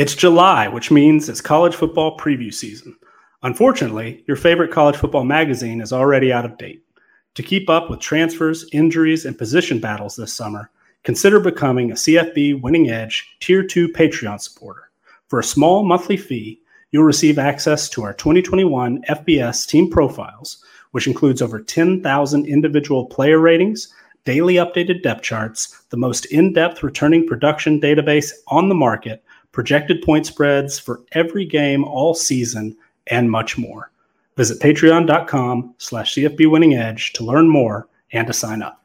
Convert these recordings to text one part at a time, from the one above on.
It's July, which means it's college football preview season. Unfortunately, your favorite college football magazine is already out of date. To keep up with transfers, injuries, and position battles this summer, consider becoming a CFB Winning Edge Tier 2 Patreon supporter. For a small monthly fee, you'll receive access to our 2021 FBS team profiles, which includes over 10,000 individual player ratings, daily updated depth charts, the most in depth returning production database on the market projected point spreads for every game all season, and much more. Visit patreon.com slash CFB Winning Edge to learn more and to sign up.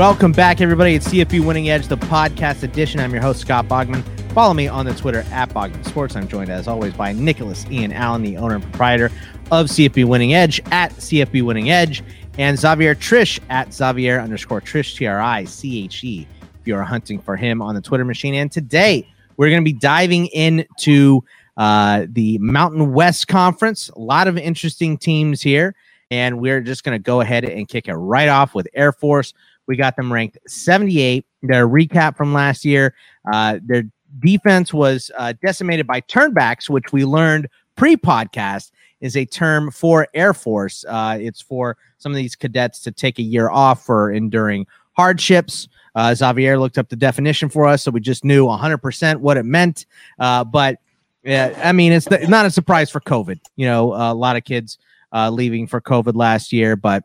Welcome back, everybody. It's CFB Winning Edge, the podcast edition. I'm your host, Scott Bogman. Follow me on the Twitter at Bogman Sports. I'm joined, as always, by Nicholas Ian Allen, the owner and proprietor of CFB Winning Edge at CFB Winning Edge, and Xavier Triche at Xavier underscore Triche, T R I C H E, if you're hunting for him on the Twitter machine. And today, we're going to be diving into uh, the Mountain West Conference. A lot of interesting teams here. And we're just going to go ahead and kick it right off with Air Force we got them ranked 78. Their recap from last year, uh, their defense was uh, decimated by turnbacks, which we learned pre podcast is a term for Air Force. Uh, it's for some of these cadets to take a year off for enduring hardships. Uh, Xavier looked up the definition for us, so we just knew 100% what it meant. Uh, but yeah, I mean, it's the, not a surprise for COVID. You know, a lot of kids uh, leaving for COVID last year, but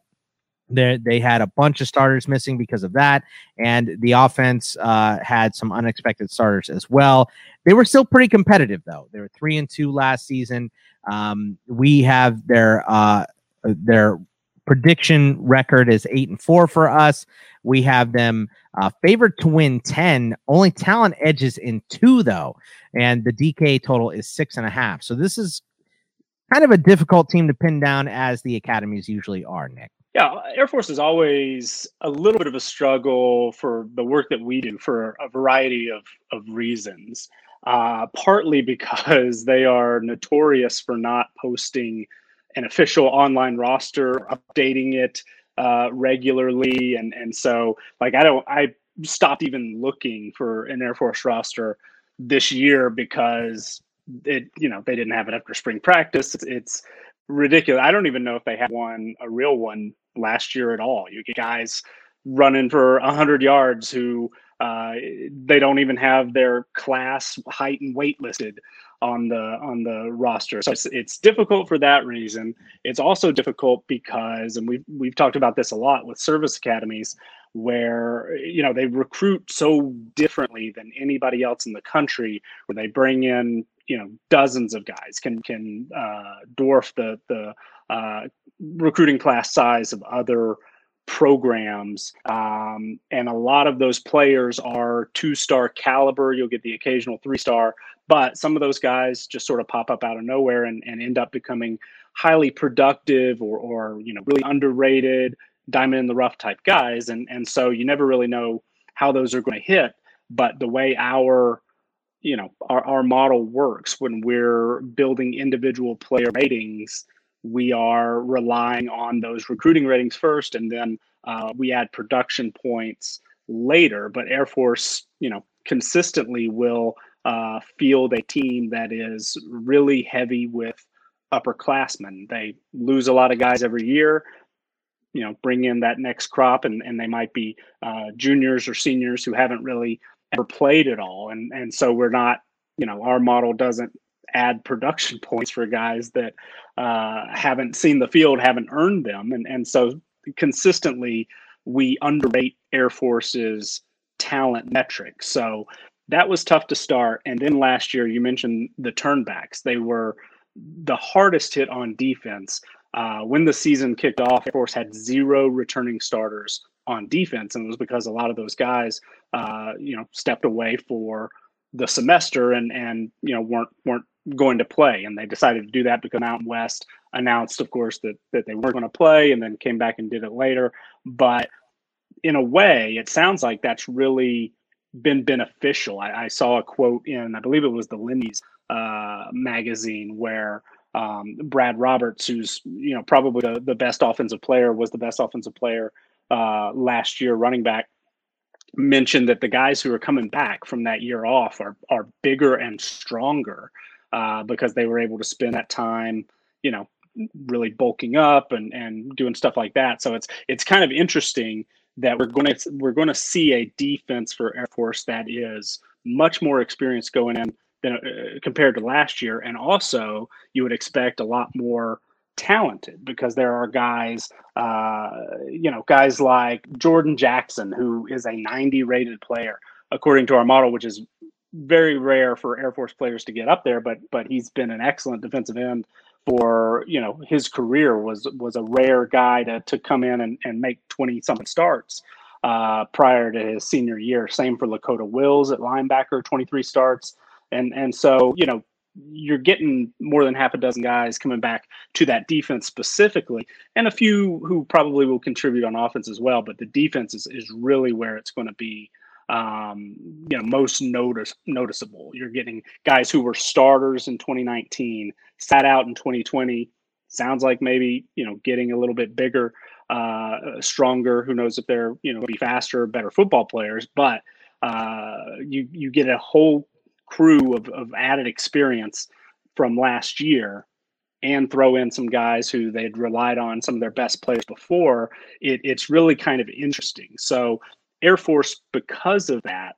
they they had a bunch of starters missing because of that, and the offense uh, had some unexpected starters as well. They were still pretty competitive though. They were three and two last season. Um, we have their uh, their prediction record is eight and four for us. We have them uh, favored to win ten. Only talent edges in two though, and the DK total is six and a half. So this is kind of a difficult team to pin down as the academies usually are. Nick. Yeah, Air Force is always a little bit of a struggle for the work that we do for a variety of, of reasons. Uh, partly because they are notorious for not posting an official online roster, updating it uh, regularly, and and so like I don't I stopped even looking for an Air Force roster this year because it you know they didn't have it after spring practice. It's, it's ridiculous. I don't even know if they had one a real one last year at all. You get guys running for 100 yards who uh, they don't even have their class height and weight listed on the on the roster. So it's, it's difficult for that reason. It's also difficult because, and we've we've talked about this a lot with service academies, where you know they recruit so differently than anybody else in the country, where they bring in you know dozens of guys can can uh, dwarf the the uh, recruiting class size of other programs. Um, and a lot of those players are two star caliber. You'll get the occasional three star, but some of those guys just sort of pop up out of nowhere and, and end up becoming highly productive or, or, you know, really underrated, diamond in the rough type guys. And, and so you never really know how those are going to hit. But the way our you know our, our model works when we're building individual player ratings we are relying on those recruiting ratings first, and then uh, we add production points later. But Air Force, you know, consistently will uh, field a team that is really heavy with upperclassmen. They lose a lot of guys every year. You know, bring in that next crop, and, and they might be uh, juniors or seniors who haven't really ever played at all, and and so we're not, you know, our model doesn't add production points for guys that uh, haven't seen the field, haven't earned them, and and so consistently we underrate Air Force's talent metrics. So that was tough to start. And then last year, you mentioned the turnbacks; they were the hardest hit on defense. Uh, when the season kicked off, Air Force had zero returning starters on defense, and it was because a lot of those guys, uh, you know, stepped away for the semester and and you know weren't weren't going to play. And they decided to do that because Mountain West announced of course that that they weren't going to play and then came back and did it later. But in a way it sounds like that's really been beneficial. I, I saw a quote in I believe it was the Lindy's uh, magazine where um, Brad Roberts, who's you know probably the, the best offensive player, was the best offensive player uh, last year, running back mentioned that the guys who are coming back from that year off are are bigger and stronger uh, because they were able to spend that time, you know, really bulking up and and doing stuff like that. So it's it's kind of interesting that we're going to we're going to see a defense for Air Force that is much more experienced going in than uh, compared to last year, and also you would expect a lot more talented because there are guys, uh, you know, guys like Jordan Jackson, who is a 90 rated player according to our model, which is very rare for Air Force players to get up there. But but he's been an excellent defensive end for you know his career was was a rare guy to to come in and, and make 20 something starts. Uh, prior to his senior year, same for Lakota Wills at linebacker, 23 starts, and and so you know you're getting more than half a dozen guys coming back to that defense specifically, and a few who probably will contribute on offense as well. But the defense is, is really where it's going to be, um, you know, most notice noticeable. You're getting guys who were starters in 2019, sat out in 2020. Sounds like maybe you know getting a little bit bigger, uh, stronger. Who knows if they're you know be faster, better football players, but. Uh, you you get a whole crew of, of added experience from last year and throw in some guys who they'd relied on some of their best players before, it, it's really kind of interesting. So Air Force, because of that,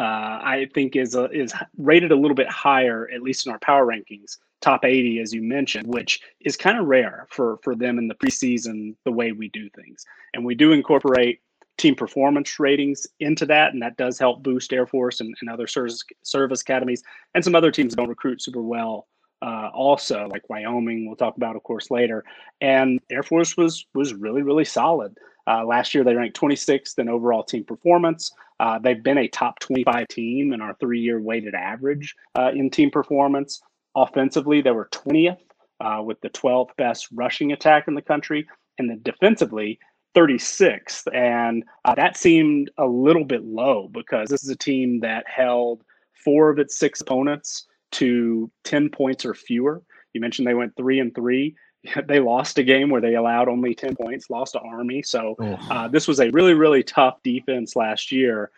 uh, I think is a, is rated a little bit higher, at least in our power rankings, top 80, as you mentioned, which is kind of rare for for them in the preseason, the way we do things. And we do incorporate team performance ratings into that, and that does help boost Air Force and, and other service service academies and some other teams don't recruit super well. Uh, also, like Wyoming, we'll talk about, of course, later. And Air Force was was really really solid. Uh, last year, they ranked 26th in overall team performance. Uh, they've been a top 25 team in our three-year weighted average uh, in team performance. Offensively, they were 20th uh, with the 12th best rushing attack in the country, and then defensively, 36th. And uh, that seemed a little bit low because this is a team that held four of its six opponents to 10 points or fewer. You mentioned they went three and three. They lost a game where they allowed only 10 points, lost to Army. So uh, this was a really, really tough defense last year.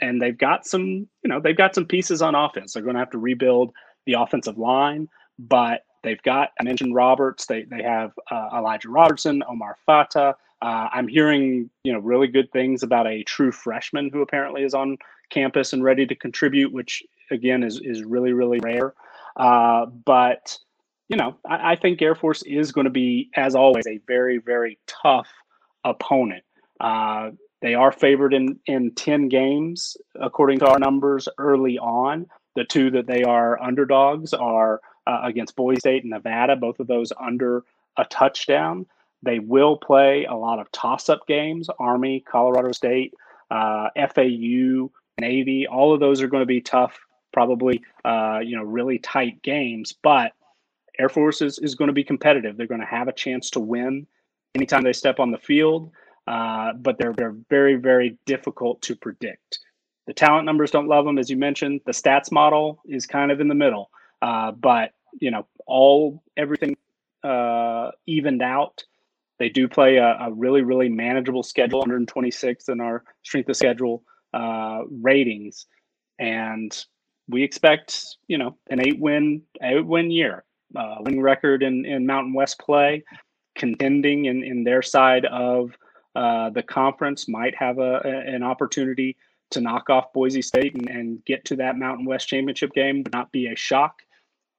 And they've got some, you know, they've got some pieces on offense. They're going to have to rebuild the offensive line, but they've got, I mentioned Roberts. They, they have uh, Elijah Robertson, Omar Fattah. Uh, I'm hearing, you know, really good things about a true freshman who apparently is on campus and ready to contribute, which again is is really really rare. Uh, but you know, I, I, think Air Force is going to be, as always, a very very tough opponent. Uh, they are favored in in ten games according to our numbers early on. The two that they are underdogs are uh, against Boise State and Nevada, both of those under a touchdown. They will play a lot of toss up games Army, Colorado State, uh, FAU, Navy. All of those are going to be tough, probably, uh, you know, really tight games. But Air Force is, is going to be competitive. They're going to have a chance to win anytime they step on the field. Uh, but they're, they're very, very difficult to predict. The talent numbers don't love them, as you mentioned. The stats model is kind of in the middle. Uh, but, you know, all everything uh, evened out they do play a, a really, really manageable schedule, 126 in our strength of schedule uh, ratings. And we expect, you know, an eight win, eight win year, uh, winning record in, in Mountain West play, contending in, in their side of uh, the conference, might have a, a, an opportunity to knock off Boise State and, and get to that Mountain West championship game, but not be a shock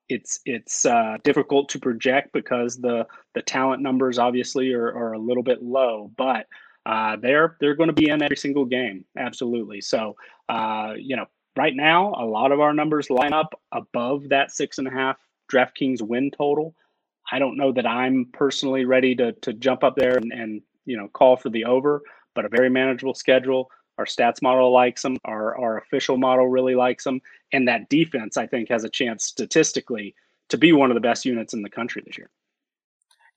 it's it's uh, difficult to project because the the talent numbers obviously are, are a little bit low, but uh, they're they're going to be in every single game, absolutely. So uh, you know, right now a lot of our numbers line up above that six and a half DraftKings win total. I don't know that I'm personally ready to to jump up there and, and you know call for the over, but a very manageable schedule, Our stats model likes them. Our our official model really likes them, and that defense I think has a chance statistically to be one of the best units in the country this year.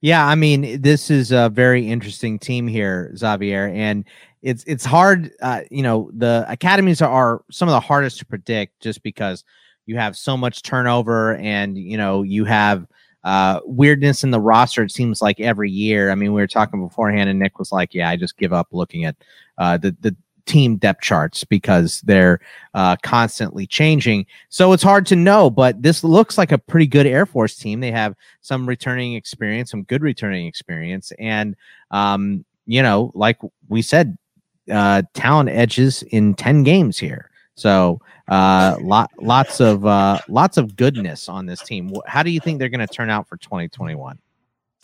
Yeah, I mean, this is a very interesting team here, Xavier, and it's it's hard. Uh, you know, the academies are some of the hardest to predict just because you have so much turnover, and you know you have uh, weirdness in the roster. It seems like every year. I mean, we were talking beforehand, and Nick was like, "Yeah, I just give up looking at uh, the the team depth charts because they're uh, constantly changing. So it's hard to know, but this looks like a pretty good Air Force team. They have some returning experience, some good returning experience. And, um, you know, like we said, uh, talent edges in 10 games here. So uh, lot, lots of uh, lots of goodness on this team. How do you think they're going to turn out for 2021?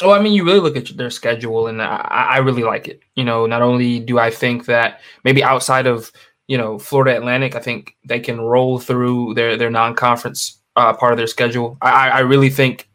Oh, I mean, you really look at their schedule, and I, I really like it. You know, not only do I think that maybe outside of you know Florida Atlantic, I think they can roll through their their non conference uh, part of their schedule. I, I really think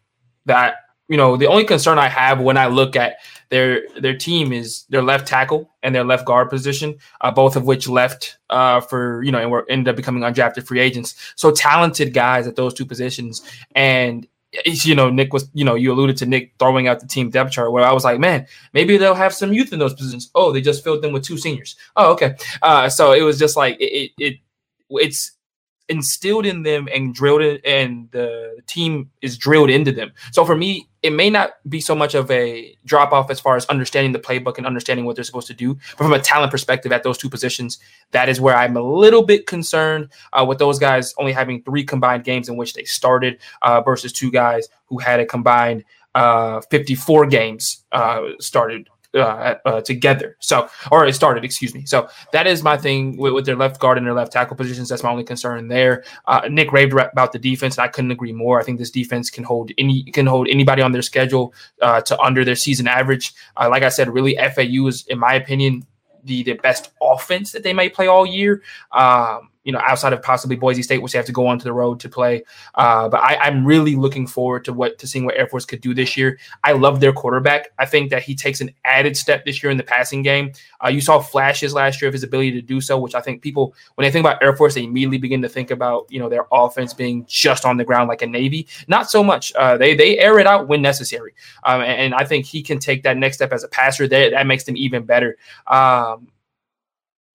that you know the only concern I have when I look at their their team is their left tackle and their left guard position, uh, both of which left uh, for you know and were ended up becoming undrafted free agents. So talented guys at those two positions, and you know, Nick was, you know, you alluded to Nick throwing out the team depth chart where I was like, man, maybe they'll have some youth in those positions. Oh, they just filled them with two seniors. Oh, okay. Uh, so it was just like it, it, it it's instilled in them and drilled it, and the team is drilled into them. So for me, it may not be so much of a drop off as far as understanding the playbook and understanding what they're supposed to do, but from a talent perspective at those two positions, that is where I'm a little bit concerned uh, with those guys only having three combined games in which they started uh, versus two guys who had a combined uh, 54 games uh, started uh, uh, together. So, or it started, excuse me. So that is my thing with, with, their left guard and their left tackle positions. That's my only concern there. Uh, Nick raved about the defense. And I couldn't agree more. I think this defense can hold any can hold anybody on their schedule uh, to under their season average. Uh, like I said, really FAU is, in my opinion, the the best offense that they may play all year. Um, you know, outside of possibly Boise State, which they have to go onto the road to play. Uh, but I, am really looking forward to what to seeing what Air Force could do this year. I love their quarterback. I think that he takes an added step this year in the passing game. Uh, you saw flashes last year of his ability to do so, which I think people, when they think about Air Force, they immediately begin to think about you know their offense being just on the ground like a Navy. Not so much. Uh, they they air it out when necessary, um, and, and, I think he can take that next step as a passer. That that makes them even better. Um,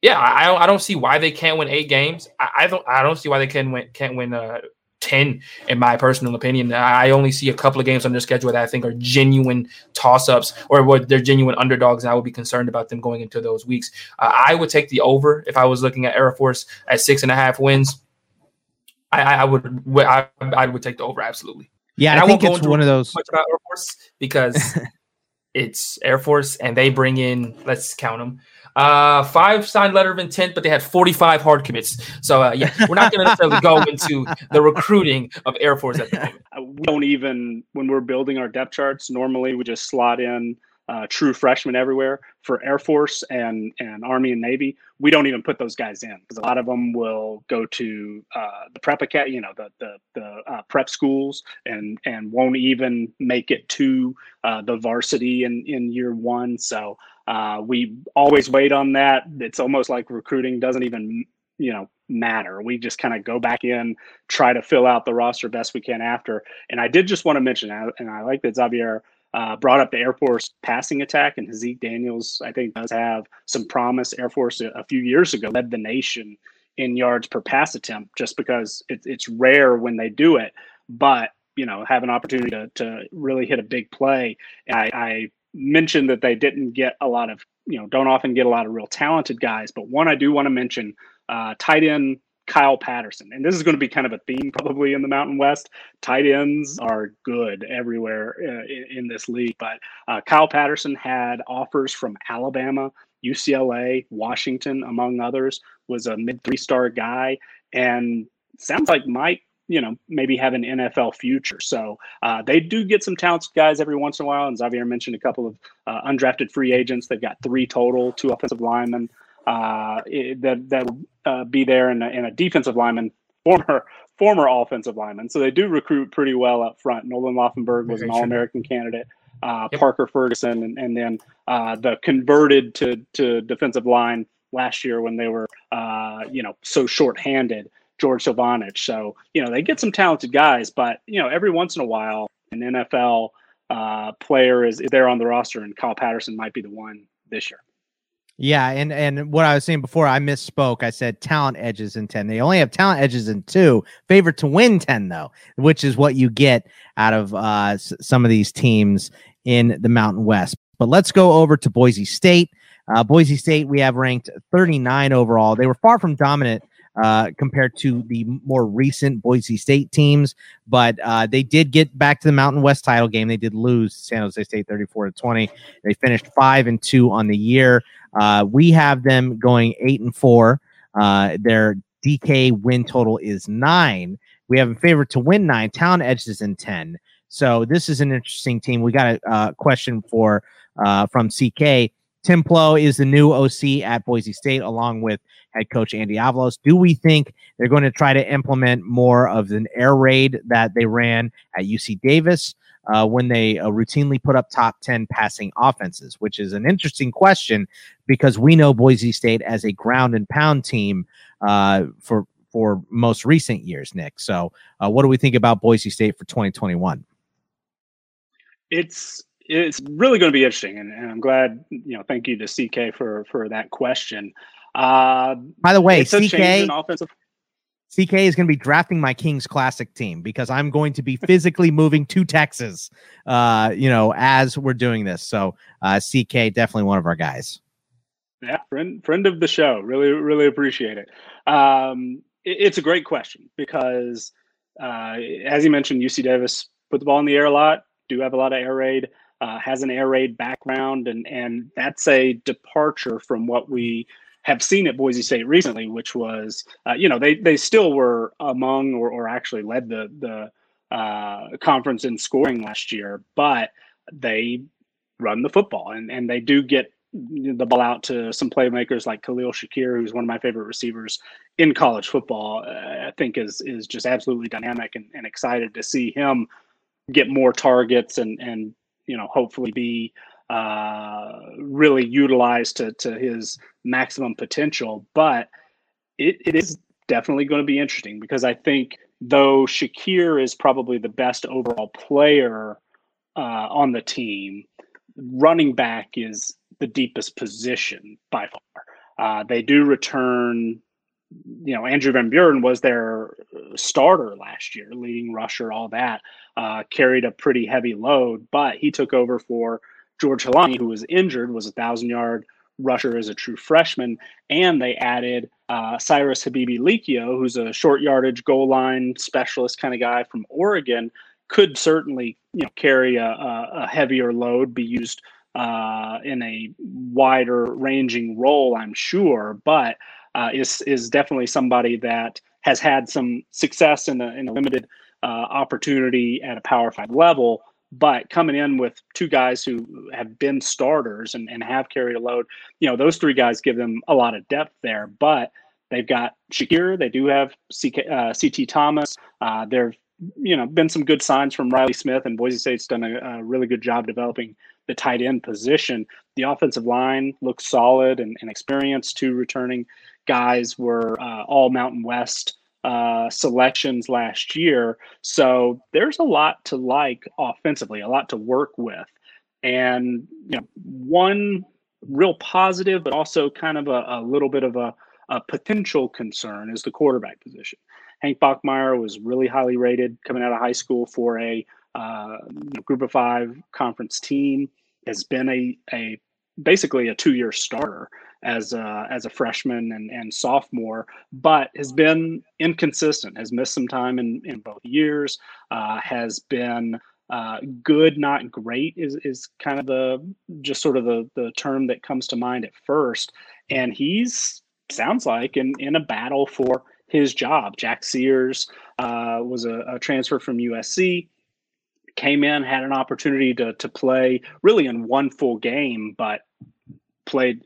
yeah, I don't, I don't see why they can't win eight games. I, I don't I don't see why they can win can't win uh, ten in my personal opinion. I only see a couple of games on their schedule that I think are genuine toss ups or what they're genuine underdogs, and I would be concerned about them going into those weeks. Uh, I would take the over if I was looking at Air Force at six and a half wins. I, I would I, I would take the over absolutely. Yeah, and I, I think it's one of those much about Air Force because it's Air Force and they bring in let's count them uh, five signed letter of intent, but they had 45 hard commits. So, uh, yeah, we're not going to necessarily go into the recruiting of Air Force at the moment. We don't even, when we're building our depth charts, normally we just slot in uh, true freshmen everywhere for Air Force and and Army and Navy. We don't even put those guys in because a lot of them will go to uh, the prep academy, you know, the the, the uh, prep schools, and and won't even make it to uh, the varsity in in year one. So uh, we always wait on that. It's almost like recruiting doesn't even you know matter. We just kind of go back in, try to fill out the roster best we can after. And I did just want to mention, and I like that Xavier uh, brought up the Air Force passing attack, and Zeke Daniels, I think, does have some promise. Air Force a, a, few years ago led the nation in yards per pass attempt, just because it, it's rare when they do it, but you know, have an opportunity to, to really hit a big play. I, I mentioned that they didn't get a lot of, you know, don't often get a lot of real talented guys, but one I do want to mention, uh, tight end Kyle Patterson. And this is going to be kind of a theme probably in the Mountain West. Tight ends are good everywhere uh, in, in, this league. But uh, Kyle Patterson had offers from Alabama, UCLA, Washington, among others, was a mid three star guy. And sounds like might you know maybe have an NFL future. So uh, they do get some talented guys every once in a while. And Xavier mentioned a couple of uh, undrafted free agents. They've got three total, two offensive linemen uh, that that uh, be there and a, and a defensive lineman, former former offensive lineman. So they do recruit pretty well up front. Nolan Laufenberg was an All American candidate. Uh, yep. Parker Ferguson, and, and then uh, the converted to to defensive line last year when they were, uh, you know, so short-handed. George Silvanic. So you know they get some talented guys, but you know every once in a while an NFL uh, player is, is there on the roster, and Kyle Patterson might be the one this year. Yeah, and and what I was saying before, I misspoke. I said talent edges in ten. They only have talent edges in two. Favorite to win ten though, which is what you get out of uh, some of these teams in the Mountain West. But let's go over to Boise State. Uh, Boise State, we have ranked 39 overall. They were far from dominant uh, compared to the more recent Boise State teams, but uh, they did get back to the Mountain West title game. They did lose San Jose State 34 to 20. They finished five and two on the year. Uh, we have them going eight and four. Uh, their DK win total is nine. We have a favorite to win nine. Talent edges in 10. So this is an interesting team. We got a uh, question for from CK. Tim Plough is the new OC at Boise State, along with head coach Andy Avalos. Do we think they're going to try to implement more of an air raid that they ran at UC Davis uh, when they uh, routinely put up top 10 passing offenses, which is an interesting question because we know Boise State as a ground and pound team uh, for for most recent years, Nick. So, uh, what do we think about Boise State for 2021? It's it's really going to be interesting, and, and I'm glad you know. Thank you to CK for for that question. Uh, By the way, it's a change CK offensive. CK is going to be drafting my Kings Classic team because I'm going to be physically moving to Texas, uh, you know, as we're doing this. So, uh, CK definitely one of our guys. Yeah, friend friend of the show. Really, really appreciate it. Um, it- it's a great question because, uh, as you mentioned, UC Davis put the ball in the air a lot. Do have a lot of air raid. Uh, has an air raid background, and and that's a departure from what we have seen at Boise State recently, which was, uh, you know, they they still were among or, or actually led the the uh, conference in scoring last year, but they run the football and and they do get the ball out to some playmakers like Khalil Shakir, who's one of my favorite receivers in college football. Uh, I think is is just absolutely dynamic and, and excited to see him get more targets and and you know hopefully be uh, really utilized to to his maximum potential. But it, it is definitely going to be interesting because I think though Shakir is probably the best overall player uh, on the team, running back is the deepest position by far. Uh, they do return. You know, Andrew Van Buren was their starter last year, leading rusher, all that. Uh, carried a pretty heavy load, but he took over for George Holani, who was injured, was a thousand yard rusher as a true freshman, and they added uh, Cyrus Habibi Likio, who's a short yardage goal line specialist kind of guy from Oregon, could certainly you know carry a, a, a heavier load, be used uh, in a wider ranging role, I'm sure, but uh, is is definitely somebody that has had some success in a, in a limited uh, opportunity at a Power Five level. But coming in with two guys who have been starters and, and have carried a load, you know, those three guys give them a lot of depth there. But they've got Shakir, they do have CK, uh, CT Thomas. Uh, there've you know been some good signs from Riley Smith, and Boise State's done a, a really good job developing the tight end position. The offensive line looks solid and, and experienced. Two returning guys were uh, all Mountain West uh, selections last year. So there's a lot to like offensively, a lot to work with. And you know, one real positive, but also kind of a, a little bit of a, a potential concern is the quarterback position. Hank Bachmeier was really highly rated coming out of high school for a uh, group of five conference team. Has been a a basically a two year starter as a, as a freshman and, and sophomore, but has been inconsistent. Has missed some time in in both years. Uh, has been uh, good, not great is is kind of the just sort of the the term that comes to mind at first. And he's sounds like in in a battle for his job. Jack Sears uh, was a, a, transfer from USC, came in, had an opportunity to, to play really in one full game, but played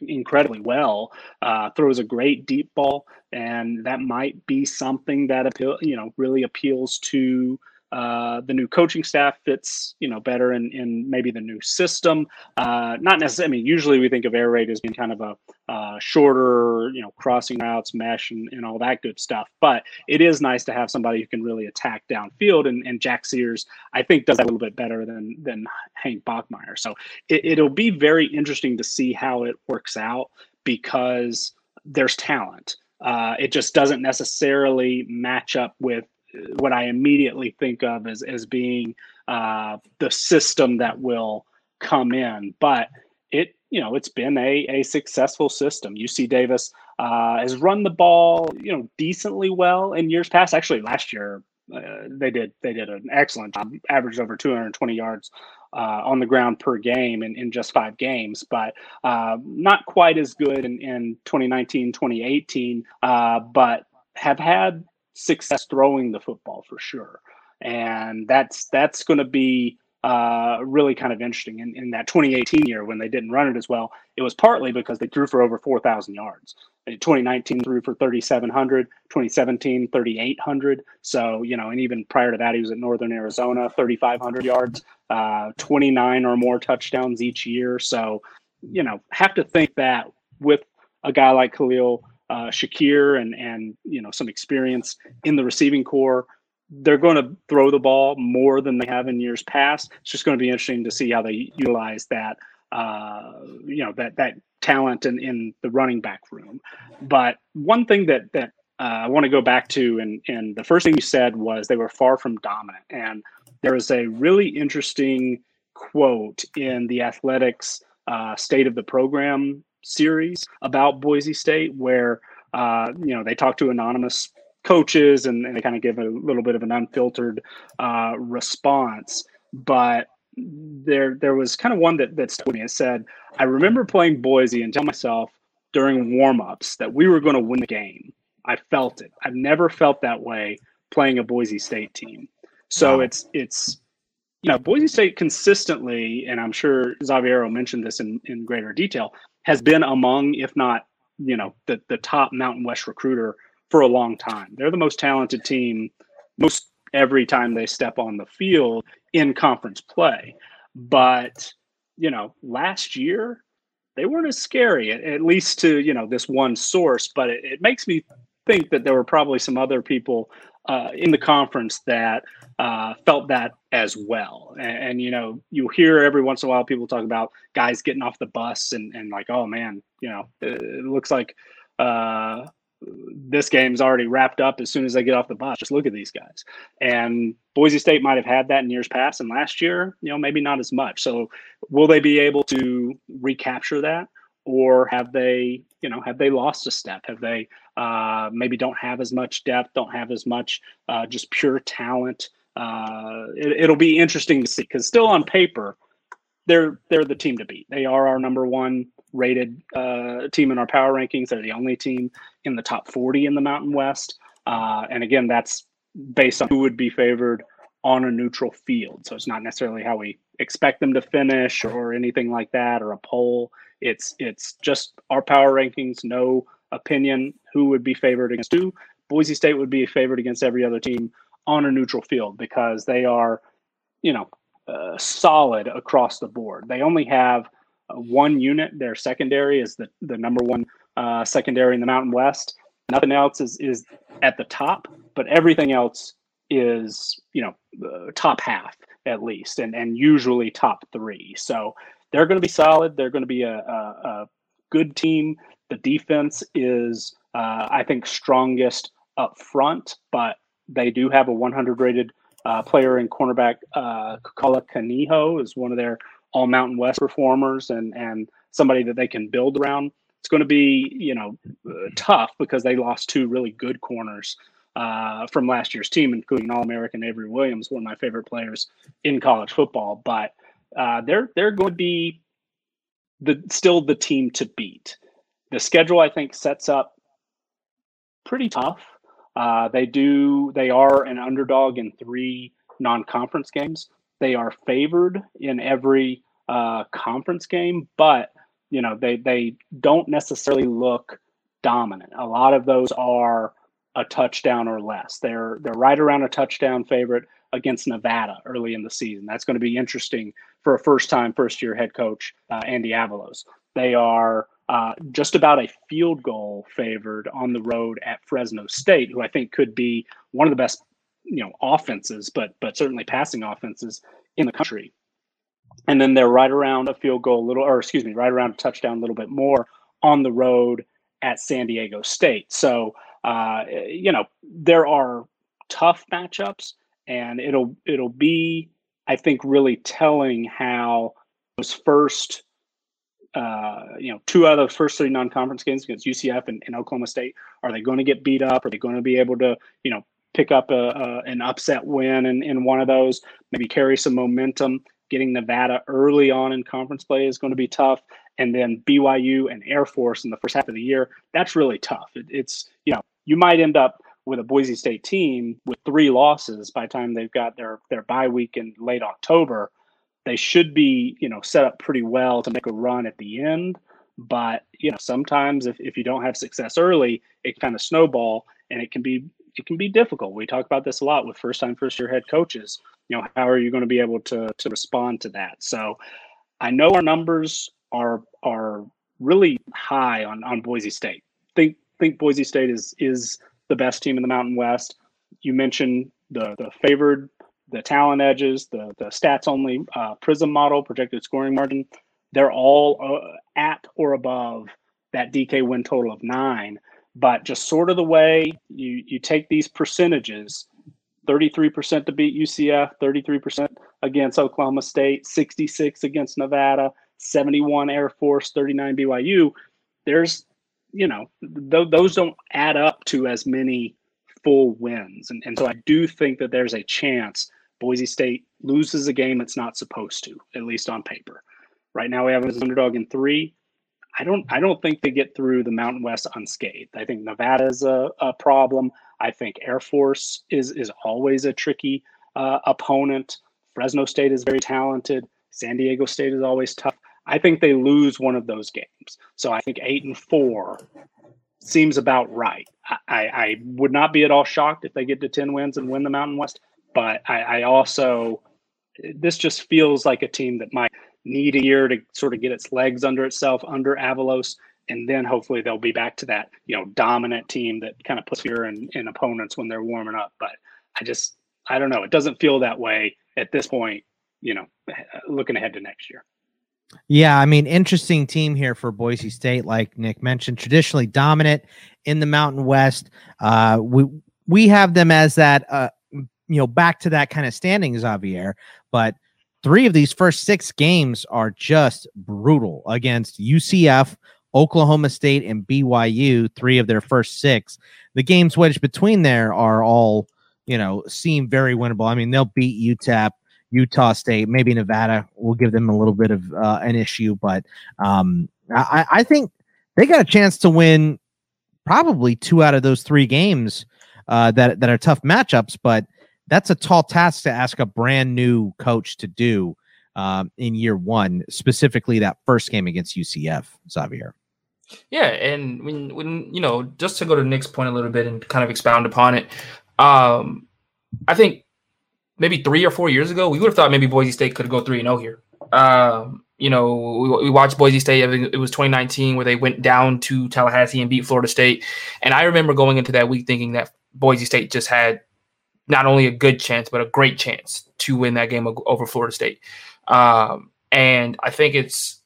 incredibly well. Uh, throws a great deep ball, and that might be something that appeal, you know, really appeals to uh, the new coaching staff fits, you know, better in, in maybe the new system. Uh, not necessarily. I mean, usually we think of air raid as being kind of a uh, shorter, you know, crossing routes, mesh, and, and all that good stuff. But it is nice to have somebody who can really attack downfield. And, and Jack Sears, I think, does that a little bit better than than Hank Bachmeier. So it, it'll be very interesting to see how it works out because there's talent. Uh, it just doesn't necessarily match up with what I immediately think of as as being uh, the system that will come in. But it you know it's been a a successful system. UC Davis uh, has run the ball you know decently well in years past. Actually, last year uh, they did they did an excellent job, averaged over 220 yards uh, on the ground per game in, in just five games, but uh, not quite as good in, in 2019, 2018, uh, but have had success throwing the football for sure. And that's that's going to be uh, really kind of interesting. In, in that 2018 year, when they didn't run it as well, it was partly because they threw for over 4,000 yards. In 2019 threw for 3,700, 2017 3,800. So you know, and even prior to that, he was at Northern Arizona, 3,500 yards, uh, 29 or more touchdowns each year. So you know, have to think that with a guy like Khalil uh, Shakir and and you know some experience in the receiving core, they're going to throw the ball more than they have in years past. It's just going to be interesting to see how they utilize that. Uh, you know that that talent in, in the running back room. But one thing that that uh, I want to go back to, and and the first thing you said was they were far from dominant, and there was a really interesting quote in the Athletics uh, State of the Program series about Boise State where uh, you know they talk to anonymous coaches and, and they kind of give a little bit of an unfiltered uh, response. But there there was kind of one that that stuck with me. It said, "I remember playing Boise and tell myself during warmups that we were going to win the game. I felt it. I've never felt that way playing a Boise State team. So wow. it's it's." You know, Boise State consistently, and I'm sure Xaviero mentioned this in, in greater detail, has been among, if not, you know, the the top Mountain West recruiter for a long time. They're the most talented team most every time they step on the field in conference play. But, you know, last year they weren't as scary, at, least to, you know, this one source. But it, it makes me think that there were probably some other people uh, in the conference that uh, felt that as well. And, and, you know, you hear every once in a while people talk about guys getting off the bus and, and like, oh man, you know, it, it looks like uh, this game's already wrapped up as soon as they get off the bus. Just look at these guys. And Boise State might have had that in years past, and last year, you know, maybe not as much. So, will they be able to recapture that, or have they, you know, have they lost a step? Have they uh, maybe don't have as much depth, don't have as much uh, just pure talent? uh, it, will be interesting to see because still on paper, they're they're the team to beat. They are our number one rated uh, team in our power rankings. They're the only team in the top 40 in the Mountain West. Uh, and again, that's based on who would be favored on a neutral field. So it's not necessarily how we expect them to finish or anything like that or a poll. It's it's just our power rankings, no opinion who would be favored against who. Boise State would be favored against every other team on a neutral field because they are, you know, uh, solid across the board. They only have uh, one unit. Their secondary is the, the number one uh, secondary in the Mountain West. Nothing else is, is at the top, but everything else is, you know, uh, top half at least, and, and usually top three. So they're going to be solid. They're going to be a, a, a, good team. The defense is, uh, I think, strongest up front, but they do have a 100 rated uh, player in cornerback. Uh, Kekaula Kaniho is one of their all Mountain West performers and, and somebody that they can build around. It's going to be, you know, tough because they lost two really good corners uh, from last year's team, including All American Avery Williams, one of my favorite players in college football. But uh, they're they're going to be the still the team to beat. The schedule, I think, sets up pretty tough. Uh, they do. They are an underdog in three non-conference games. They are favored in every uh, conference game, but you know they they don't necessarily look dominant. A lot of those are a touchdown or less. They're they're right around a touchdown favorite. Against Nevada early in the season. That's going to be interesting for a first time, first year head coach, uh, Andy Avalos. They are uh, just about a field goal favored on the road at Fresno State, who I think could be one of the best, you know, offenses, but but certainly passing offenses in the country. And then they're right around a field goal, little, or excuse me, right around a touchdown, a little bit more on the road at San Diego State. So, uh, you know, there are tough matchups, and it'll it'll be, I think, really telling how those first uh, you know, two out of those first three non-conference games against UCF and, and, Oklahoma State, are they going to get beat up? Are they going to be able to, you know, pick up a, a, an upset win in, in one of those? Maybe carry some momentum. Getting Nevada early on in conference play is going to be tough, and then BYU and Air Force in the first half of the year. That's really tough. It, it's you know, you might end up with a Boise State team with three losses by the time they've got their their bye week in late October they should be, you know, set up pretty well to make a run at the end. But, you know, sometimes if, if you don't have success early, it kind of snowball and it can be it can be difficult. We talk about this a lot with first time, first year head coaches. You know, how are you going to be able to to respond to that? So I know our numbers are are really high on, on Boise State. Think think Boise State is is the best team in the Mountain West. You mentioned the the favored the talent edges, the the stats only uh, Prism model, projected scoring margin, they're all uh, at or above that DK win total of nine. But just sort of the way you you take these percentages, 33% to beat UCF, 33% against Oklahoma State, 66 against Nevada, 71 Air Force, 39 BYU. There's, you know, th- those don't add up to as many full wins. And, and so I do think that there's a chance Boise State loses a game it's not supposed to, at least on paper. Right now we have an underdog in three. I don't I don't think they get through the Mountain West unscathed. I think Nevada is a, a problem. I think Air Force is is always a tricky uh, opponent. Fresno State is very talented. San Diego State is always tough. I think they lose one of those games. So I think eight and four seems about right. I, I would not be at all shocked if they get to 10 wins and win the Mountain West. But I, I also, this just feels like a team that might need a year to sort of get its legs under itself under Avalos. And then hopefully they'll be back to that, you know, dominant team that kind of puts fear in, in opponents when they're warming up. But I just, I don't know. It doesn't feel that way at this point, you know, looking ahead to next year. Yeah, I mean, interesting team here for Boise State, like Nick mentioned, traditionally dominant in the Mountain West. Uh, we we have them as that uh, you know, back to that kind of standing, Xavier. But three of these first six games are just brutal against UCF, Oklahoma State, and BYU. Three of their first six. The games wedged between there are all, you know, seem very winnable. I mean, they'll beat UTEP. Utah State, maybe Nevada will give them a little bit of uh, an issue, but um, I, I think they got a chance to win probably two out of those three games uh, that that are tough matchups. But that's a tall task to ask a brand new coach to do um, in year one, specifically that first game against UCF, Xavier. Yeah, and when when you know, just to go to Nick's point a little bit and kind of expound upon it, um, I think maybe three or four years ago, we would have thought maybe Boise State could go three and zero oh here. Um, you know, we, we, watched Boise State. it was 2019 where they went down to Tallahassee and beat Florida State. And I remember going into that week thinking that Boise State just had not only a good chance, but a great chance to win that game over Florida State. Um, and I think it's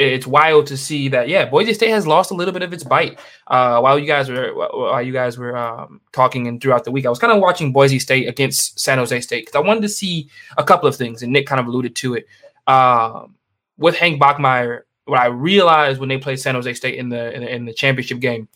it's wild to see that yeah, Boise State has lost a little bit of its bite. Uh, while you guys were while you guys were um, talking and throughout the week, I was kind of watching Boise State against San Jose State because I wanted to see a couple of things, and Nick kind of alluded to it. Um, with Hank Bachmeier, what I realized when they played San Jose State in the, in the in the championship game,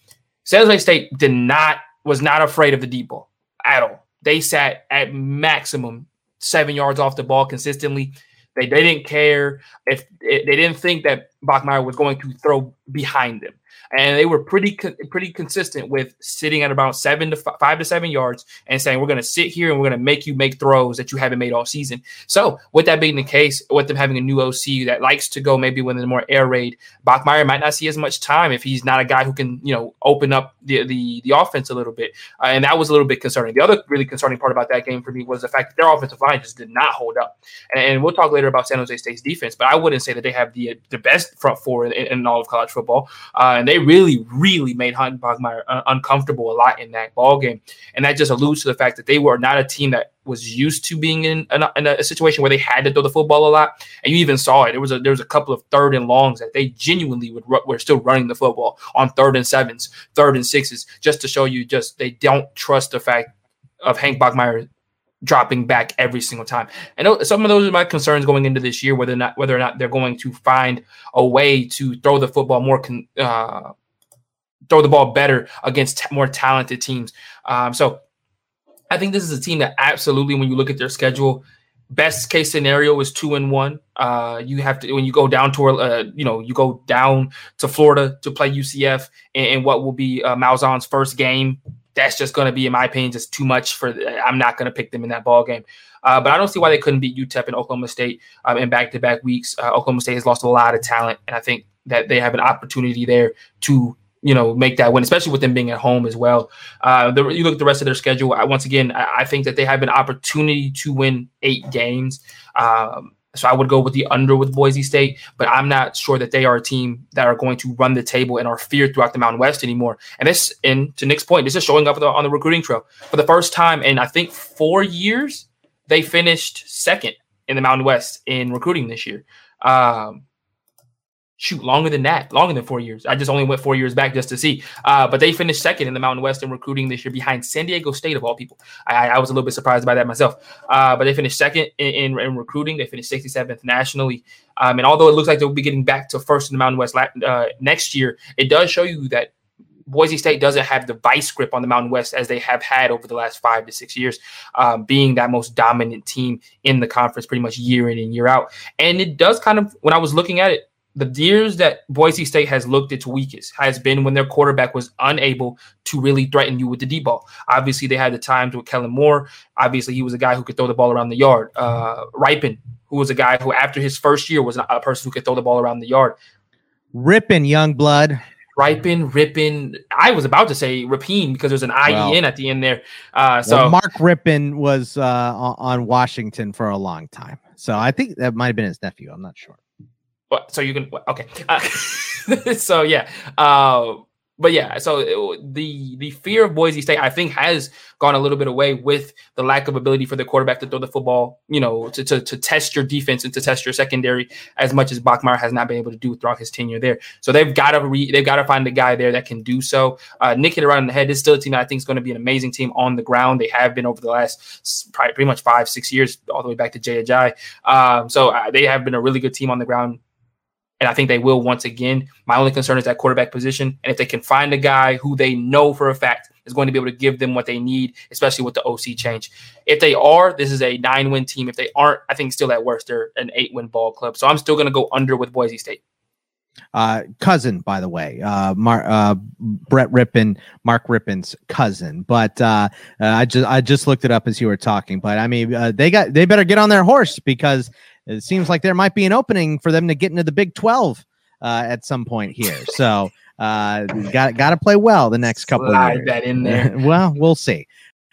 San Jose State did not was not afraid of the deep ball at all. They sat at maximum seven yards off the ball consistently. They, they didn't care if they didn't think that Bachmeier was going to throw behind them and they were pretty pretty consistent with sitting at about seven to f- five to seven yards and saying we're going to sit here and we're going to make you make throws that you haven't made all season. So with that being the case, with them having a new OC that likes to go maybe with there's more air raid, Bachmeier might not see as much time if he's not a guy who can you know open up the the, the offense a little bit, uh, and that was a little bit concerning. The other really concerning part about that game for me was the fact that their offensive line just did not hold up, and, and we'll talk later about San Jose State's defense, but I wouldn't say that they have the the best front four in, in all of college football, uh, and they really really made Bachmeier uh, uncomfortable a lot in that ball game, and that just alludes to the fact that they were not a team that was used to being in, in, a, in a situation where they had to throw the football a lot, and you even saw it. There was a there was a couple of third and longs that they genuinely would were still running the football on third and sevens, third and sixes, just to show you just they don't trust the fact of Hank Bachmeier dropping back every single time. And some of those are my concerns going into this year, whether or not whether or not they're going to find a way to throw the football more con, uh, throw the ball better against t- more talented teams. Um, so I think this is a team that absolutely, when you look at their schedule, best case scenario is two and one. Uh, you have to when you go down to uh, you know you go down to Florida to play UCF and what will be uh, Malzahn's first game. That's just going to be, in my opinion, just too much for. I'm not going to pick them in that ball game. Uh, but I don't see why they couldn't beat UTEP and Oklahoma State um, in back-to-back weeks. Uh, Oklahoma State has lost a lot of talent, and I think that they have an opportunity there to you know make that win, especially with them being at home as well. Uh, the, you look at the rest of their schedule. I, once again, I, I, think that they have an opportunity to win eight games. Um, so I would go with the under with Boise State, but I'm not sure that they are a team that are going to run the table and are feared throughout the Mountain West anymore. And this, and to Nick's point, this is showing up on the recruiting trail for the first time in I think four years. They finished second in the Mountain West in recruiting this year. Um, shoot longer than that, longer than four years. I just only went four years back just to see. Uh, but they finished second in the Mountain West in recruiting this year behind San Diego State of all people. I, I was a little bit surprised by that myself. Uh, but they finished second in, in, in, recruiting. They finished 67th nationally. Um, and although it looks like they'll be getting back to first in the Mountain West uh, next year, it does show you that Boise State doesn't have the vice grip on the Mountain West as they have had over the last five to six years, um, being that most dominant team in the conference pretty much year in and year out. And it does kind of, when I was looking at it, the years that Boise State has looked its weakest has been when their quarterback was unable to really threaten you with the deep ball. Obviously, they had the times with Kellen Moore. Obviously, he was a guy who could throw the ball around the yard. Uh, Rypien, who was a guy who, after his first year, was a person who could throw the ball around the yard. Ripping young blood. Rypien, Rippin. I was about to say Ripien because there's an IEN well, at the end there. Uh, so well, Mark Rypien was uh, on Washington for a long time. So I think that might have been his nephew. I'm not sure so you can okay. Uh, so yeah uh, but yeah so the the fear of boise state i think has gone a little bit away with the lack of ability for the quarterback to throw the football you know to, to, to test your defense and to test your secondary as much as Bachmeier has not been able to do throughout his tenure there. So they've got to re, they've got to find a guy there that can do so. Uh, nick hit around the head. This is still a team that i think is going to be an amazing team on the ground. They have been over the last probably pretty much five six years all the way back to Ajayi. Um, so uh, they have been a really good team on the ground and I think they will once again. My only concern is that quarterback position. And if they can find a guy who they know for a fact is going to be able to give them what they need, especially with the OC change. If they are, this is a nine win team. If they aren't, I think still at worst, they're an eight win ball club. So I'm still going to go under with Boise State. Uh, cousin, by the way, uh, Mar- uh, Brett Rypien, Mark Rypien's cousin. But uh, uh, I just I just looked it up as you were talking. But I mean, uh, they got they better get on their horse because it seems like there might be an opening for them to get into the Big 12 uh, at some point here. So uh, got got to play well the next couple Slide of years. that in there. well, we'll see.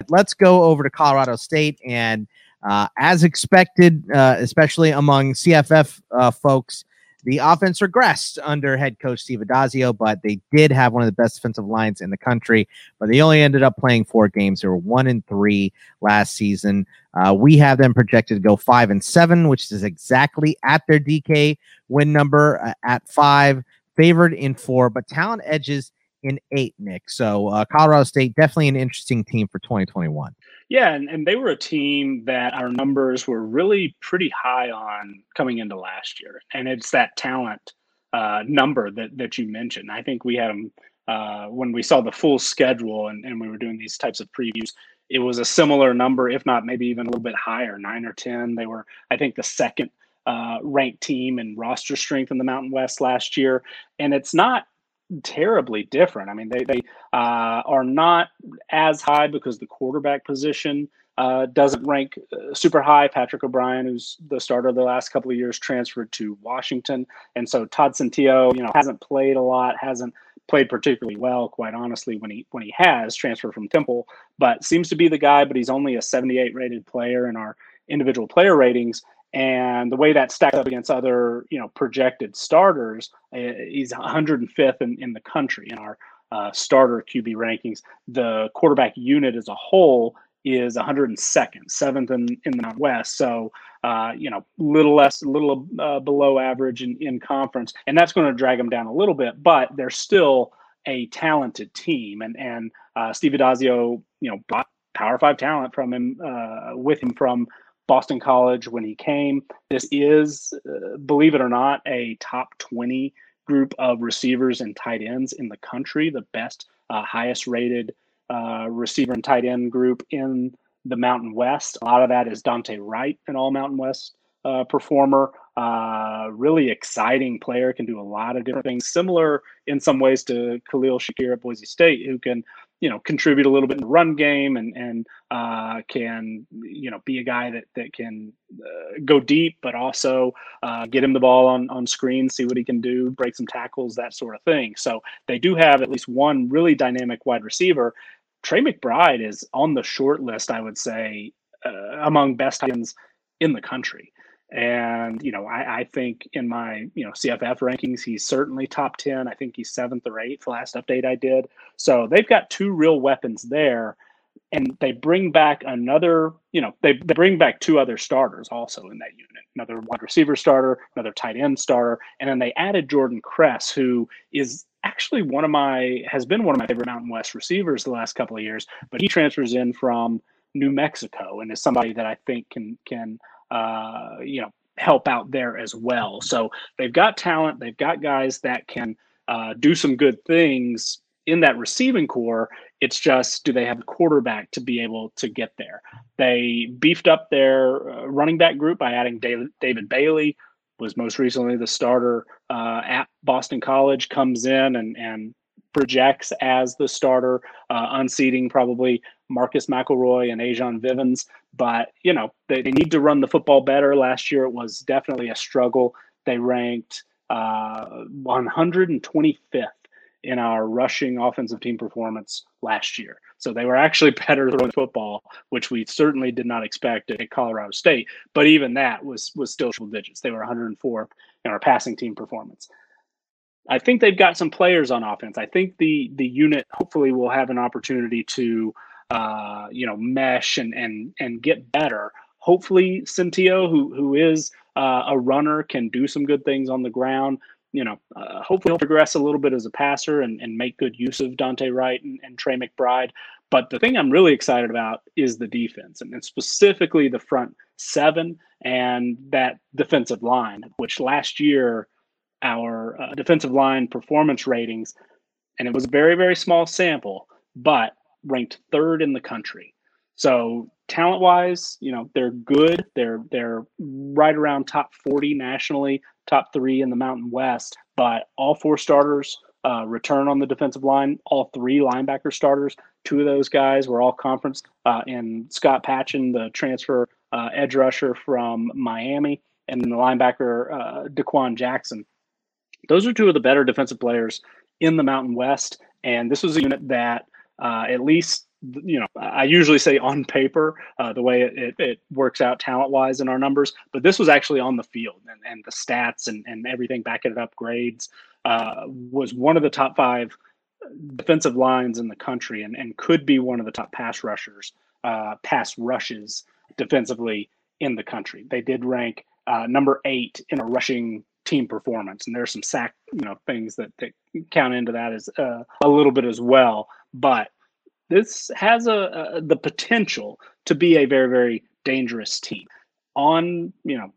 Let's go over to Colorado State and uh, as expected, uh, especially among CFF uh, folks, the offense regressed under head coach Steve Addazio, but they did have one of the best defensive lines in the country. But they only ended up playing four games. They were one and three last season. Uh, we have them projected to go five and seven, which is exactly at their DK win number uh, at five, favored in four, but talent edges in eight, Nick. So uh, Colorado State definitely an interesting team for 2021. Yeah, and, and they were a team that our numbers were really pretty high on coming into last year, and it's that talent uh, number that that you mentioned. I think we had them uh, when we saw the full schedule and, and we were doing these types of previews. It was a similar number, if not maybe even a little bit higher, nine or ten. They were, I think, the second uh, ranked team and roster strength in the Mountain West last year, and it's not terribly different. I mean, they they uh, are not as high because the quarterback position uh, doesn't rank uh, super high. Patrick O'Brien, who's the starter the last couple of years, transferred to Washington, and so Todd Centeio, you know, hasn't played a lot, hasn't played particularly well, quite honestly, when he when he has transferred from Temple, but seems to be the guy. But he's only a 78 rated player in our individual player ratings, and the way that stacks up against other you know projected starters, uh, he's 105th in, in the country in our uh, starter QB rankings. The quarterback unit as a whole is 102nd, seventh in, in the West. So, uh, you know, a little less, a little uh, below average in, in conference. And that's going to drag them down a little bit, but they're still a talented team. And, and uh, Steve Addazio, you know, brought Power Five talent from him, uh, with him from Boston College when he came. This is, uh, believe it or not, a top 20 group of receivers and tight ends in the country, the best, uh, highest rated uh, receiver and tight end group in the Mountain West. A lot of that is Dante Wright, an all Mountain West uh, performer. Uh, really exciting player, can do a lot of different things. Similar in some ways to Khalil Shakir at Boise State, who can you know contribute a little bit in the run game and and uh, can you know be a guy that that can uh, go deep, but also uh, get him the ball on on screen, see what he can do, break some tackles, that sort of thing. So they do have at least one really dynamic wide receiver, Trey McBride is on the short list, I would say, uh, among best ends in the country. And, you know, I, I, think in my, you know, CFF rankings, he's certainly top 10. I think he's seventh or eighth, last update I did. So they've got two real weapons there. And they bring back another, you know, they, they bring back two other starters also in that unit another wide receiver starter, another tight end starter. And then they added Jordan Kress, who is actually one of my has been one of my favorite Mountain West receivers the last couple of years. But he transfers in from New Mexico and is somebody that I think can can uh, you know help out there as well. So they've got talent, they've got guys that can uh, do some good things in that receiving core. It's just do they have a quarterback to be able to get there? They beefed up their uh, running back group by adding David, David Bailey, was most recently the starter uh, at Boston College, comes in and, and projects as the starter, uh, unseating probably Marcus McElroy and A'Jon Vivens. But, you know, they, they need to run the football better. Last year it was definitely a struggle. They ranked uh, 125th in our rushing offensive team performance last year. So they were actually better throwing football, which we certainly did not expect at Colorado State. But even that was was still triple digits. They were 104th in our passing team performance. I think they've got some players on offense. I think the the unit hopefully will have an opportunity to uh, you know mesh and and and get better. Hopefully, Centeio, who who is uh, a runner, can do some good things on the ground you know, uh, hopefully he'll progress a little bit as a passer and, and make good use of Dante Wright and, and Trey McBride. But the thing I'm really excited about is the defense, and, and specifically the front seven and that defensive line, which last year our uh, defensive line performance ratings, and it was a very, very small sample, but ranked third in the country. So talent wise, you know, they're good. They're they're right around top 40 nationally, top three in the Mountain West. But all four starters uh, return on the defensive line. All three linebacker starters. Two of those guys were all conference. Uh, and Scott Patchan, the transfer uh, edge rusher from Miami, and the linebacker uh, Dequan Jackson. Those are two of the better defensive players in the Mountain West. And this was a unit that, uh, at least you know, I usually say on paper, uh, the way it, it, it works out talent wise in our numbers, but this was actually on the field and, and the stats and, and everything backing it up, grades, uh, was one of the top five defensive lines in the country and, and could be one of the top pass rushers, uh, pass rushes defensively in the country. They did rank uh, number eight in a rushing team performance, and there's some sack, you know, things that, that count into that as uh, a little bit as well. But this has a, a, the potential to be a very very dangerous team. On you know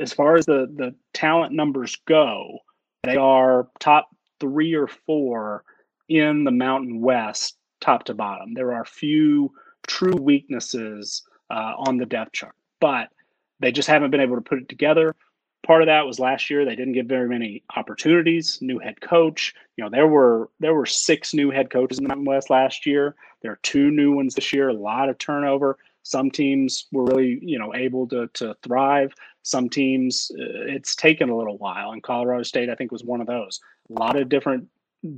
as far as the the talent numbers go they are top 3 or 4 in the mountain west top to bottom. There are few true weaknesses uh, on the depth chart but they just haven't been able to put it together part of that was last year they didn't get very many opportunities. New head coach, you know, there were there were six new head coaches in the Mountain West last year. There are two new ones this year. A lot of turnover. Some teams were really, you know, able to to thrive. Some teams, uh, it's taken a little while. And Colorado State, I think, was one of those. A lot of different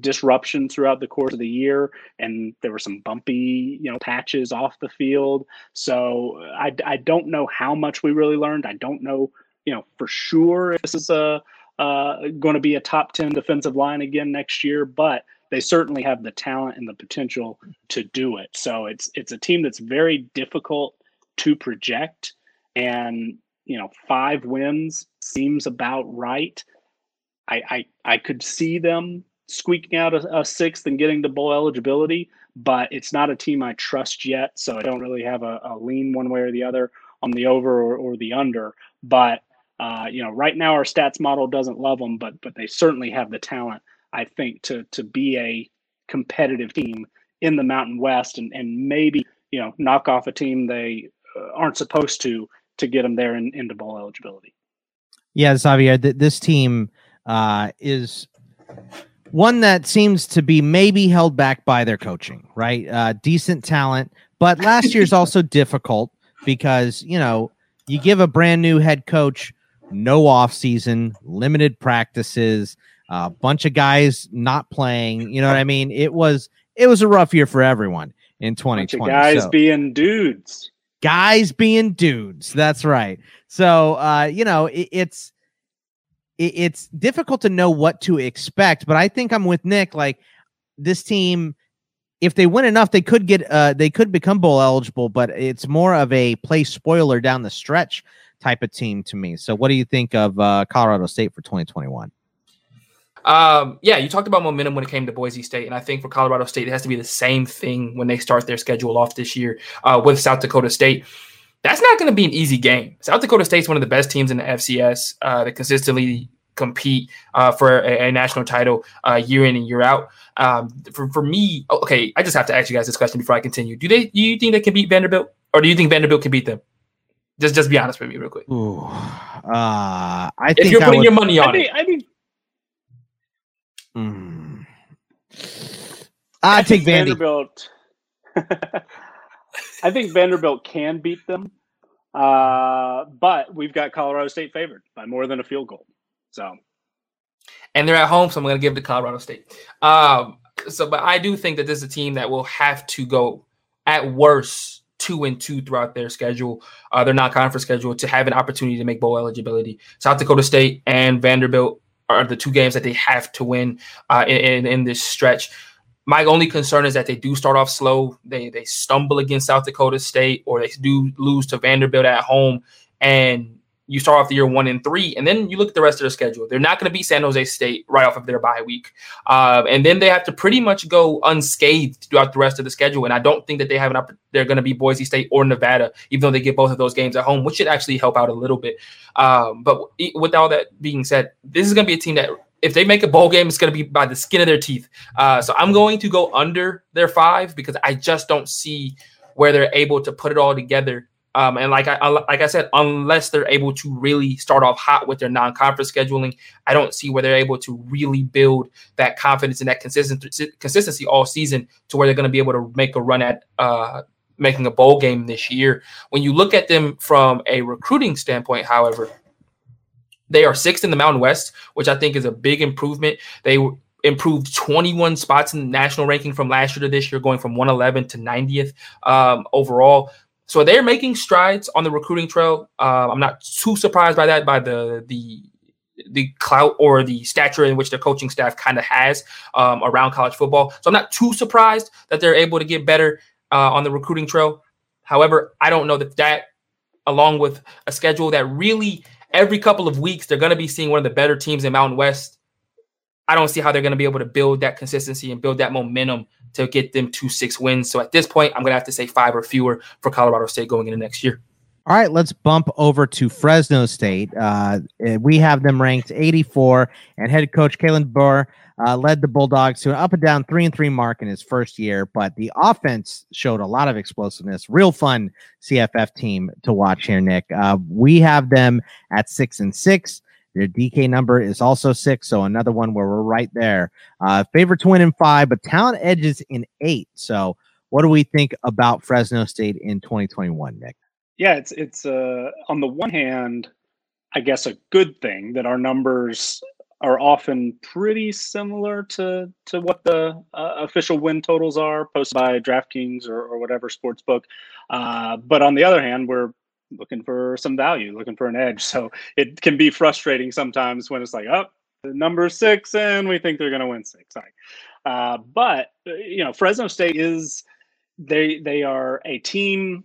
disruption throughout the course of the year and there were some bumpy you know patches off the field so i, I don't know how much we really learned i don't know you know for sure this is a uh, going to be a top 10 defensive line again next year but they certainly have the talent and the potential to do it so it's it's a team that's very difficult to project and you know five wins seems about right I, I I could see them squeaking out a, a, sixth and getting to bowl eligibility, but it's not a team I trust yet. So I don't really have a, a lean one way or the other on the over or, or the under. But uh, you know, right now our stats model doesn't love them, but but they certainly have the talent, I think, to to be a competitive team in the Mountain West and and maybe you know knock off a team they uh, aren't supposed to to get them there in, into bowl eligibility. Yeah, Xavier, th- this team uh, is one that seems to be maybe held back by their coaching, right? Uh, decent talent, but last year's also difficult because you know you give a brand new head coach no off season, limited practices, a uh, bunch of guys not playing. You know what I mean? It was it was a rough year for everyone in 2020. guys so. being dudes. Guys being dudes. That's right. So uh, you know, it, it's it's difficult to know what to expect. But I think I'm with Nick. Like this team, if they win enough, they could get uh they could become bowl eligible. But it's more of a play spoiler down the stretch type of team to me. So what do you think of uh, Colorado State for 2021? Um, yeah, you talked about momentum when it came to Boise State, and I think for Colorado State, it has to be the same thing when they start their schedule off this year uh, with South Dakota State that's not going to be an easy game. South Dakota State's one of the best teams in the FCS uh, that consistently compete uh, for a, a, national title uh, year in and year out. Um, for, for me, oh, okay, I just have to ask you guys this question before I continue. Do they? Do you think they can beat Vanderbilt, or do you think Vanderbilt can beat them? Just, just be honest with me, real quick. Ooh, uh, I if think you're putting would, your money on I it, I think. Mm. I, I take Vanderbilt. I think Vanderbilt can beat them, uh, but we've got Colorado State favored by more than a field goal. So, and they're at home, so I'm going to give it to Colorado State. Um, so, but I do think that this is a team that will have to go at worst two and two throughout their schedule, uh, their non-conference schedule, to have an opportunity to make bowl eligibility. South Dakota State and Vanderbilt are the two games that they have to win uh, in, in, in this stretch. My only concern is that they do start off slow. They they stumble against South Dakota State, or they do lose to Vanderbilt at home, and you start off the year one and three, and then you look at the rest of their schedule. They're not going to beat San Jose State right off of their bye week, uh, and then they have to pretty much go unscathed throughout the rest of the schedule. And I don't think that they have an up. They're going to be Boise State or Nevada, even though they get both of those games at home, which should actually help out a little bit. Um, but with all that being said, this is going to be a team that if they make a bowl game, it's going to be by the skin of their teeth. Uh, so I'm going to go under their five because I just don't see where they're able to put it all together um, and like I like I said, unless they're able to really start off hot with their non-conference scheduling, I don't see where they're able to really build that confidence and that consistency consistency all season to where they're going to be able to make a run at uh, making a bowl game this year. When you look at them from a recruiting standpoint, however, they are sixth in the Mountain West, which I think is a big improvement. They improved 21 spots in the national ranking from last year to this year, going from 111 to 90th um, overall. So they're making strides on the recruiting trail. Uh, I'm not too surprised by that, by the the the clout or the stature in which their coaching staff kind of has um, around college football. So I'm not too surprised that they're able to get better uh, on the recruiting trail. However, I don't know that that, along with a schedule that really every couple of weeks they're going to be seeing one of the better teams in Mountain West. I don't see how they're going to be able to build that consistency and build that momentum to get them to six wins. So at this point, I'm going to have to say five or fewer for Colorado State going into next year. All right, let's bump over to Fresno State. Uh, we have them ranked 84, and head coach Kalen DeBoer uh, led the Bulldogs to an up and down three and three mark in his first year. But the offense showed a lot of explosiveness. Real fun CFF team to watch here, Nick. Uh, we have them at six and six. Their DK number is also six, so another one where we're right there. Uh, favorite to win in five, but talent edges in eight. So, what do we think about Fresno State in 2021, Nick? Yeah, it's it's uh, on the one hand, I guess a good thing that our numbers are often pretty similar to to what the uh, official win totals are posted by DraftKings or, or whatever sports book. Uh, but on the other hand, we're looking for some value, looking for an edge. So it can be frustrating sometimes when it's like, oh, number six, and we think they're going to win six. Sorry. Uh, but you know, Fresno State is they they are a team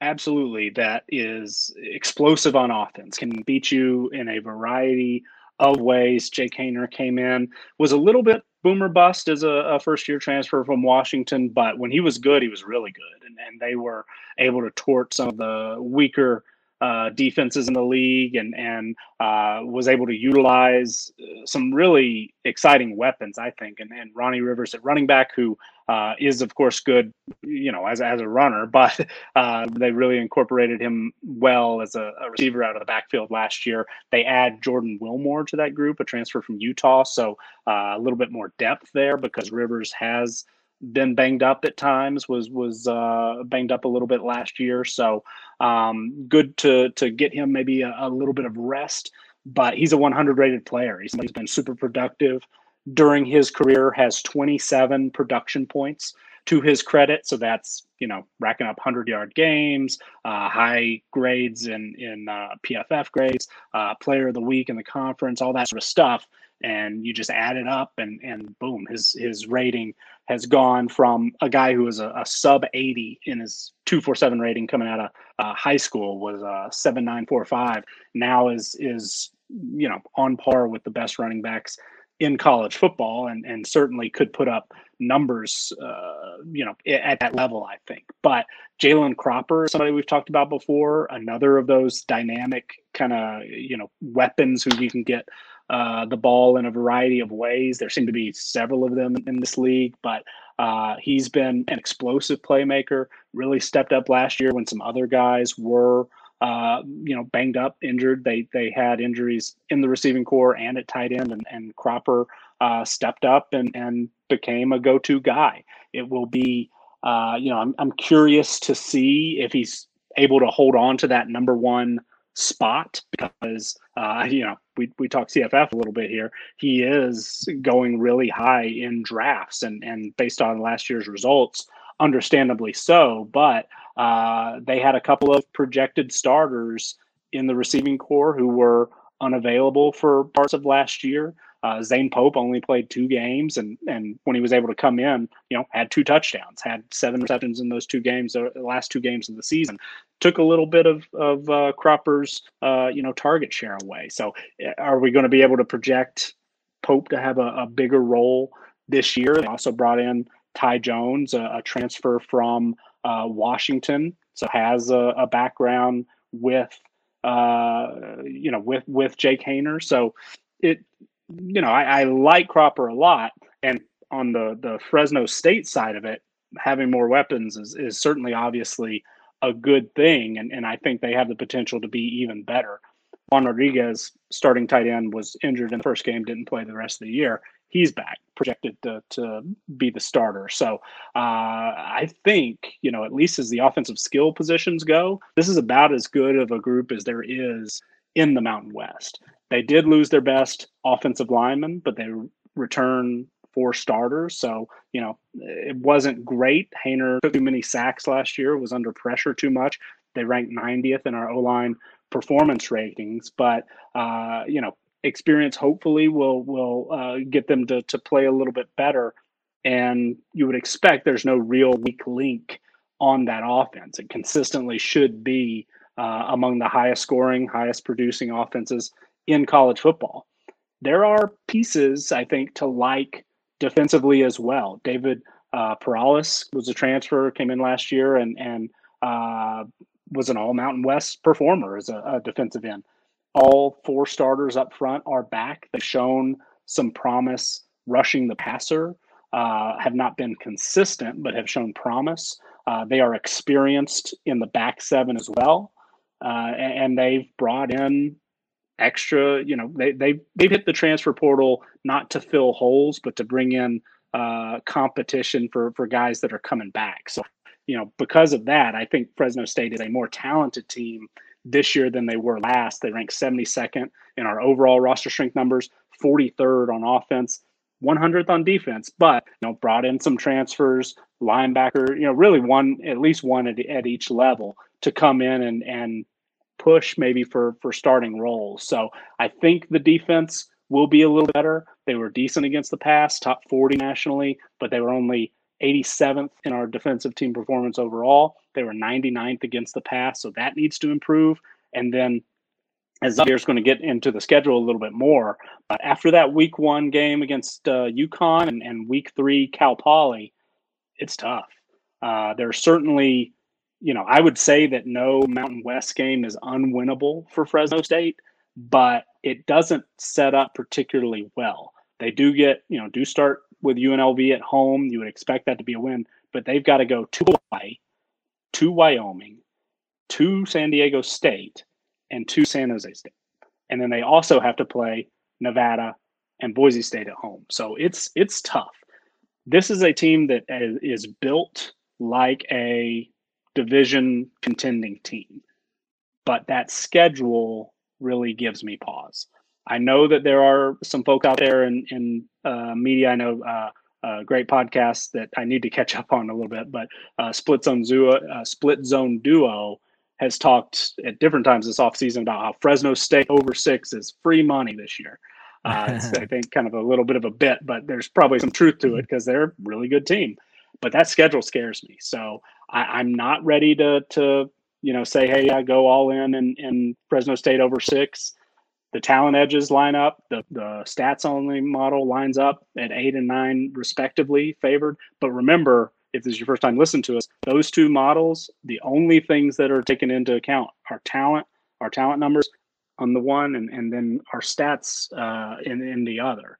absolutely that is explosive on offense, can beat you in a variety of ways. Jake Haener came in, was a little bit boomer bust as a, a, first year transfer from Washington, but when he was good, he was really good. And, and they were able to tort some of the weaker uh, defenses in the league and and uh, was able to utilize uh, some really exciting weapons, I think. And, and Ronnie Rivers at running back, who uh, is of course good, you know, as as a runner, but uh, they really incorporated him well as a, a, receiver out of the backfield last year. They add Jordan Wilmore to that group, a transfer from Utah, so a little bit more depth there because Rivers has been banged up at times was was uh, banged up a little bit last year. So um, good to to get him maybe a, a, little bit of rest but he's a 100 rated player. He's, been super productive during his career has 27 production points to his credit. So that's you know racking up 100 yard games uh, high grades in in uh, pff grades uh, player of the week in the conference all that sort of stuff and you just add it up and and boom his his rating has gone from a guy who was a, a sub 80 in his 247 rating coming out of uh, high school was uh 7945 now is is you know on par with the best running backs in college football and and certainly could put up numbers uh, you know at that level i think. But jalen cropper somebody we've talked about before another of those dynamic kind of you know weapons who you can get uh, the ball in a variety of ways. There seem to be several of them in this league, but uh, he's been an explosive playmaker. Really stepped up last year when some other guys were, uh, you know, banged up, injured. They they had injuries in the receiving core and at tight end, and, and Cropper uh, stepped up and and became a go-to guy. It will be, uh, you know, I'm I'm curious to see if he's able to hold on to that number one spot because uh, you know we we talk CFF a little bit here. He is going really high in drafts, and and based on last year's results, understandably so. But uh, they had a couple of projected starters in the receiving core who were unavailable for parts of last year. Uh, Zane Pope only played two games, and and when he was able to come in, you know, had two touchdowns, had seven receptions in those two games, the last two games of the season. Took a little bit of of uh, Cropper's, uh, you know, target share away. So, eh, are we going to be able to project Pope to have a, a bigger role this year? They also brought in Ty Jones, a, a transfer from uh, Washington, so has a, a background with uh, you know with with Jake Haener. So it you know, I, I like Cropper a lot, and on the the Fresno State side of it, having more weapons is is certainly obviously a good thing, and and I think they have the potential to be even better. Juan Rodriguez, starting tight end, was injured in the first game, didn't play the rest of the year. He's back, projected to, to be the starter. So uh, I think, you know, at least as the offensive skill positions go, this is about as good of a group as there is in the Mountain West. They did lose their best offensive lineman, but they return four starters. So, you know, it wasn't great. Haener took too many sacks last year, was under pressure too much. They ranked 90th in our O line performance ratings, but, uh, you know, experience hopefully will will uh, get them to, to play a little bit better. And you would expect there's no real weak link on that offense. It consistently should be uh, among the highest scoring, highest producing offenses in college football. There are pieces, I think, to like defensively as well. David uh, Perales was a transfer, came in last year, and and uh, was an All Mountain West performer as a, a, defensive end. All four starters up front are back. They've shown some promise rushing the passer. Uh, have not been consistent, but have shown promise. Uh, they are experienced in the back seven as well, uh, and, they've brought in extra. You know, they they they've hit the transfer portal not to fill holes, but to bring in uh, competition for for guys that are coming back. So, you know, because of that, I think Fresno State is a more talented team this year than they were last. They ranked 72nd in our overall roster strength numbers, 43rd on offense, 100th on defense, but you know, brought in some transfers, linebacker, you know, really one at least one at, at each level to come in and and push maybe for for starting roles. So I think the defense will be a little better. They were decent against the pass, top 40 nationally, but they were only 87th in our defensive team performance overall. They were 99th against the pass, so that needs to improve. And then as Xavier's going to get into the schedule a little bit more, but after that week one game against uh, UConn and, and week three Cal Poly, it's tough. Uh, there's certainly, you know, I would say that no Mountain West game is unwinnable for Fresno State, but it doesn't set up particularly well. They do get, you know, do start with UNLV at home. You would expect that to be a win, but they've got to go to Hawaii, to Wyoming, to San Diego State, and to San Jose State. And then they also have to play Nevada and Boise State at home. So it's it's tough. This is a team that is built like a division contending team. But that schedule really gives me pause. I know that there are some folks out there in, in uh, media. I know uh, uh, great podcasts that I need to catch up on a little bit, but uh, Split Zone Duo, uh, Split Zone Duo has talked at different times this offseason about how Fresno State over six is free money this year. Uh, it's, I think, kind of a little bit of a bit, but there's probably some truth to it because they're a really good team. But that schedule scares me. So I, am not ready to, to, you know, say, hey, I go all in and, Fresno State over six the talent edges line up, the, the stats only model lines up at eight and nine respectively favored. But remember, if this is your first time listening to us, those two models, the only things that are taken into account are talent, our talent numbers on the one, and, and then our stats uh, in, in the other.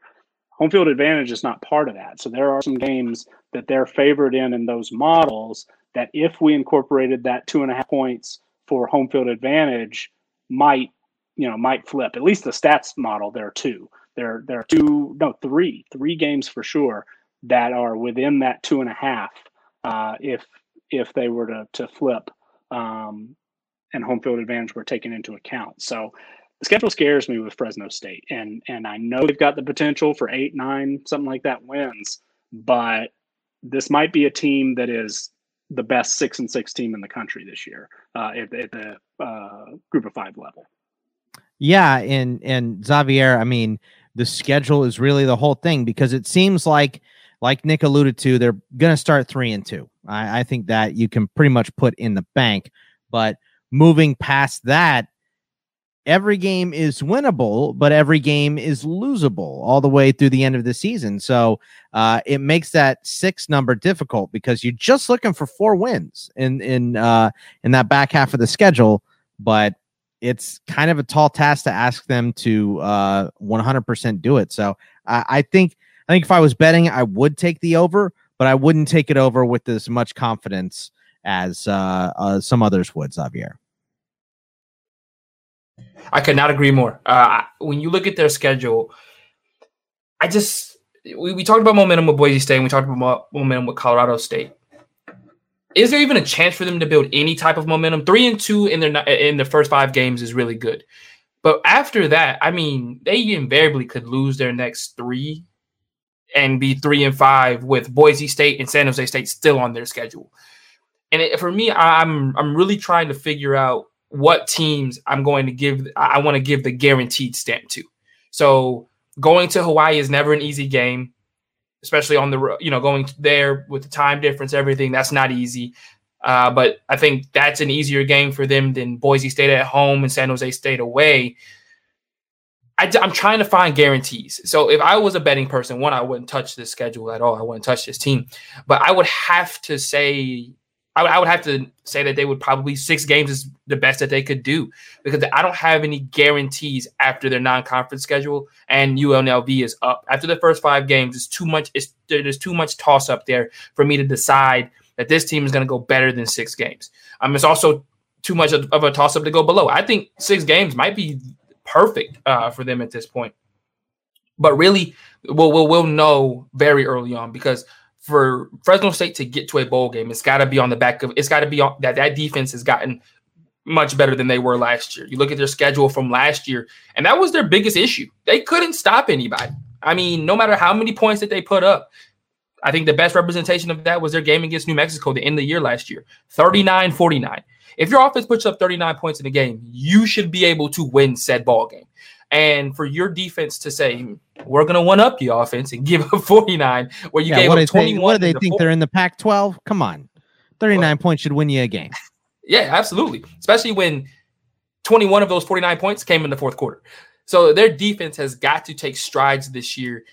Home field advantage is not part of that. So there are some games that they're favored in in those models that if we incorporated that two and a half points for home field advantage, might you know might flip. At least the stats model there are two. There there are two no three three games for sure that are within that two and a half. Uh, if if they were to to flip um, and home field advantage were taken into account. So the schedule scares me with Fresno State, and and I know they've got the potential for eight, nine, something like that wins, but this might be a team that is the best six and six team in the country this year uh, at, at the uh, group of five level. Yeah, and and Xavier, I mean, the schedule is really the whole thing because it seems like, like Nick alluded to, they're gonna start three and two. I, I think that you can pretty much put in the bank. But moving past that, every game is winnable, but every game is losable all the way through the end of the season. So uh, it makes that six number difficult because you're just looking for four wins in in uh, in that back half of the schedule. But it's kind of a tall task to ask them to uh, 100% do it. So I, I think I think if I was betting, I would take the over, but I wouldn't take it over with as much confidence as uh, uh, some others would. Xavier. I could not agree more. Uh, when you look at their schedule, I just we, we talked about momentum with Boise State, and we talked about momentum with Colorado State is there even a chance for them to build any type of momentum? Three and two in their in the first five games is really good, but after that, I mean, they invariably could lose their next three and be three and five with Boise State and San Jose State still on their schedule. And it, for me, I'm I'm really trying to figure out what teams I'm going to give. I want to give the guaranteed stamp to. So going to Hawaii is never an easy game especially on the you know going there with the time difference, everything. That's not easy. Uh, but I think that's an easier game for them than Boise State at home and San Jose State away. I, am trying to find guarantees. So if I was a betting person, one, I wouldn't touch this schedule at all. I wouldn't touch this team. But I would have to say I would, I would have to say that they would probably six games is the best that they could do because I don't have any guarantees after their non-conference schedule and UNLV is up after the first five games. It's too much. It's there's too much toss up there for me to decide that this team is going to go better than six games. Um, it's also too much of, of a toss up to go below. I think six games might be perfect uh, for them at this point. But really, we'll, we'll, we'll know very early on because for Fresno State to get to a bowl game, it's got to be on the back of it's got to be on that that defense has gotten much better than they were last year. You look at their schedule from last year, and that was their biggest issue. They couldn't stop anybody. I mean, no matter how many points that they put up, I think the best representation of that was their game against New Mexico the end of the year last year 39 49. If your offense puts up 39 points in a game, you should be able to win said ball game. And for your defense to say, we're going to one up your offense and give up 49, where you yeah, gave up 21. They, what do they think? They're in the Pac 12? Come on. 39 points should win you a game. Yeah, absolutely. Especially when 21 of those 49 points came in the fourth quarter. So their defense has got to take strides this year.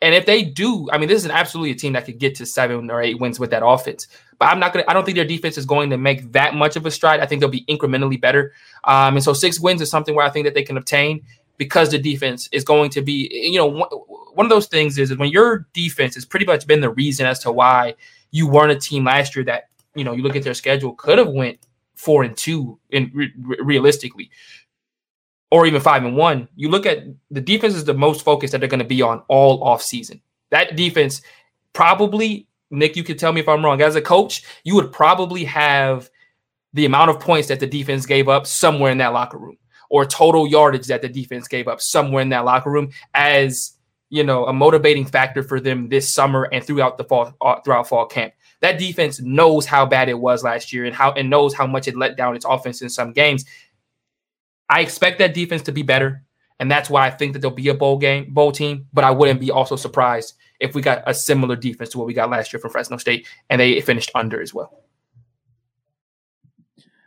And if they do, I mean, this is an absolutely a team that could get to seven or eight wins with that offense. But I'm not gonna. I don't think their defense is going to make that much of a stride. I think they'll be incrementally better. Um, and so six wins is something where I think that they can obtain because the defense is going to be. You know, one of those things is, is when your defense has pretty much been the reason as to why you weren't a team last year that you know, you look at their schedule, could have went four and two in re- realistically, or even five and one. You look at the defense is the most focused that they're going to be on all off season. That defense probably, Nick, you could tell me if I'm wrong. As a coach, you would probably have the amount of points that the defense gave up somewhere in that locker room, or total yardage that the defense gave up somewhere in that locker room as you know a motivating factor for them this summer and throughout the fall uh, throughout fall camp that defense knows how bad it was last year and how and knows how much it let down its offense in some games. I expect that defense to be better, and that's why I think that there'll be a bowl game, bowl team. But I wouldn't be also surprised if we got a similar defense to what we got last year from Fresno State, and they finished under as well.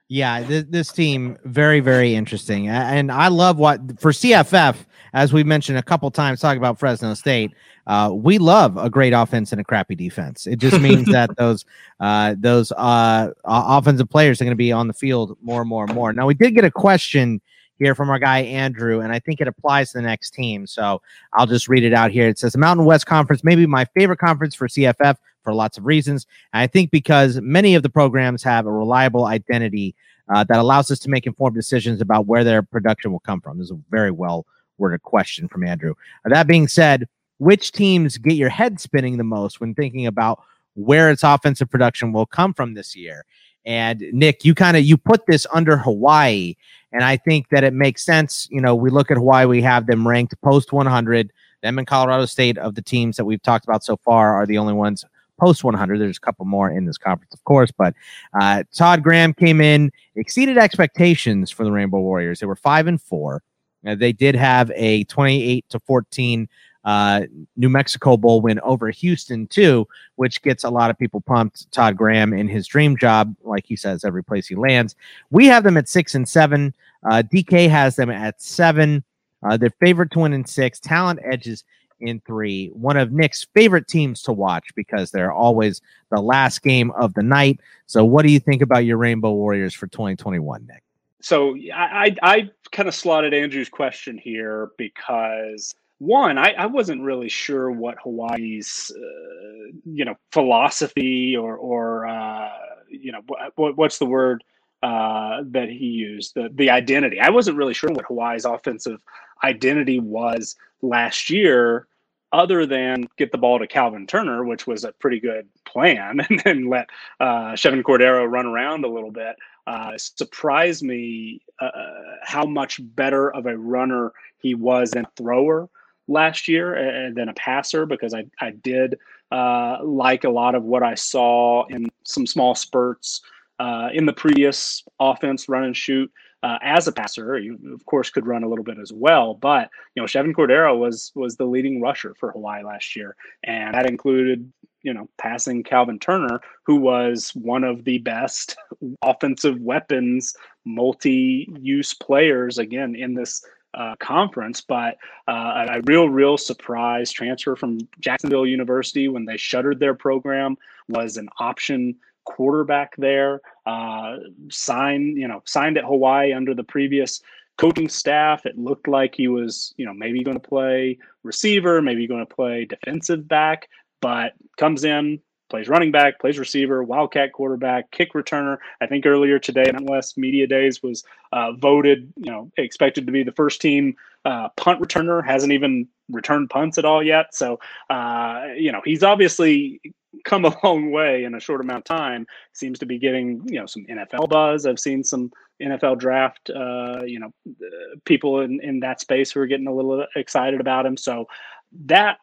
Yeah, th- this team very very interesting, and I love what for CFF as we mentioned a couple times talking about Fresno State. Uh, we love a great offense and a crappy defense. It just means that those uh, those uh, offensive players are going to be on the field more and more and more. Now we did get a question here from our guy Andrew, and I think it applies to the next team. So I'll just read it out here. It says the Mountain West Conference may be my favorite conference for CFF for lots of reasons. And I think because many of the programs have a reliable identity uh, that allows us to make informed decisions about where their production will come from. This is a very well worded question from Andrew. That being said, which teams get your head spinning the most when thinking about where its offensive production will come from this year? And Nick, you kind of you put this under Hawaii, and I think that it makes sense. You know, we look at why we have them ranked post 100. Them and Colorado State of the teams that we've talked about so far are the only ones post 100. There's a couple more in this conference, of course, but uh, Todd Graham came in, exceeded expectations for the Rainbow Warriors. They were five and four. Uh, they did have a 28 to 14 uh, New Mexico Bowl win over Houston too, which gets a lot of people pumped. Todd Graham in his dream job, like he says, every place he lands. We have them at six and seven. Uh, DK has them at seven. Uh, their favorite to win in six. Talent edges in three. One of Nick's favorite teams to watch because they're always the last game of the night. So, what do you think about your Rainbow Warriors for 2021, Nick? So, I, I, I kind of slotted Andrew's question here because one, I, I wasn't really sure what Hawaii's, uh, you know, philosophy or, or uh, you know, what, what's the word uh, that he used, the, the identity. I wasn't really sure what Hawaii's offensive identity was last year, other than get the ball to Calvin Turner, which was a pretty good plan, and then let uh, Chevan Cordeiro run around a little bit. Uh, surprised me uh, how much better of a runner he was than a thrower last year and than a passer because I, I did uh, like a lot of what I saw in some small spurts uh, in the previous offense, run and shoot. Uh, as a passer, you of course could run a little bit as well, but you know Chevan Cordeiro was was the leading rusher for Hawaii last year, and that included you know passing Calvin Turner, who was one of the best offensive weapons, multi-use players again in this uh, conference, but uh, a real, real surprise transfer from Jacksonville University when they shuttered their program was an option quarterback there. Uh, signed, you know, signed at Hawaii under the previous coaching staff. It looked like he was, you know, maybe going to play receiver, maybe going to play defensive back, but comes in, plays running back, plays receiver, wildcat quarterback, kick returner. I think earlier today, West Media Days was uh, voted, you know, expected to be the first team uh, punt returner. Hasn't even returned punts at all yet. So, uh, you know, he's obviously come a long way in a short amount of time. Seems to be getting, you know, some NFL buzz. I've seen some NFL draft, uh, you know, people in, in that space who are getting a little excited about him. So that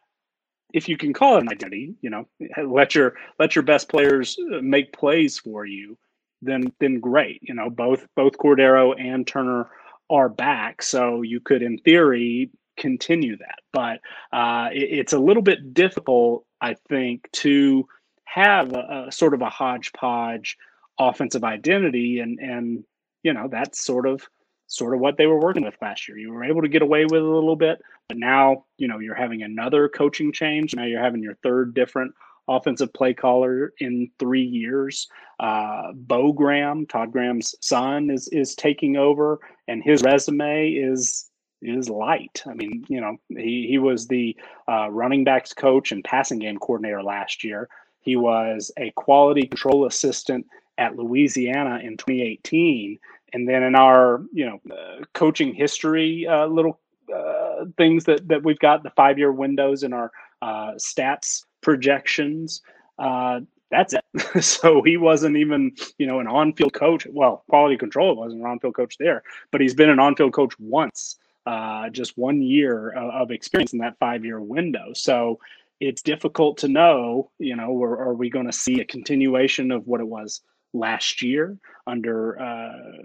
if you can call it an identity, you know, let your let your best players uh, make plays for you, then then great. You know, both both Cordeiro and Turner are back, so you could, in theory, continue that. But uh, it, it's a little bit difficult, I think, to have a, a sort of a hodgepodge offensive identity, and and you know that's sort of sort of what they were working with last year. You were able to get away with a little bit, but now, you know, you're having another coaching change. Now you're having your third different offensive play caller in three years. Uh, Bo Graham, Todd Graham's son, is is taking over, and his resume is is light. I mean, you know, he he was the uh, running backs coach and passing game coordinator last year. He was a quality control assistant at Louisiana in 2018 and then in our you know uh, coaching history uh, little uh, things that that we've got the five year windows in our uh, stats projections uh, that's it. So he wasn't even you know an on-field coach. Well quality control wasn't an on-field coach there but he's been an on-field coach once uh, just one year of, of experience in that five year window. So it's difficult to know you know are we going to see a continuation of what it was last year under uh,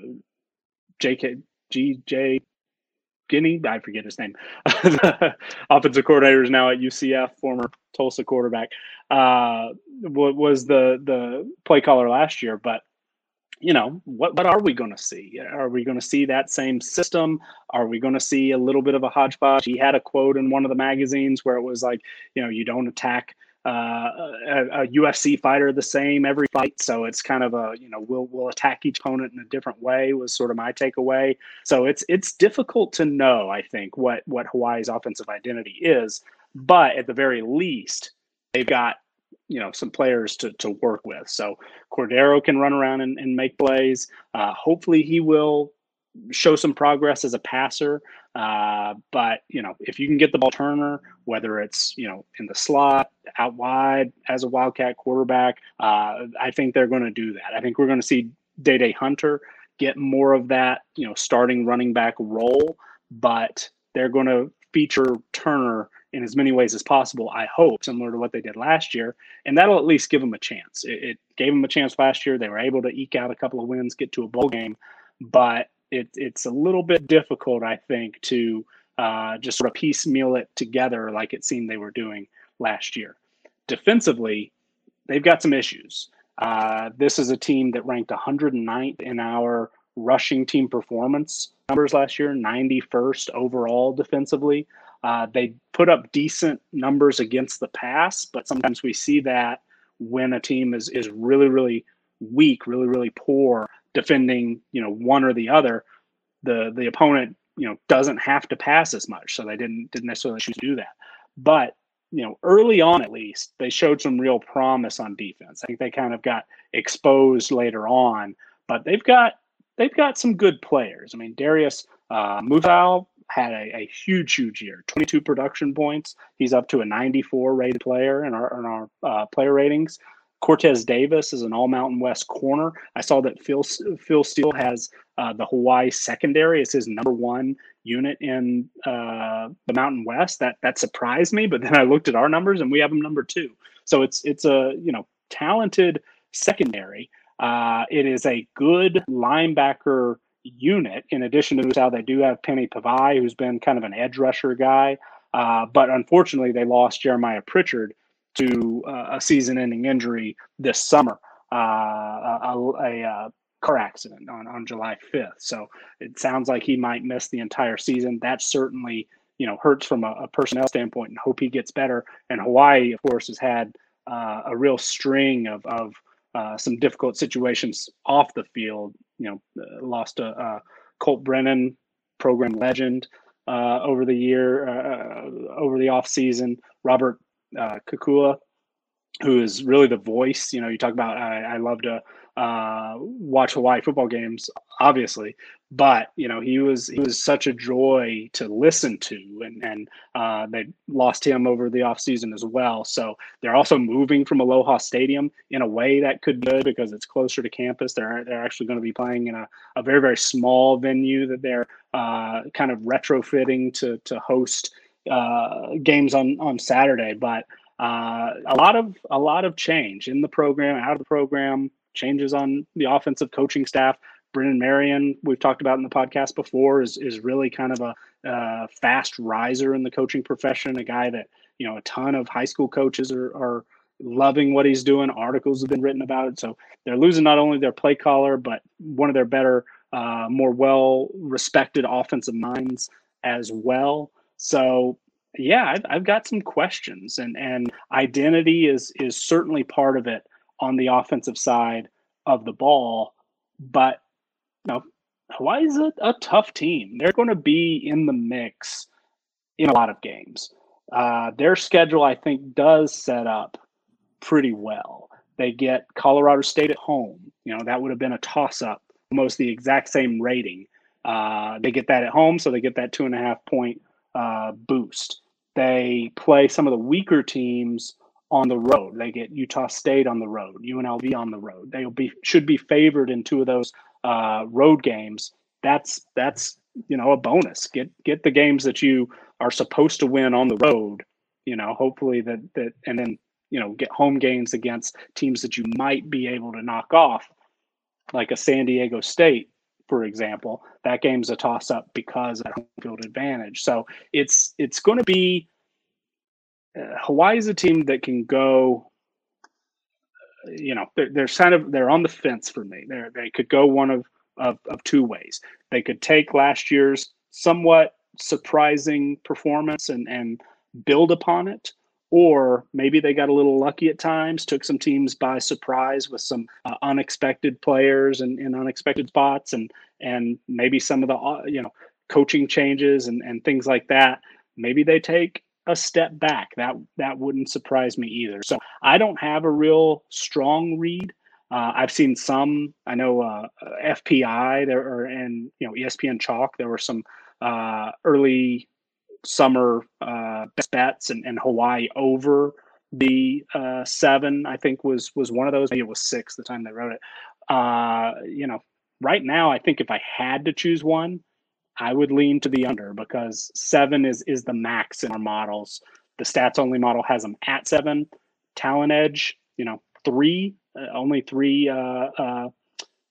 JK GJ Kinne. I forget his name. offensive coordinator is now at UCF, former Tulsa quarterback. Uh, what was the the play caller last year, but you know what what are we going to see are we going to see that same system are we going to see a little bit of a hodgepodge he had a quote in one of the magazines where it was like you know you don't attack uh, a, a, UFC fighter the same every fight. So it's kind of a you know we'll we'll attack each opponent in a different way was sort of my takeaway. So it's it's difficult to know I think what what Hawaii's offensive identity is, but at the very least they've got you know some players to to work with. So Cordeiro can run around and, and make plays. Uh, hopefully he will show some progress as a passer. Uh, but you know, if you can get the ball Turner, whether it's you know in the slot, out wide as a wildcat quarterback, uh, I think they're going to do that. I think we're going to see Dae Dae Hunter get more of that you know starting running back role, but they're going to feature Turner in as many ways as possible. I hope similar to what they did last year, and that'll at least give them a chance. It, it gave them a chance last year. They were able to eke out a couple of wins, get to a bowl game, but it, it's a little bit difficult, I think, to uh, just sort of piecemeal it together like it seemed they were doing last year. Defensively, they've got some issues. Uh, this is a team that ranked 109th in our rushing team performance numbers last year, 91st overall defensively. Uh, they put up decent numbers against the pass, but sometimes we see that when a team is is really really weak, really really poor defending, you know, one or the other, the the opponent, you know, doesn't have to pass as much. So they didn't didn't necessarily choose to do that. But you know, early on at least, they showed some real promise on defense. I think they kind of got exposed later on, but they've got they've got some good players. I mean, Darius uh, Mutal had a, a, huge, huge year. 22 production points. He's up to a 94 rated player in our in our uh, player ratings. Cortez Davis is an All Mountain West corner. I saw that Phil Phil Steele has uh, the Hawaii secondary as his number one unit in uh, the Mountain West. That that surprised me, but then I looked at our numbers and we have him number two. So it's it's a you know talented secondary. Uh, it is a good linebacker unit. In addition to how they do have Penei Pavihi, who's been kind of an edge rusher guy. Uh, but unfortunately, they lost Jeremiah Pritchard, to uh, a season-ending injury this summer, uh, a, a, a, car accident on, on July 5th. So it sounds like he might miss the entire season. That certainly, you know, hurts from a, a personnel standpoint, and hope he gets better. And Hawaii, of course, has had uh, a real string of of uh, some difficult situations off the field. You know, uh, lost a, Colt Brennan, program legend. Uh, over the year, uh, over the off season. Robert uh, Kekaula who is really the voice. You know, you talk about I, I love to uh, watch Hawaii football games, obviously, but you know he was he was such a joy to listen to, and and uh, they lost him over the offseason as well. So they're also moving from Aloha Stadium in a way that could be good because it's closer to campus. They're they're actually going to be playing in a, a very very small venue that they're uh, kind of retrofitting to to host uh, games on on Saturday, but. Uh, a lot of a lot of change in the program, out of the program, changes on the offensive coaching staff. Brennan Marion, we've talked about in the podcast before, is is really kind of a uh, fast riser in the coaching profession. A guy that you know a ton of high school coaches are, are loving what he's doing. Articles have been written about it. So they're losing not only their play caller, but one of their better, uh, more well respected offensive minds as well. So yeah, I've, I've got some questions, and and identity is is certainly part of it on the offensive side of the ball. But you know, Hawaii is a, a tough team. They're going to be in the mix in a lot of games. Uh, their schedule, I think, does set up pretty well. They get Colorado State at home. You know, that would have been a toss up, almost the exact same rating. Uh, they get that at home, so they get that two and a half point uh, boost. They play some of the weaker teams on the road. They get Utah State on the road, UNLV on the road. They'll be should be favored in two of those uh, road games. That's that's you know a bonus. Get get the games that you are supposed to win on the road. You know, hopefully that that and then you know get home games against teams that you might be able to knock off, like a San Diego State, for example. That game's a toss up because of home field advantage. So it's it's going to be uh, Hawaii is a team that can go. You know, they're, they're kind of they're on the fence for me. They they could go one of, of of two ways. They could take last year's somewhat surprising performance and and build upon it, or maybe they got a little lucky at times, took some teams by surprise with some uh, unexpected players and in unexpected spots, and and maybe some of the uh, you know coaching changes and and things like that. Maybe they take a step back. That that wouldn't surprise me either. So I don't have a real strong read. Uh, I've seen some. I know uh, FPI there are, and you know ESPN Chalk. There were some uh, early summer uh, best bets, and, and Hawaii over the uh, seven. I think was was one of those. Maybe it was six the time they wrote it. Uh, you know, right now, I think if I had to choose one, I would lean to the under because seven is is the max in our models. The stats only model has them at seven. Talent edge, you know, three, uh, only three uh, uh,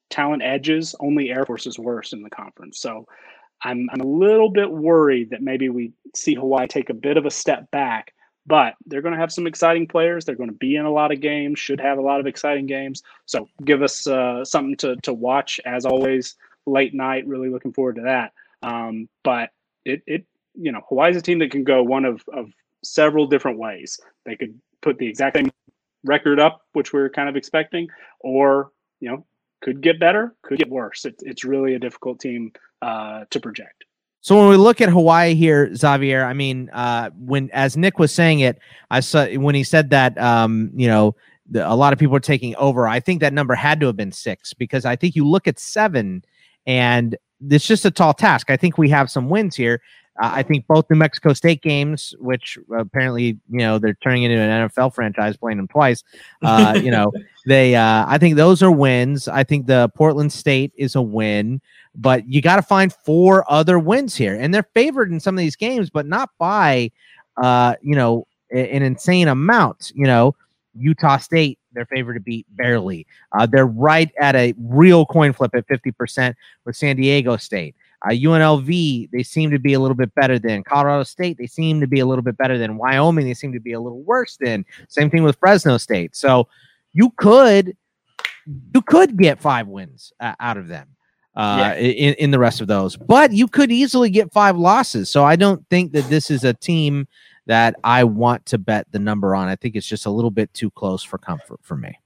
talent edges. Only Air Force is worse in the conference. So I'm I'm a little bit worried that maybe we see Hawaii take a bit of a step back. But they're going to have some exciting players. They're going to be in a lot of games. Should have a lot of exciting games. So give us uh, something to to watch as always. Late night. Really looking forward to that. Um, but it, it, you know, Hawaii's a team that can go one of, of several different ways. They could put the exact same record up, which we're kind of expecting, or, you know, could get better, could get worse. It, it's really a difficult team uh, to project. So when we look at Hawaii here, Xavier, I mean, uh, when as Nick was saying it, I saw when he said that, um, you know, the, a lot of people are taking over. I think that number had to have been six because I think you look at seven, and it's just a tall task. I think we have some wins here. Uh, I think both New Mexico State games, which apparently you know they're turning into an NFL franchise, playing them twice. Uh, you know, they. Uh, I think those are wins. I think the Portland State is a win, but you got to find four other wins here, and they're favored in some of these games, but not by, uh, you know, an insane amount. You know, Utah State they're favored to beat barely. Uh, they're right at a real coin flip at 50% with San Diego State. Uh, UNLV, they seem to be a little bit better than Colorado State. They seem to be a little bit better than Wyoming. They seem to be a little worse than. Same thing with Fresno State. So you could you could get five wins uh, out of them uh, yeah. in, in the rest of those, but you could easily get five losses. So I don't think that this is a team that I want to bet the number on. I think it's just a little bit too close for comfort for me.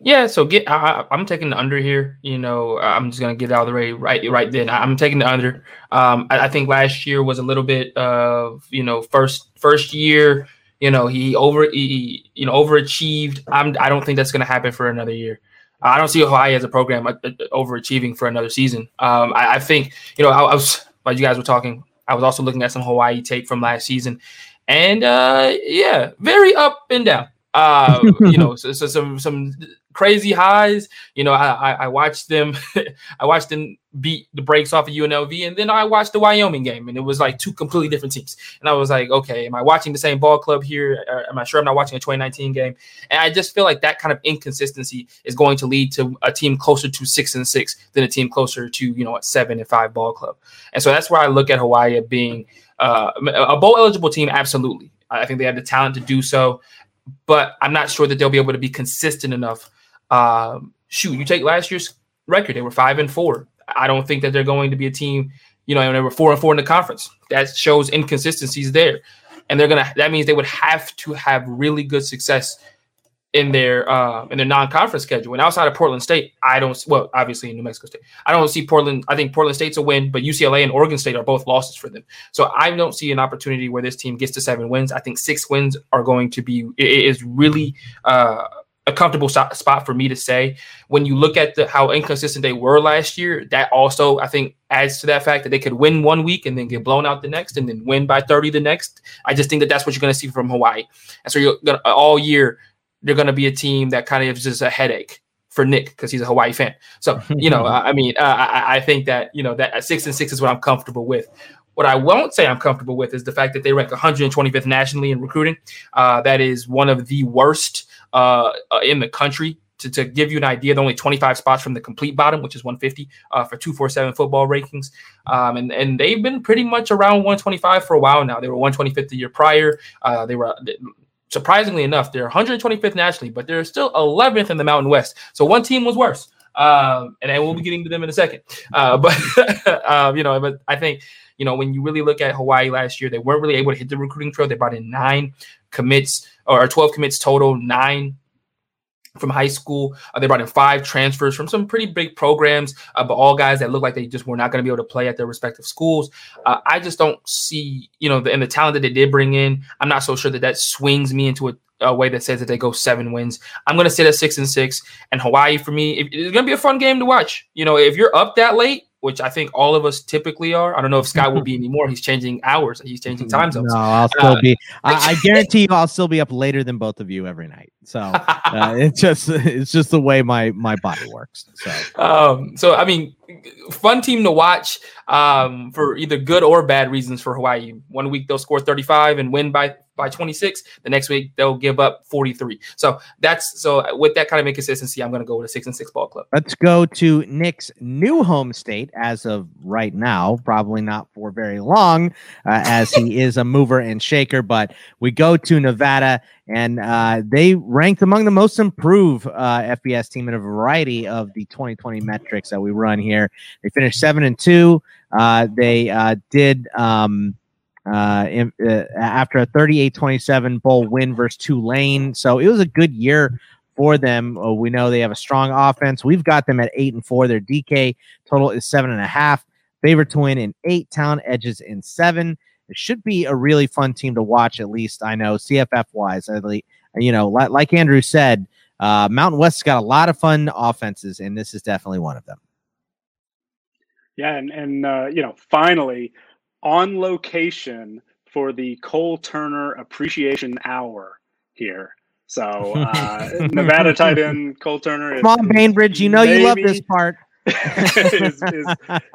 Yeah, so get I, am taking the under here. You know, I'm just gonna get out of the way right right then. I'm taking the under. Um, I, I, think last year was a little bit of you know first first year. You know, he over he, you know overachieved. I'm I don't think that's to happen for another year. I don't see Hawaii as a program uh, uh, overachieving for another season. Um, I, I, think you know I, I, was while you guys were talking, I was also looking at some Hawaii tape from last season, and uh, yeah, very up and down. Uh, you know, so, so, some some crazy highs. You know, I, I, watched them, I watched them beat the brakes off of UNLV, and then I watched the Wyoming game, and it was like two completely different teams. And I was like, okay, am I watching the same ball club here? Or am I sure I'm not watching a 2019 game? And I just feel like that kind of inconsistency is going to lead to a team closer to six and six than a team closer to you know a seven and five ball club. And so that's where I look at Hawaii being uh, a bowl eligible team. Absolutely, I think they have the talent to do so but I'm not sure that they'll be able to be consistent enough um, shoot, you take last year's record; they were five and four. I don't think that they're going to be a team. You know, and they were four and four in the conference. That shows inconsistencies there, and they're gonna. That means they would have to have really good success in their uh, in their non-conference schedule. And outside of Portland State, I don't. Well, obviously in New Mexico State, I don't see Portland. I think Portland State's a win, but UCLA and Oregon State are both losses for them. So I don't see an opportunity where this team gets to seven wins. I think six wins are going to be. It is really. Uh, a comfortable spot for me to say. When you look at the, how inconsistent they were last year, that also I think adds to that fact that they could win one week and then get blown out the next, and then win by thirty the next. I just think that that's what you're going to see from Hawaii, and so you're gonna all year they're going to be a team that kind of is just a headache for Nick because he's a Hawaii fan. So you know, I mean, uh, I, I think that you know that six and six is what I'm comfortable with. What I won't say I'm comfortable with is the fact that they rank 125th nationally in recruiting. Uh, that is one of the worst uh, uh, in the country. To, to give you an idea, they're only 25 spots from the complete bottom, which is 150 uh, for 247 football rankings. Um, and, and they've been pretty much around 125 for a while now. They were 125th the year prior. Uh, they were surprisingly enough, they're 125th nationally, but they're still 11th in the Mountain West. So one team was worse. Um, and I will be getting to them in a second. Uh, but uh, you know, but I think you know when you really look at Hawaii last year, they weren't really able to hit the recruiting trail. They brought in nine commits or 12 commits total, nine from high school. Uh, they brought in five transfers from some pretty big programs, uh, but all guys that look like they just were not going to be able to play at their respective schools. Uh, I just don't see, you know, the, and the talent that they did bring in. I'm not so sure that that swings me into a, a way that says that they go seven wins. I'm going to sit at six and six. And Hawaii for me, it, it's going to be a fun game to watch. You know, if you're up that late, which I think all of us typically are. I don't know if Scott will be anymore. He's changing hours. He's changing time zones. No, I'll still uh, be. I, I, guarantee you, I'll still be up later than both of you every night. So uh, it's just it's just the way my my body works. So, um, so I mean, fun team to watch um, for either good or bad reasons for Hawaii. One week they'll score 35 and win by by 26. The next week they'll give up 43. So that's so with that kind of inconsistency, I'm going to go with a six and six ball club. Let's go to Nick's new home state as of right now. Probably not for very long, uh, as he is a mover and shaker. But we go to Nevada, and uh, they ranked among the most improved uh, FBS team in a variety of the 2020 metrics that we run here. They finished seven and two. Uh, they uh, did. Um, uh, in, uh, after a 38-27 bowl win versus Tulane. So it was a good year for them. We know they have a strong offense. We've got them at eight and four. Their DK total is seven and a half. Favorite to win in eight. Town edges in seven. It should be a really fun team to watch. At least I know CFF wise. You know, like, like Andrew said, uh, Mountain West's got a lot of fun offenses, and this is definitely one of them. Yeah, and and uh, you know, finally, on location for the Cole Turner Appreciation Hour here. So uh, Nevada tight end Cole Turner. Come on, Bainbridge, you know maybe, you love this part. is, is,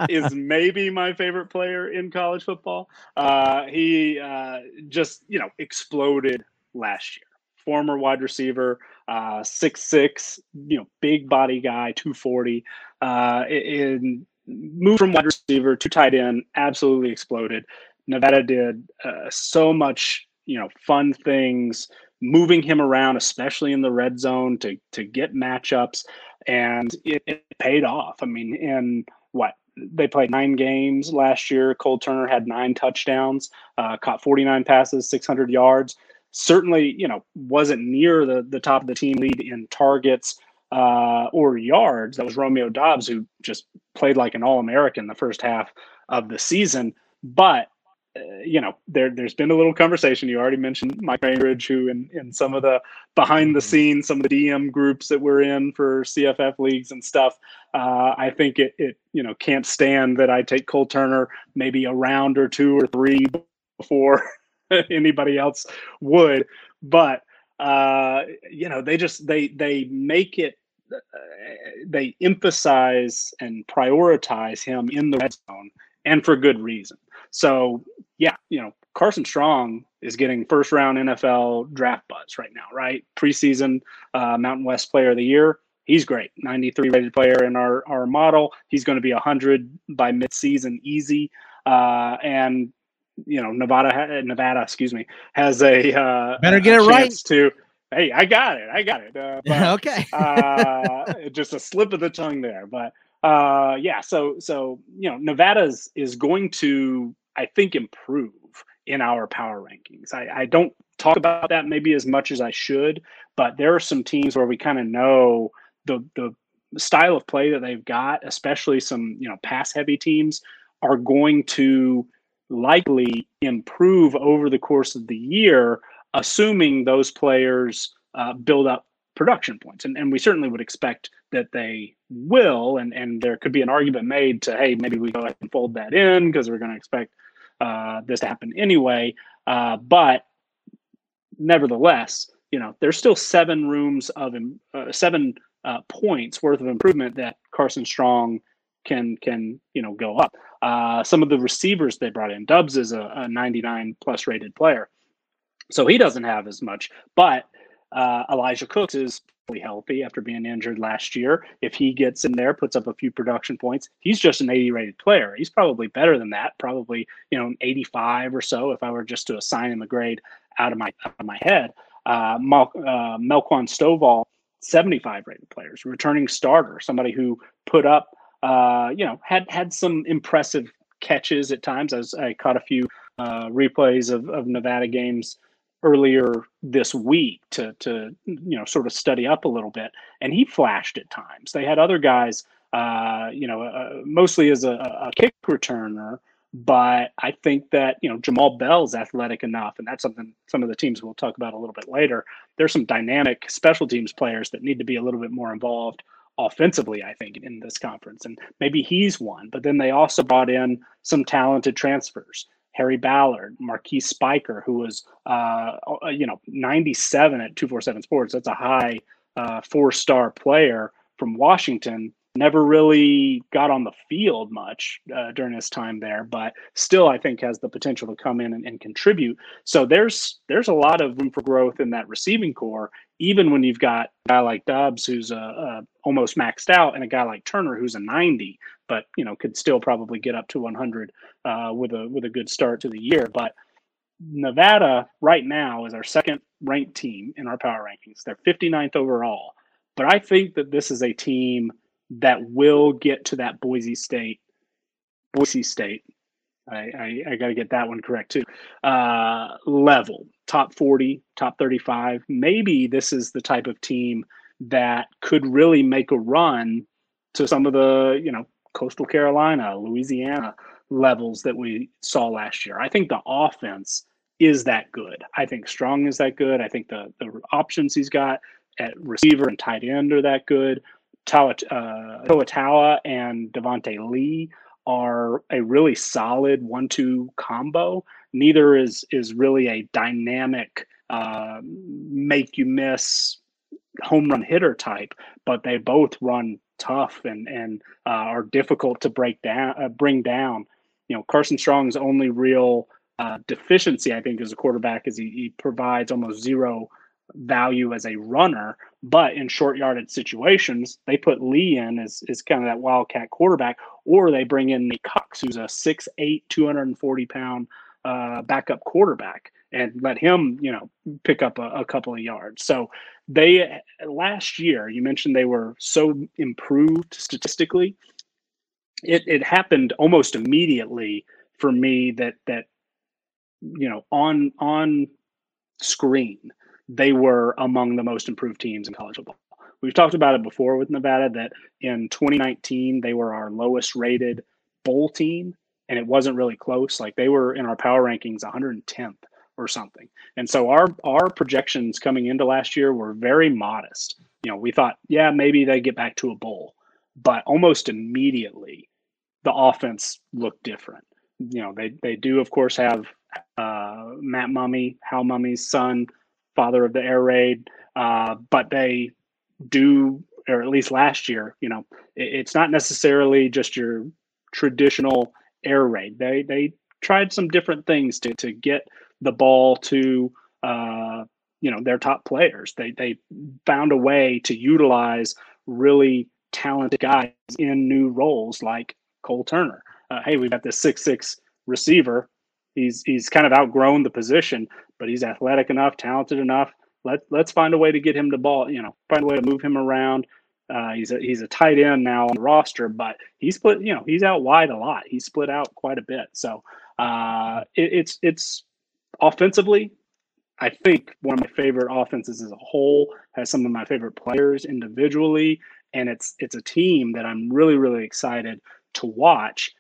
is, maybe my favorite player in college football. Uh, he uh, just you know exploded last year. Former wide receiver, uh, six six, you know, big body guy, two forty. Uh, in moved from wide receiver to tight end, absolutely exploded. Nevada did uh, so much, you know, fun things, moving him around, especially in the red zone to to get matchups, and it, it paid off. I mean, in what they played nine games last year. Cole Turner had nine touchdowns, uh, caught 49 passes, 600 yards. Certainly, you know, wasn't near the the top of the team lead in targets uh, or yards. That was Romeo Doubs, who just played like an All American the first half of the season. But you know, there there's been a little conversation. You already mentioned Mike Bainbridge, who in, in some of the behind the mm-hmm. scenes, some of the DM groups that we're in for CFF leagues and stuff. Uh, I think it it you know can't stand that I take Cole Turner maybe a round or two or three before anybody else would, but uh, you know they just they they make it uh, they emphasize and prioritize him in the red zone and for good reason. So yeah, you know, Carson Strong is getting first round NFL draft buzz right now, right? Preseason uh, Mountain West Player of the Year. He's great. 93 rated player in our, our model. He's going to be 100 by midseason easy. Uh, and you know, Nevada, Nevada, excuse me, has a uh, better get a it right. To hey, I got it, I got it. Uh, but, okay, uh, just a slip of the tongue there, but uh, yeah. So so you know, Nevada's is going to I think improve in our power rankings. I, I don't talk about that maybe as much as I should, but there are some teams where we kind of know the the style of play that they've got, especially some you know pass heavy teams, are going to likely improve over the course of the year, assuming those players uh, build up production points. And, and we certainly would expect that they will. And, and there could be an argument made to, hey, maybe we go ahead and fold that in because we're going to expect uh, this to happen anyway. Uh, but nevertheless, you know, there's still seven rooms of uh, seven uh, points worth of improvement that Carson Strong can can you know go up. Uh, some of the receivers they brought in, Doubs is a, a 99 plus rated player, so he doesn't have as much. But uh, Elijah Cooks is fully healthy after being injured last year. If he gets in there, puts up a few production points, he's just an 80 rated player. He's probably better than that, probably you know 85 or so if I were just to assign him a grade out of my out of my head. Uh, Mal- uh, Melquan Stovall, 75 rated players, returning starter, somebody who put up uh, you know, had had some impressive catches at times. I, was, I caught a few uh, replays of, of Nevada games earlier this week to to you know sort of study up a little bit, and he flashed at times. They had other guys, uh, you know, uh, mostly as a, a kick returner. But I think that you know Jamaal Bell's athletic enough, and that's something some of the teams we'll talk about a little bit later. There's some dynamic special teams players that need to be a little bit more involved offensively, I think, in this conference. And maybe he's one. But then they also brought in some talented transfers. Harry Ballard, Marquis Spiker, who was, uh, uh you know, 97 at 247 Sports. That's a high uh, four star player from Washington never really got on the field much uh, during his time there, but still I think has the potential to come in and, and, contribute. So there's there's a lot of room for growth in that receiving corps, even when you've got a guy like Doubs who's a, a almost maxed out, and a guy like Turner who's a 90, but you know could still probably get up to 100 uh, with a with a good start to the year. But Nevada right now is our second ranked team in our power rankings. They're 59th overall. But I think that this is a team that will get to that Boise State, Boise State. I, I, I got to get that one correct too. Uh, level top 40, top 35. Maybe this is the type of team that could really make a run to some of the, you know, coastal Carolina, Louisiana levels that we saw last year. I think the offense is that good. I think Strong is that good. I think the the options he's got at receiver and tight end are that good. Toa, uh, and Devonte Lee are a really solid one-two combo. Neither is is really a dynamic uh, make you miss home run hitter type, but they both run tough and and uh, are difficult to break down, uh, bring down. You know, Carson Strong's only real uh, deficiency, I think, as a quarterback is he, he provides almost zero value as a runner, but in short yarded situations, they put Lee in as, as kind of that wildcat quarterback, or they bring in Nate Cox, who's a 6'8, 240 pound uh, backup quarterback, and let him, you know, pick up a, a couple of yards. So they last year, you mentioned they were so improved statistically. It, it happened almost immediately for me that that you know on on screen they were among the most improved teams in college football. We've talked about it before with Nevada that in 2019 they were our lowest rated bowl team and it wasn't really close. Like they were in our power rankings 110th or something. And so our our projections coming into last year were very modest. You know, we thought, yeah, maybe they get back to a bowl, but almost immediately the offense looked different. You know, they they do of course have uh, Matt Mumme, Hal Mumme's son, father of the air raid, uh, but they do, or at least last year, you know, it, it's not necessarily just your traditional air raid. They they tried some different things to to get the ball to uh, you know their top players. They they found a way to utilize really talented guys in new roles like Cole Turner. Uh, hey, we've got this six six receiver. He's he's kind of outgrown the position, but he's athletic enough, talented enough. Let let's find a way to get him the ball. You know, find a way to move him around. Uh, he's a he's a tight end now on the roster, but he's split. You know, he's out wide a lot. He's split out quite a bit. So uh, it, it's it's offensively, I think one of my favorite offenses as a whole has some of my favorite players individually, and it's it's a team that I'm really really excited to watch.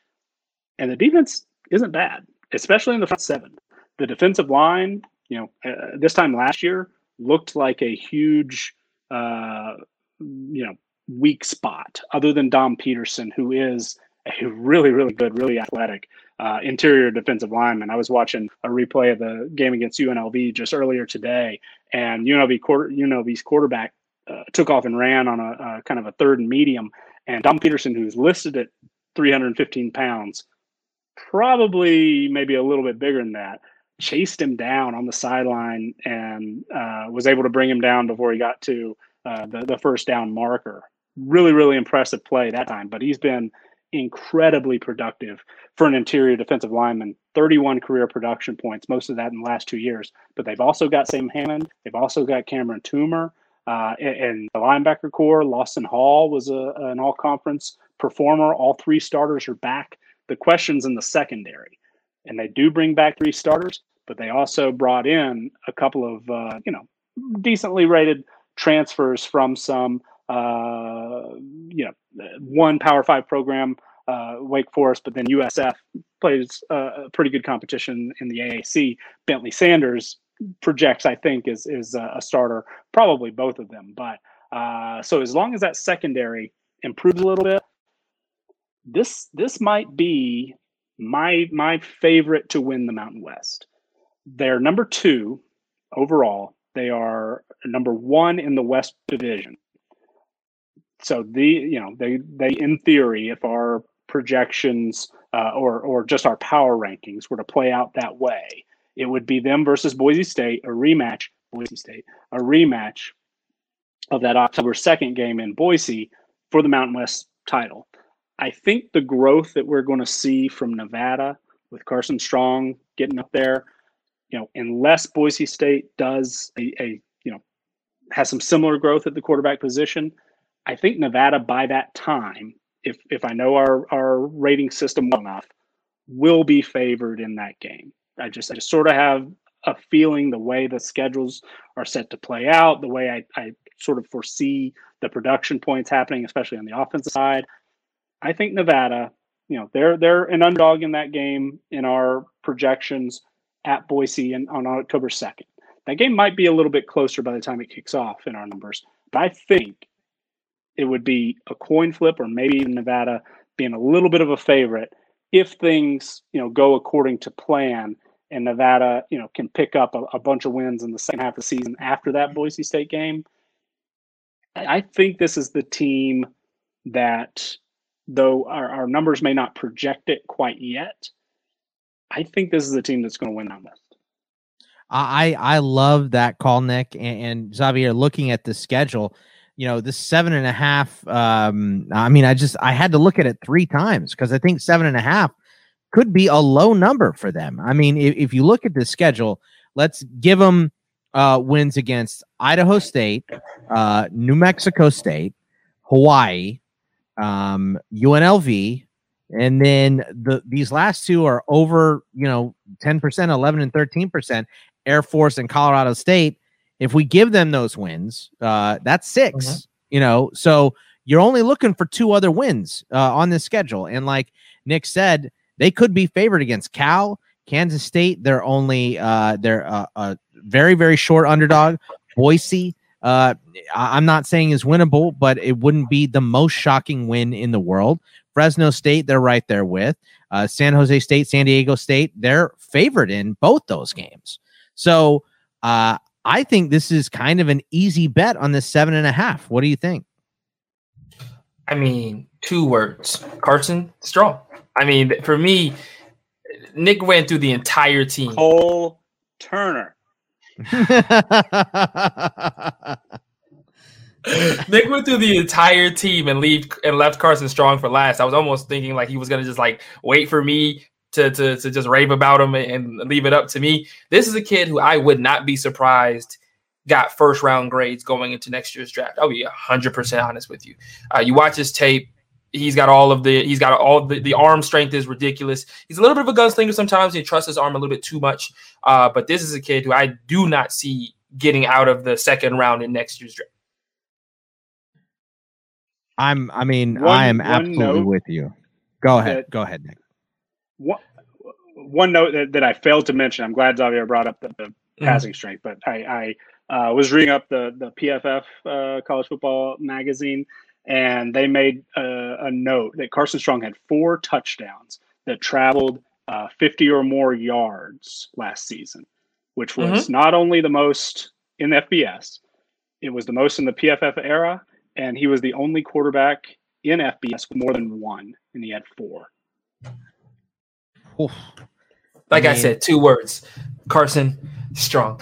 And the defense isn't bad, especially in the front seven. The defensive line, you know, uh, this time last year looked like a huge, uh, you know, weak spot. Other than Dom Peterson, who is a really really good, really athletic uh, interior defensive lineman. I was watching a replay of the game against UNLV just earlier today, and UNLV quarter UNLV's quarterback uh, took off and ran on a, a, kind of a third and medium, and Dom Peterson, who's listed at 315 pounds, probably maybe a little bit bigger than that, chased him down on the sideline and uh, was able to bring him down before he got to uh, the, the first down marker. Really, really impressive play that time, but he's been incredibly productive for an interior defensive lineman. 31 career production points, most of that in the last two years. But they've also got Sam Hammond. They've also got Cameron Toomer. Uh, and the linebacker corps, Lawson Hall was a, an all conference performer. All three starters are back. The question's in the secondary. And they do bring back three starters, but they also brought in a couple of, uh, you know, decently rated transfers from some uh, you know, one Power Five program, uh, Wake Forest, but then USF plays uh, a pretty good competition in the AAC. Bentley Sanders projects, I think, is is a starter, probably both of them. But uh, so as long as that secondary improves a little bit, this this might be my my favorite to win the Mountain West. They're number two overall. They are number one in the West Division so the you know they they in theory if our projections uh, or or just our power rankings were to play out that way it would be them versus boise state a rematch boise state a rematch of that october 2nd game in boise for the mountain west title i think the growth that we're going to see from nevada with carson strong getting up there you know unless boise state does a, a you know has some similar growth at the quarterback position I think Nevada by that time, if if I know our our rating system well enough, will be favored in that game. I just I just sort of have a feeling the way the schedules are set to play out, the way I, I sort of foresee the production points happening, especially on the offensive side. I think Nevada, you know, they're they're an underdog in that game in our projections at Boise and on October 2nd. That game might be a little bit closer by the time it kicks off in our numbers. But I think it would be a coin flip or maybe even Nevada being a little bit of a favorite if things you know go according to plan and Nevada you know can pick up a, a bunch of wins in the second half of the season after that Boise State game. I think this is the team that though our, our numbers may not project it quite yet, I think this is the team that's going to win that list. I I love that call, Nick and, and Xavier. Looking at the schedule, you know, this seven and a half. Um, I mean, I just I had to look at it three times because I think seven and a half could be a low number for them. I mean, if, if you look at the schedule, let's give them uh, wins against Idaho State, uh, New Mexico State, Hawaii, um, UNLV, and then the these last two are over, you know, 10%, 11 and 13%, Air Force and Colorado State. If we give them those wins, uh, that's 6 mm-hmm. You know, so you're only looking for two other wins uh, on this schedule, and like Nick said, they could be favored against Cal, Kansas State. They're only uh, they're a, a very very short underdog. Boise, uh, I'm not saying is winnable, but it wouldn't be the most shocking win in the world. Fresno State, they're right there with uh, San Jose State, San Diego State. They're favored in both those games. So uh, I think this is kind of an easy bet on this seven and a half. What do you think? I mean, two words Carson Strong. I mean, for me, Nick went through the entire team. Cole Turner. Nick went through the entire team and leave and left Carson Strong for last. I was almost thinking like he was gonna just like wait for me to to, to just rave about him and leave it up to me. This is a kid who I would not be surprised got first round grades going into next year's draft. I'll be hundred percent honest with you. Uh, you watch his tape. He's got all of the. He's got all the. The arm strength is ridiculous. He's a little bit of a gunslinger sometimes. He trusts his arm a little bit too much. Uh, but this is a kid who I do not see getting out of the second round in next year's draft. I'm. I mean, one, I am absolutely with you. Go ahead. That, Go ahead, Nick. One, one note that, that I failed to mention. I'm glad Xavier brought up the, the mm-hmm. passing strength, but I, I uh, was reading up the the PFF uh, college football magazine, and they made a, a, note that Carson Strong had four touchdowns that traveled uh, 50 or more yards last season, which was mm-hmm. not only the most in FBS, it was the most in the PFF era, and he was the only quarterback in FBS with more than one, and he had four. Oof. Like I, mean, I, said, two words: Carson Strong.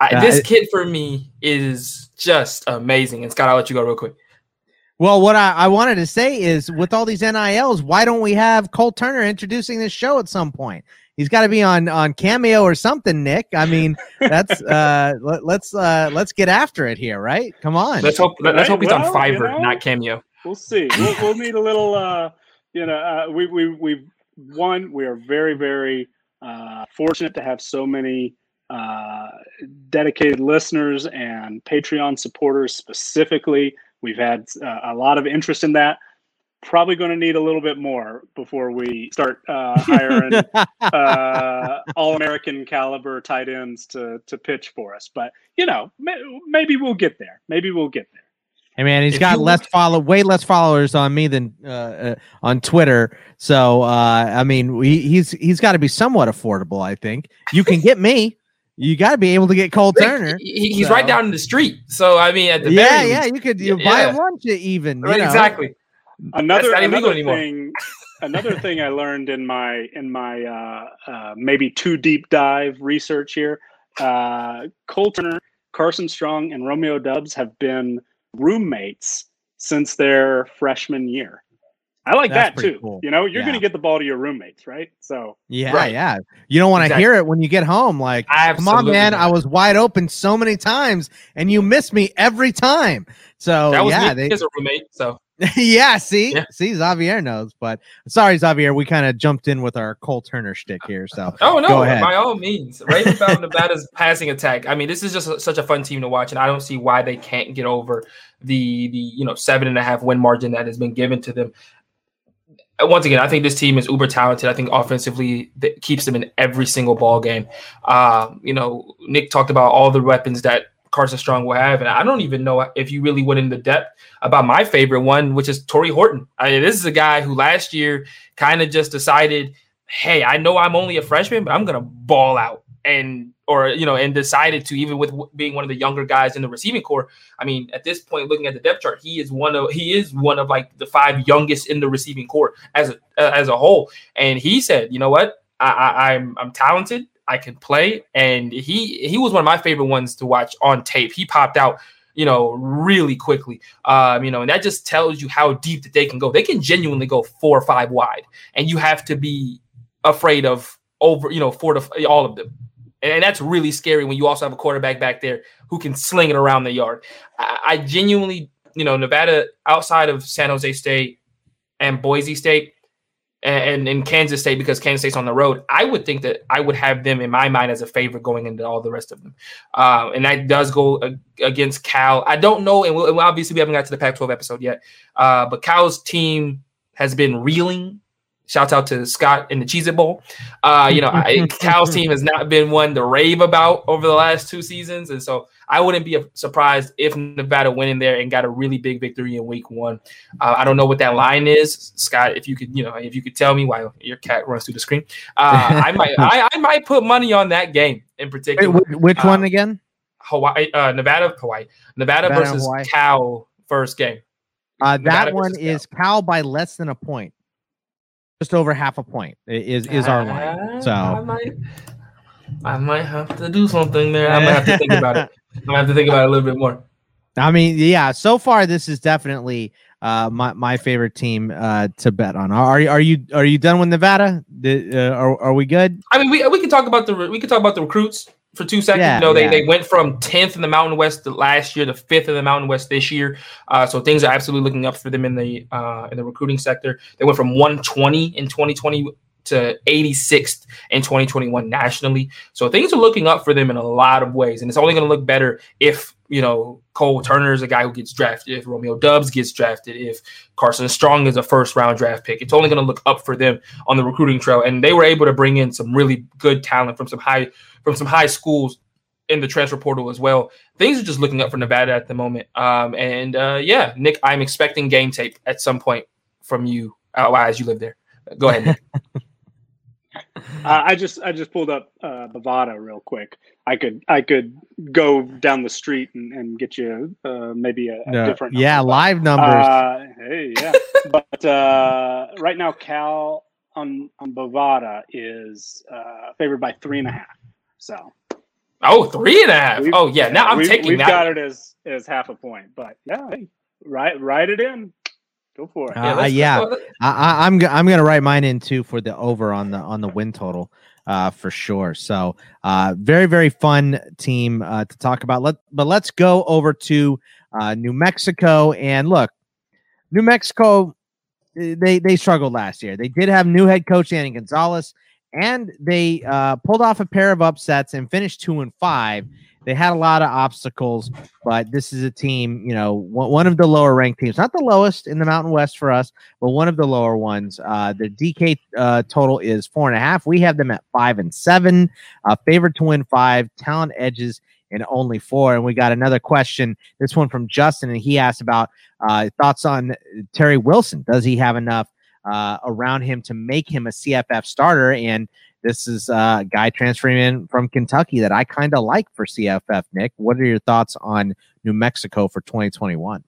I, this kid for me is just amazing. And Scott, I'll let you go real quick. Well, what I, I wanted to say is, with all these NILs, why don't we have Cole Turner introducing this show at some point? He's got to be on on Cameo or something, Nick. I mean, that's uh, let, us let's, uh, let's get after it here, right? Come on. Let's hope let's right? hope he's well, on Fiverr, you know, not Cameo. We'll see. We'll, we'll need a little. Uh, you know, uh, we we we one. We are very very uh, fortunate to have so many uh, dedicated listeners and Patreon supporters specifically. We've had uh, a lot of interest in that probably going to need a little bit more before we start uh, hiring uh, all American caliber tight ends to to pitch for us. But you know, may, maybe we'll get there. Maybe we'll get there. Hey man, he's if got less follow, way less followers on me than uh, uh on Twitter. So uh, I mean, we, he's he's got to be somewhat affordable. I think you can get me. You got to be able to get Cole Turner. He, he's so. right down in the street. So I mean, at the yeah, yeah, you could you yeah. buy lunch even. Right, know. exactly. Another another thing, another thing I learned in my in my uh, uh, maybe too deep dive research here. Uh, Cole Turner, Carson Strong, and Romeo Doubs have been roommates since their freshman year. I like That's that too. Cool. You know, you're yeah. going to get the ball to your roommates, right? So yeah, right. yeah. You don't want to exactly. hear it when you get home. Like, come on, man, I was wide open so many times, and you miss me every time. So that was yeah, me they, as a roommate. So yeah, see, yeah. see, Xavier knows. But sorry, Xavier, we kind of jumped in with our Cole Turner shtick here. So oh no, by all means, Ravens about Nevada's passing attack. I mean, this is just a, such a fun team to watch, and I don't see why they can't get over the the you know seven and a half win margin that has been given to them. Once again, I think this team is uber talented. I think offensively that keeps them in every single ball game. Uh, you know, Nick talked about all the weapons that Carson Strong will have. And I don't even know if you really went into depth about my favorite one, which is Tory Horton. I mean, this is a guy who last year kind of just decided, hey, I know I'm only a freshman, but I'm gonna ball out. And or you know, and decided to even with being one of the younger guys in the receiving corps. I mean, at this point, looking at the depth chart, he is one of he is one of like the five youngest in the receiving corps as a as a whole. And he said, you know what, I, I, I'm I'm talented. I can play. And he he was one of my favorite ones to watch on tape. He popped out, you know, really quickly. Um, you know, and that just tells you how deep that they can go. They can genuinely go four or five wide, and you have to be afraid of over, you know, four to all of them. And that's really scary when you also have a quarterback back there who can sling it around the yard. I, I genuinely, you know, Nevada outside of San Jose State and Boise State, and in Kansas State because Kansas State's on the road, I would think that I would have them in my mind as a favorite going into all the rest of them. Uh, and that does go against Cal. I don't know, and we'll, obviously we haven't got to the Pac-12 episode yet, uh, but Cal's team has been reeling Shouts out to Scott in the Cheez It Bowl. Uh, you know, I, Cal's team has not been one to rave about over the last two seasons. And so I wouldn't be surprised if Nevada went in there and got a really big victory in week one. Uh, I don't know what that line is. Scott, if you could, you know, if you could tell me while your cat runs through the screen, uh, I might I, I, might put money on that game in particular. Wait, which one um, again? Hawaii, uh, Nevada, Hawaii, Nevada, Nevada versus Hawaii. Cal first game. Uh, that one is Cal by less than a point just over half a point is is our line. So I might, I might have to do something there. I might have to think about it. I have to think about it a little bit more. I mean, yeah. So far, this is definitely uh, my my favorite team uh, to bet on. Are are you are you done with Nevada? uh, are are we good? I mean, we we can talk about the we can talk about the recruits for two seconds. Yeah, you know, they, yeah. they went from 10th in the Mountain West last year to fifth in the Mountain West this year. Uh, so things are absolutely looking up for them in the uh, in the recruiting sector. They went from 120 in 2020 to 86th in 2021 nationally. So things are looking up for them in a lot of ways, and it's only going to look better if you know Cole Turner is a guy who gets drafted, if Romeo Doubs gets drafted, if Carson Strong is a first round draft pick. It's only going to look up for them on the recruiting trail, and they were able to bring in some really good talent from some high from some high schools in the transfer portal as well. Things are just looking up for Nevada at the moment. Um, and uh, yeah, Nick, I'm expecting game tape at some point from you uh, as you live there. Go ahead. uh, I just I just pulled up uh, Bovada real quick. I could I could go down the street and, and get you uh, maybe a, a no, different yeah number. live numbers. Uh, hey yeah, but uh, right now Cal on on Bovada is uh, favored by three and a half. So. Oh, three and a half. We've, oh yeah. Now I'm we've, taking we've that. got it as as half a point, but yeah, hey, write write it in. Go for it. Uh, yeah, yeah. I, I'm I'm gonna write mine in too for the over on the on the win total. Uh, for sure. So, uh, very, very fun team uh, to talk about. Let, but let's go over to uh, New Mexico and look, New Mexico. They they struggled last year. They did have new head coach Danny Gonzalez, and they uh, pulled off a pair of upsets and finished two and five. They had a lot of obstacles, but this is a team, you know, one of the lower ranked teams, not the lowest in the Mountain West for us, but one of the lower ones. Uh, the DK uh, total is four and a half. We have them at five and seven, uh, favored to win five, talent edges and only four. And we got another question, this one from Justin, and he asked about uh, thoughts on Terry Wilson. Does he have enough uh, around him to make him a CFF starter. And this is a guy transferring in from Kentucky that I kind of like for CFF. Nick, what are your thoughts on New Mexico for 2021?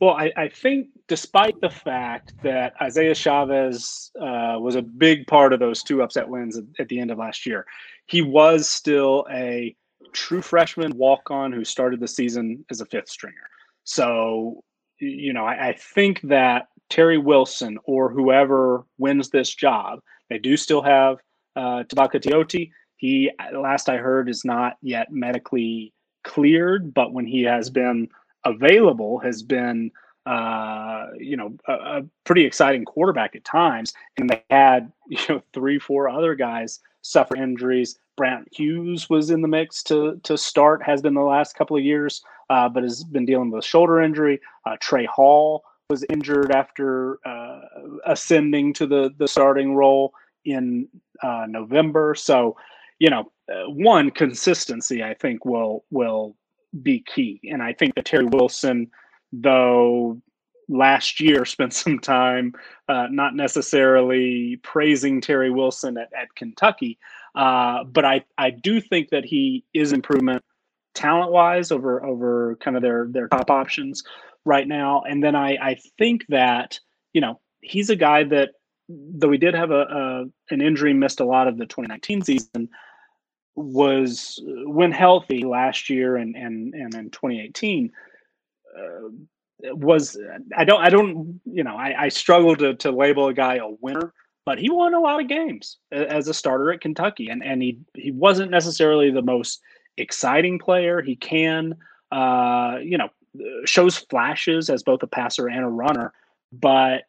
Well, I, I think despite the fact that Isaiah Chavez uh, was a big part of those two upset wins at, at the end of last year, he was still a true freshman walk on who started the season as a fifth stringer. So, you know, I, I think that Terry Wilson or whoever wins this job, they do still have uh, Tevaka. He, last I heard, is not yet medically cleared, but when he has been available, has been, uh, you know, a, a, pretty exciting quarterback at times. And they had, you know, three, four other guys suffer injuries. Brant Hughes was in the mix to to start, has been the last couple of years, uh, but has been dealing with a shoulder injury. Uh, Trey Hall was injured after uh, ascending to the the starting role in uh, November. So, you know, uh, one consistency I think will will be key, and I think that Terry Wilson, though last year spent some time uh, not necessarily praising Terry Wilson at, at Kentucky, uh, but I I do think that he is improvement talent wise over over kind of their their top options right now. And then I, I think that, you know, he's a guy that, though he did have a, a an injury, missed a lot of the 2019 season, was when healthy last year and and and in 2018 uh, was I don't I don't you know I, I struggle to to label a guy a winner, but he won a lot of games as a starter at Kentucky, and and he he wasn't necessarily the most exciting player. He can uh, you know shows flashes as both a passer and a runner, but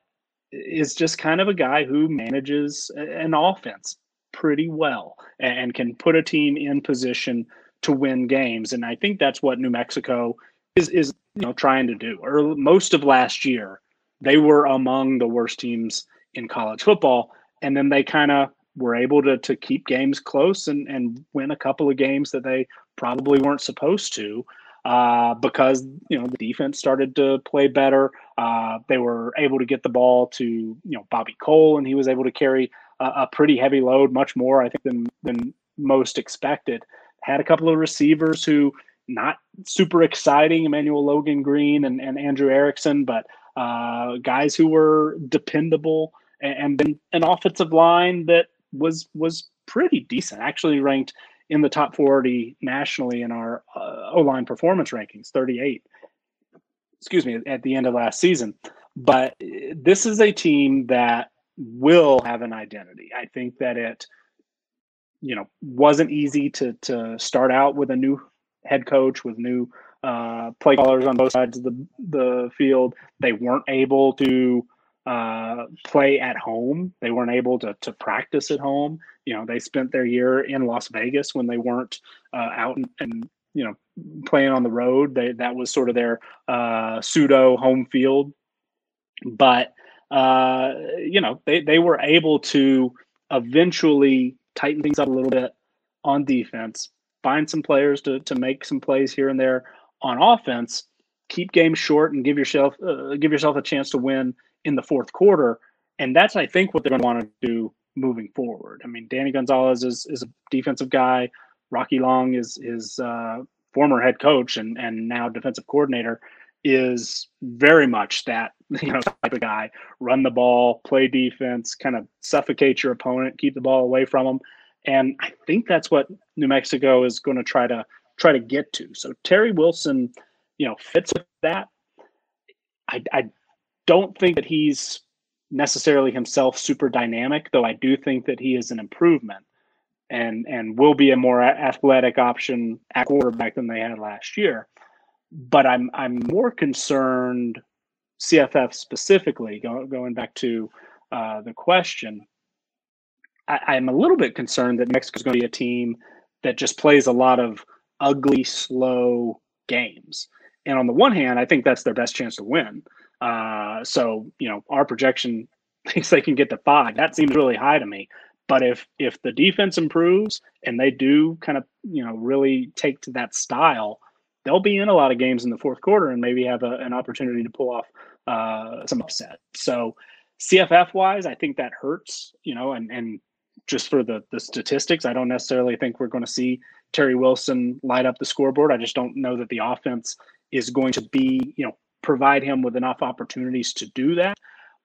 is just kind of a guy who manages an offense pretty well and can put a team in position to win games. And I think that's what New Mexico is is you know trying to do. Or most of last year, they were among the worst teams in college football. And then they kind of were able to to keep games close and and win a couple of games that they probably weren't supposed to uh, because you know the defense started to play better. Uh, they were able to get the ball to you know Bobby Cole, and he was able to carry a, a, pretty heavy load, much more I think than than most expected. Had a couple of receivers who not super exciting, Emmanuel Logan Green and, and Andrew Erickson, but uh, guys who were dependable, and, and an offensive line that was was pretty decent, actually ranked in the top 40 nationally in our uh, O line performance rankings, 38. Excuse me, at the end of last season. But uh, this is a team that will have an identity. I think that it, you know, wasn't easy to to start out with a new head coach with new uh, play callers on both sides of the the field. They weren't able to uh, play at home. They weren't able to to practice at home. You know, they spent their year in Las Vegas when they weren't uh, out and, and, you know playing on the road. They that was sort of their uh, pseudo home field. But uh, you know, they they were able to eventually tighten things up a little bit on defense, find some players to to make some plays here and there on offense, keep games short, and give yourself uh, give yourself a chance to win in the fourth quarter. And that's, I think, what they're going to want to do moving forward. I mean, Danny Gonzalez is, is a defensive guy. Rocky Long is his uh, former head coach and, and now defensive coordinator is very much that you know type of guy. Run the ball, play defense, kind of suffocate your opponent, keep the ball away from them. And I think that's what New Mexico is going to try to try to get to. So Terry Wilson, you know, fits with that. I, I don't think that he's necessarily himself super dynamic, though I do think that he is an improvement and and will be a more athletic option at quarterback than they had last year. But I'm I'm more concerned CFF specifically go, going back to uh, the question. I, am a little bit concerned that Mexico's going to be a team that just plays a lot of ugly, slow games. And on the one hand, I think that's their best chance to win. Uh, so you know, our projection thinks they can get to five. That seems really high to me. But if if the defense improves and they do kind of you know really take to that style, they'll be in a lot of games in the fourth quarter and maybe have a, an opportunity to pull off uh, some upset. So CFF wise, I think that hurts. You know, and and just for the the statistics, I don't necessarily think we're going to see Terry Wilson light up the scoreboard. I just don't know that the offense is going to be you know provide him with enough opportunities to do that.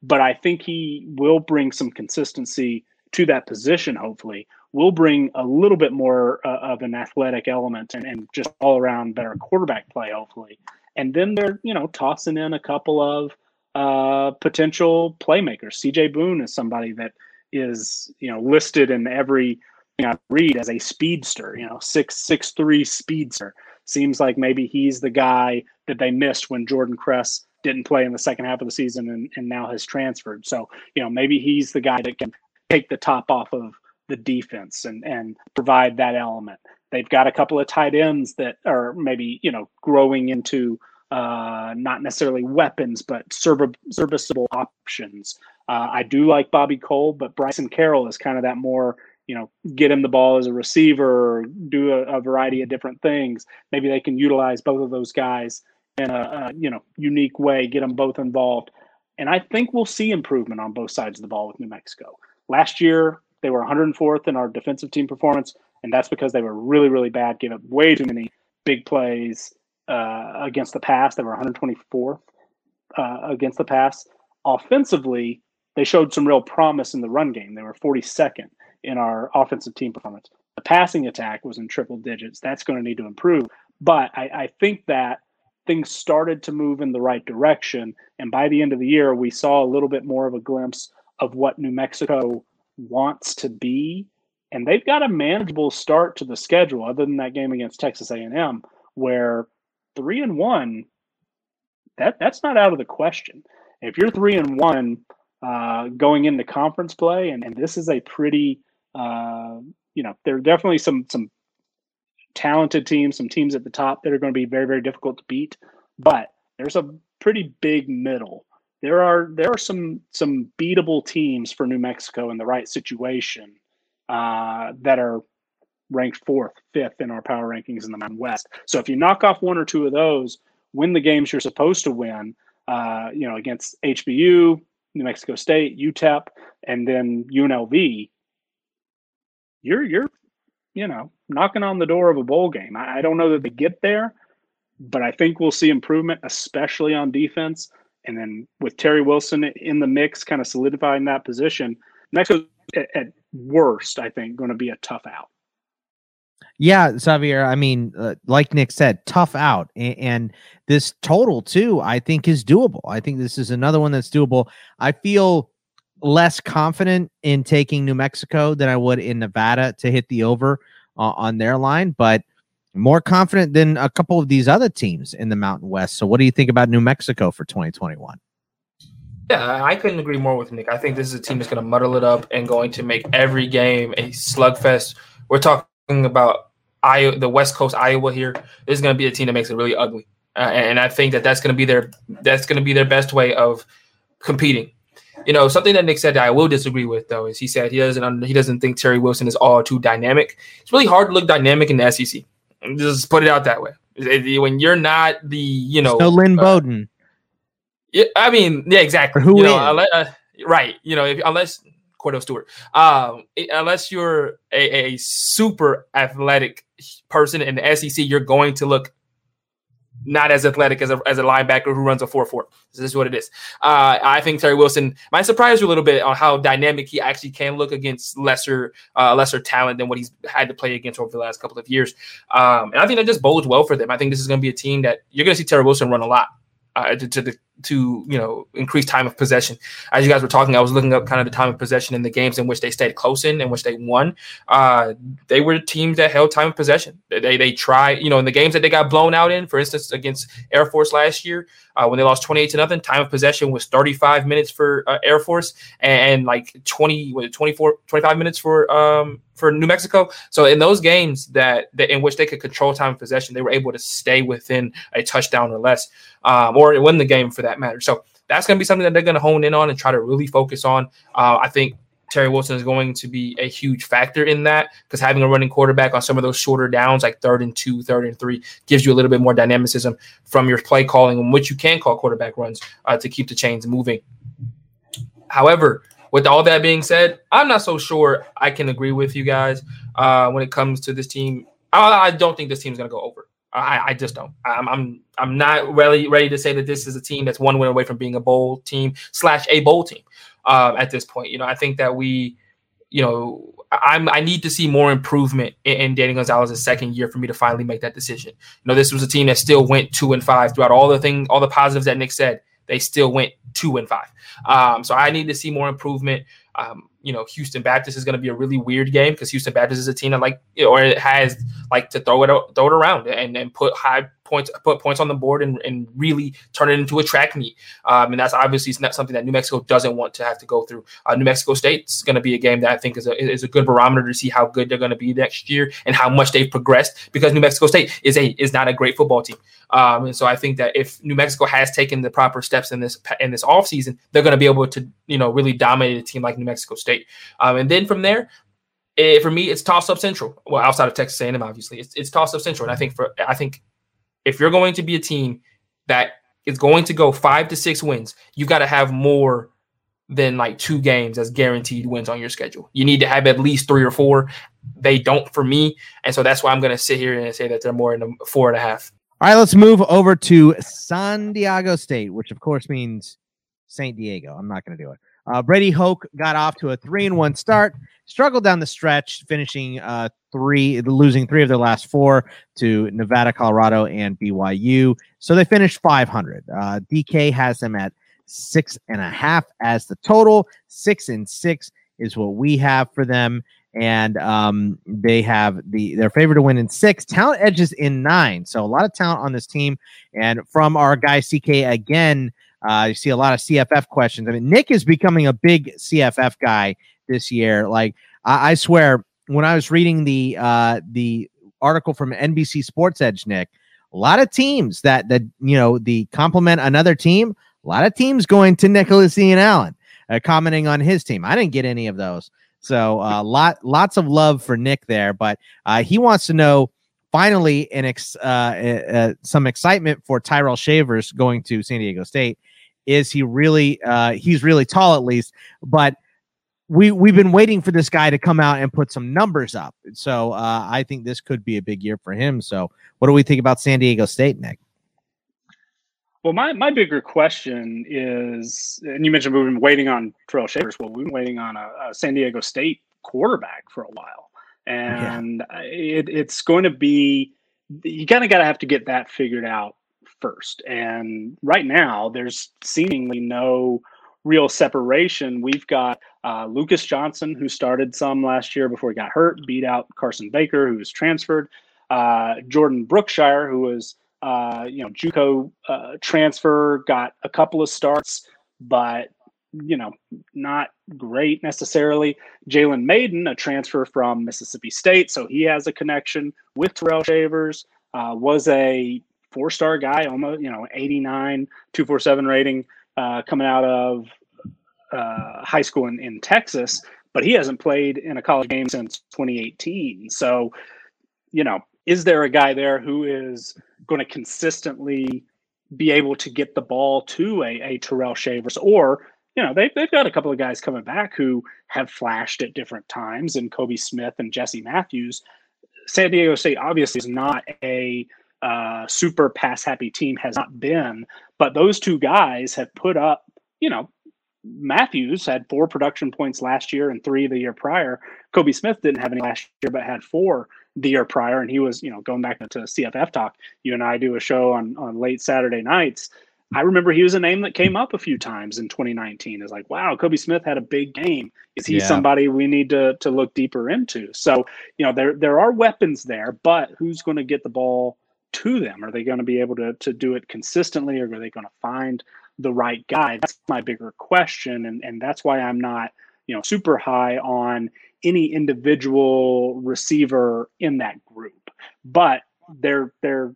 But I think he will bring some consistency to that position, hopefully. Will bring a little bit more uh, of an athletic element and, and just all around better quarterback play, hopefully. And then they're, you know, tossing in a couple of uh, potential playmakers. CJ Boone is somebody that is, you know, listed in every you know, read as a speedster, you know, six six three speedster. Seems like maybe he's the guy that they missed when Jordan Kress didn't play in the second half of the season and, and now has transferred. So, you know, maybe he's the guy that can take the top off of the defense and, and provide that element. They've got a couple of tight ends that are maybe, you know, growing into uh, not necessarily weapons, but serviceable options. Uh, I do like Bobby Cole, but Bryson Carroll is kind of that more you know, get him the ball as a receiver, do a, a, variety of different things. Maybe they can utilize both of those guys in a, a, you know unique way, get them both involved, and I think we'll see improvement on both sides of the ball with New Mexico. Last year they were 104th in our defensive team performance, and that's because they were really really bad, gave up way too many big plays uh, against the pass. They were 124th uh, against the pass. Offensively, they showed some real promise in the run game. They were 42nd in our offensive team performance. The passing attack was in triple digits. That's going to need to improve. But I, I think that things started to move in the right direction. And by the end of the year, we saw a little bit more of a glimpse of what New Mexico wants to be. And they've got a manageable start to the schedule, other than that game against Texas A&M, where three and one, that that's not out of the question. If you're three and one uh, going into conference play, and, and this is a pretty uh, you know, there are definitely some some talented teams, some teams at the top that are going to be very very difficult to beat. But there's a pretty big middle there are there are some some beatable teams for New Mexico in the right situation uh, that are ranked fourth, fifth in our power rankings in the Mountain West. So if you knock off one or two of those, win the games you're supposed to win, uh, you know, against HBU, New Mexico State, UTEP, and then UNLV, you're you're you know knocking on the door of a bowl game. I, I don't know that they get there, but I think we'll see improvement, especially on defense. And then with Terry Wilson in the mix, kind of solidifying that position, Mexico at, at worst, I think, going to be a tough out. Yeah, Xavier. I mean, uh, like Nick said, tough out, and, and, this total too. I think is doable. I think this is another one that's doable. I feel less confident in taking New Mexico than I would in Nevada to hit the over uh, on their line, but more confident than a couple of these other teams in the Mountain West. So, what do you think about New Mexico for 2021? Yeah, I couldn't agree more with Nick. I think this is a team that's going to muddle it up and going to make every game a slugfest. We're talking about Iowa, the West Coast Iowa here. This is going to be a team that makes it really ugly, uh, and I think that that's going to be their that's going to be their best way of competing. You know, something that Nick said that I will disagree with though is he said he doesn't he doesn't think Terry Wilson is all too dynamic. It's really hard to look dynamic in the SEC. Just put it out that way. When you're not the you know so Lynn uh, Bowden. Yeah, I mean, yeah, exactly. Or who you know, unless, uh, right? You know, if, unless Kordell Stewart. Um, unless you're a, a, super athletic person in the SEC, you're going to look not as athletic as a, as a linebacker who runs a 4 4. This is what it is. Uh, I think Terry Wilson might surprise you a little bit on how dynamic he actually can look against lesser uh, lesser talent than what he's had to play against over the last couple of years. Um, and I think that just bodes well for them. I think this is going to be a team that you're going to see Terry Wilson run a lot uh, to, to, the to you know increase time of possession. As you guys were talking, I was looking up kind of the time of possession in the games in which they stayed close in, in which they won. Uh, they were teams that held time of possession. They they, try you know in the games that they got blown out in, for instance against Air Force last year uh, when they lost twenty eight to nothing. Time of possession was thirty five minutes for uh, Air Force and, and like 20 was it 24 25 minutes for um for New Mexico. So in those games that, that in which they could control time of possession, they were able to stay within a touchdown or less, um, or win the game for that matter. So that's going to be something that they're going to hone in on and try to really focus on. Uh, I think Terry Wilson is going to be a huge factor in that because having a running quarterback on some of those shorter downs, like third and two, third and three, gives you a little bit more dynamicism from your play calling, and what you can call quarterback runs uh, to keep the chains moving. However, with all that being said, I'm not so sure I can agree with you guys uh, when it comes to this team. I, I don't think this team's going to go over. I, I, just don't. I'm, I'm I'm not really ready to say that this is a team that's one win away from being a bowl team slash a bowl team uh, at this point. You know, I think that we, you know, I'm I need to see more improvement in, in Danny Gonzalez's second year for me to finally make that decision. You know, this was a team that still went two and five throughout all the thing, all the positives that Nick said. They still went two and five. Um, so I need to see more improvement. Um, you know, Houston Baptist is going to be a really weird game because Houston Baptist is a team that like, or it has like to throw it throw it around and, and put high points put points on the board and, and really turn it into a track meet. Um, and that's obviously not something that New Mexico doesn't want to have to go through. Uh, New Mexico State's going to be a game that I think is a is a good barometer to see how good they're going to be next year and how much they've progressed because New Mexico State is a is not a great football team. Um, and so I think that if New Mexico has taken the proper steps in this in this offseason, they're going to be able to you know really dominate a team like New Mexico State. Um, and then from there, it, for me, it's toss up central. Well, outside of Texas A&M, obviously, it's, it's toss up central. And I think for I think if you're going to be a team that is going to go five to six wins, you got to have more than like two games as guaranteed wins on your schedule. You need to have at least three or four. They don't for me, and so that's why I'm going to sit here and say that they're more the four and a half. All right, let's move over to San Diego State, which of course means Saint Diego. I'm not going to do it. Uh, Brady Hoke got off to a three and one start, struggled down the stretch, finishing uh, three, losing three of their last four to Nevada, Colorado, and BYU. So they finished 500. Uh, DK has them at six and a half as the total. Six and six is what we have for them. And um, they have the their favorite to win in six, talent edges in nine. So a lot of talent on this team. And from our guy CK again, uh, you see a lot of CFF questions. I mean, Nick is becoming a big CFF guy this year. Like I, I swear, when I was reading the uh, the article from NBC Sports Edge, Nick, a lot of teams that that you know the complement another team. A lot of teams going to Nicholas Ian Allen, uh, commenting on his team. I didn't get any of those. So uh, lot lots of love for Nick there, but uh, he wants to know finally an ex, uh, uh, some excitement for Tyrell Shavers going to San Diego State. Is he really? Uh, he's really tall, at least, but we we've been waiting for this guy to come out and put some numbers up. So uh, I think this could be a big year for him. So what do we think about San Diego State, Nick? Well, my, my bigger question is, and you mentioned we've been waiting on Tyrell Shavers. Well, we've been waiting on a, a San Diego State quarterback for a while, and yeah. it, it's going to be you kind of got to have to get that figured out first. And right now, there's seemingly no real separation. We've got uh, Lucas Johnson, who started some last year before he got hurt, beat out Carson Baker, who was transferred. Uh, Jordan Brookshire, who was uh, you know JUCO uh, transfer, got a couple of starts, but you know not great necessarily. Jalen Mayden, a transfer from Mississippi State, so he has a connection with Tyrell Shavers. Uh, was a four-star guy, almost you know 89, 247 rating uh, coming out of uh, high school in, in Texas, but he hasn't played in a college game since 2018. So, you know, is there a guy there who is going to consistently be able to get the ball to a, a Tyrell Shavers or you know they've, they've got a couple of guys coming back who have flashed at different times and Kobe Smith and Jesse Matthews. San Diego State obviously is not a uh, super pass happy team has not been, but those two guys have put up, you know, Matthews had four production points last year and three the year prior. Kobe Smith didn't have any last year, but had four the year prior. And he was, you know, going back to CFF talk, you and I do a show on, on late Saturday nights. I remember he was a name that came up a few times in 2019. Is like, wow, Kobe Smith had a big game. Is he yeah. somebody we need to to look deeper into? So, you know, there there are weapons there, but who's going to get the ball to them? Are they going to be able to to do it consistently, or are they going to find the right guy? That's my bigger question, and and that's why I'm not you know super high on any individual receiver in that group. But they're they're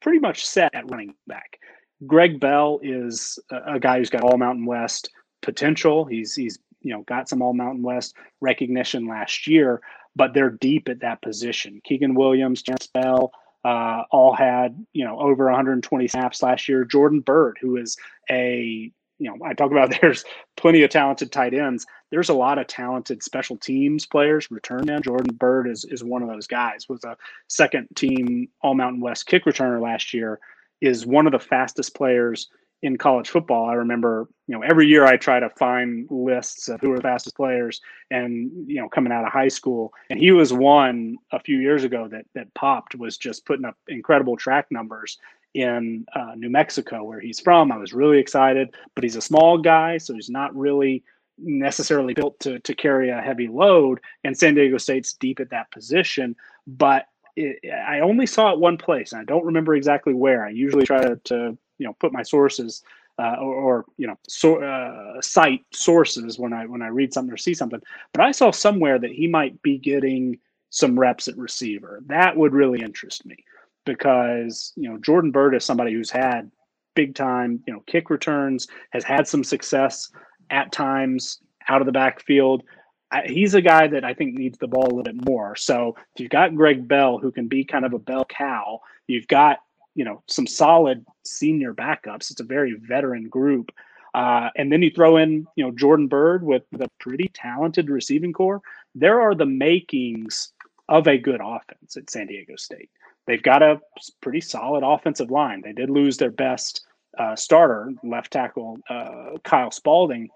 pretty much set at running back. Greg Bell is a, guy who's got all Mountain West potential. He's he's you know got some all Mountain West recognition last year, but they're deep at that position. Kaegun Williams, Terrence Bell, uh, all had you know over 120 snaps last year. Jordan Byrd, who is a you know I talk about there's plenty of talented tight ends. There's a lot of talented special teams players. Return man Jordan Byrd is is one of those guys. Was a second team All Mountain West kick returner last year. Is one of the fastest players in college football. I remember, you know, every year I try to find lists of who are the fastest players and, you know, coming out of high school. And he was one a few years ago that that popped was just putting up incredible track numbers in uh, New Mexico where he's from. I was really excited, but he's a small guy, so he's not really necessarily built to to carry a heavy load and San Diego State's deep at that position, but it, I only saw it one place, and I don't remember exactly where. I usually try to, to you know put my sources uh, or, or, you know so, uh, cite sources when I when I read something or see something. But I saw somewhere that he might be getting some reps at receiver. That would really interest me because you know Jordan Byrd is somebody who's had big time you know kick returns, has had some success at times out of the backfield. I, he's a guy that I think needs the ball a little bit more. So if you've got Greg Bell, who can be kind of a bell cow, you've got you know some solid senior backups. It's a very veteran group. Uh, and then you throw in, you know, Jordan Byrd with, a pretty talented receiving corps. There are the makings of a good offense at San Diego State. They've got a pretty solid offensive line. They did lose their best uh, starter, left tackle uh, Kyle Spalding,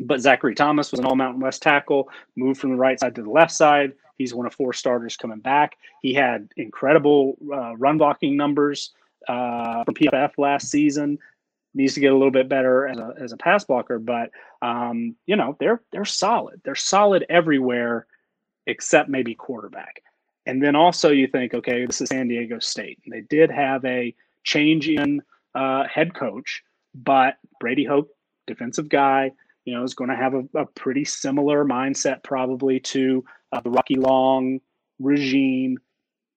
but Zachary Thomas was an All Mountain West tackle, moved from the right side to the left side. He's one of four starters coming back. He had incredible uh, run blocking numbers uh, from PFF last season. Needs to get a little bit better as a, as a pass blocker, but um, you know they're they're solid. They're solid everywhere except maybe quarterback. And then also you think, okay, this is San Diego State. They did have a change in uh, head coach, but Brady Hoke, defensive guy, you know, is going to have a, a pretty similar mindset probably to uh, the Rocky Long regime.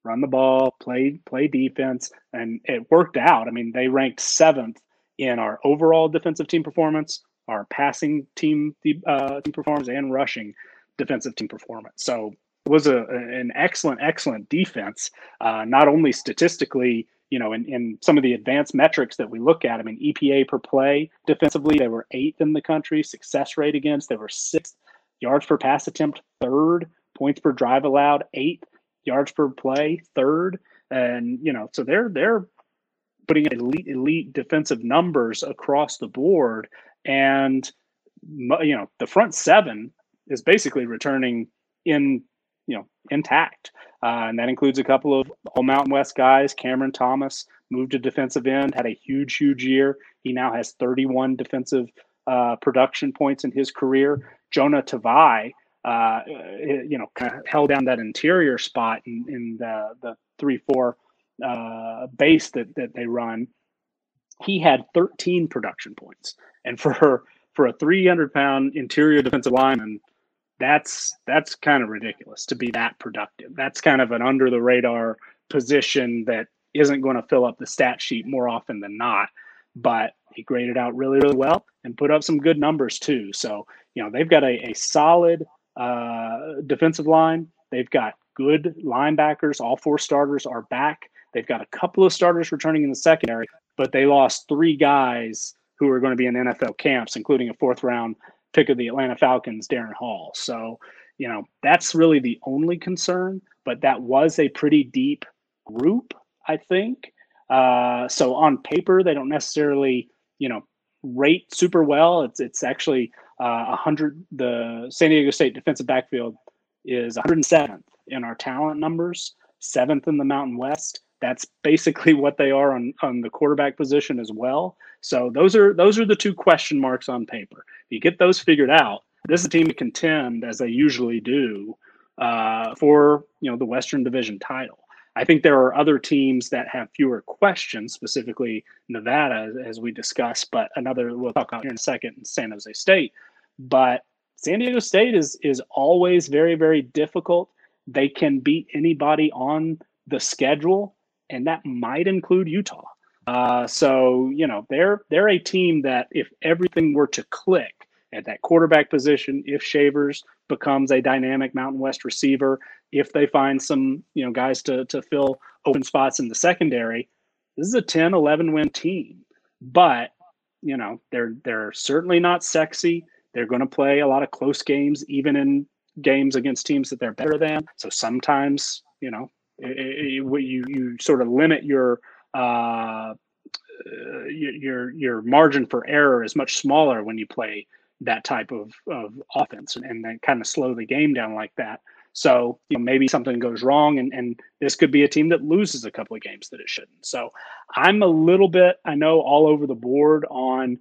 Run the ball, play play defense, and it worked out. I mean, they ranked seventh in our overall defensive team performance, our passing team, uh, team performance, and rushing defensive team performance. So it was a, an excellent, excellent defense, uh, not only statistically, you know, in, in some of the advanced metrics that we look at. I mean, EPA per play defensively, they were eighth in the country. Success rate against, they were sixth. Yards per pass attempt, third. Points per drive allowed, eighth. Yards per play, third. And you know, so they're they're putting elite elite defensive numbers across the board, and you know, the front seven is basically returning in you know intact. Uh, and that includes a couple of all Mountain West guys. Cameron Thomas moved to defensive end, had a huge, huge year. He now has 31 defensive uh, production points in his career. Jonah Tavai, uh, you know, kind of held down that interior spot in, in the, the 3 4 uh, base that, that they run. He had 13 production points. And for, her, for a 300 pound interior defensive lineman, that's that's kind of ridiculous to be that productive. That's kind of an under the radar position that isn't going to fill up the stat sheet more often than not. But he graded out really, really well and put up some good numbers too. So, you know, they've got a, a solid uh, defensive line. They've got good linebackers. All four starters are back. They've got a couple of starters returning in the secondary, but they lost three guys who are going to be in NFL camps, including a fourth round pick of the Atlanta Falcons, Darren Hall. So, you know, that's really the only concern, but that was a pretty deep group, I think. Uh, so on paper, they don't necessarily, you know, rate super well. It's it's actually uh, 100. The San Diego State defensive backfield is 107th in our talent numbers, seventh in the Mountain West. That's basically what they are on on the quarterback position as well. So those are those are the two question marks on paper. If you get those figured out, this is a team to contend as they usually do uh, for you know the Western Division title. I think there are other teams that have fewer questions, specifically Nevada, as we discussed, but another we'll talk about here in a second, San Jose State. But San Diego State is is always very very difficult. They can beat anybody on the schedule, and that might include Utah. Uh, so you know they're they're a team that if everything were to click at that quarterback position, if Shavers becomes a dynamic Mountain West receiver, if they find some you know guys to to fill open spots in the secondary, this is a 10, 11 win team. But you know they're they're certainly not sexy. They're going to play a lot of close games, even in games against teams that they're better than. So sometimes you know it, it, you you sort of limit your uh, your your margin for error is much smaller when you play that type of, of offense and, and then kind of slow the game down like that. So you know, maybe something goes wrong, and, and this could be a team that loses a couple of games that it shouldn't. So I'm a little bit, I know, all over the board on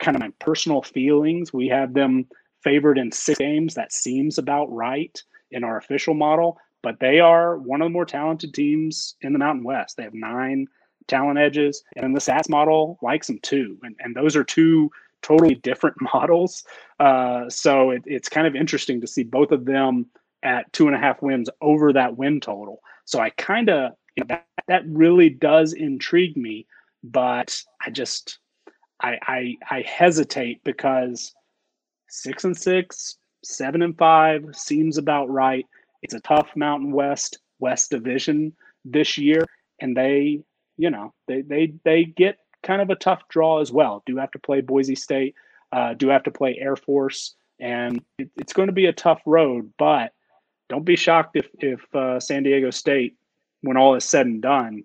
kind of my personal feelings. We have them favored in six games. That seems about right in our official model, but they are one of the more talented teams in the Mountain West. They have nine talent edges, and the SAS model likes them too. And, and those are two totally different models. Uh, so it, it's kind of interesting to see both of them at two and a half wins over that win total. So I kind of you know, that that really does intrigue me, but I just I, I I hesitate because six and six, seven and five seems about right. It's a tough Mountain West West Division this year, and they you know they they they get kind of a tough draw as well. Do have to play Boise State, uh, do have to play Air Force, and it, it's going to be a tough road. But don't be shocked if if uh, San Diego State, when all is said and done,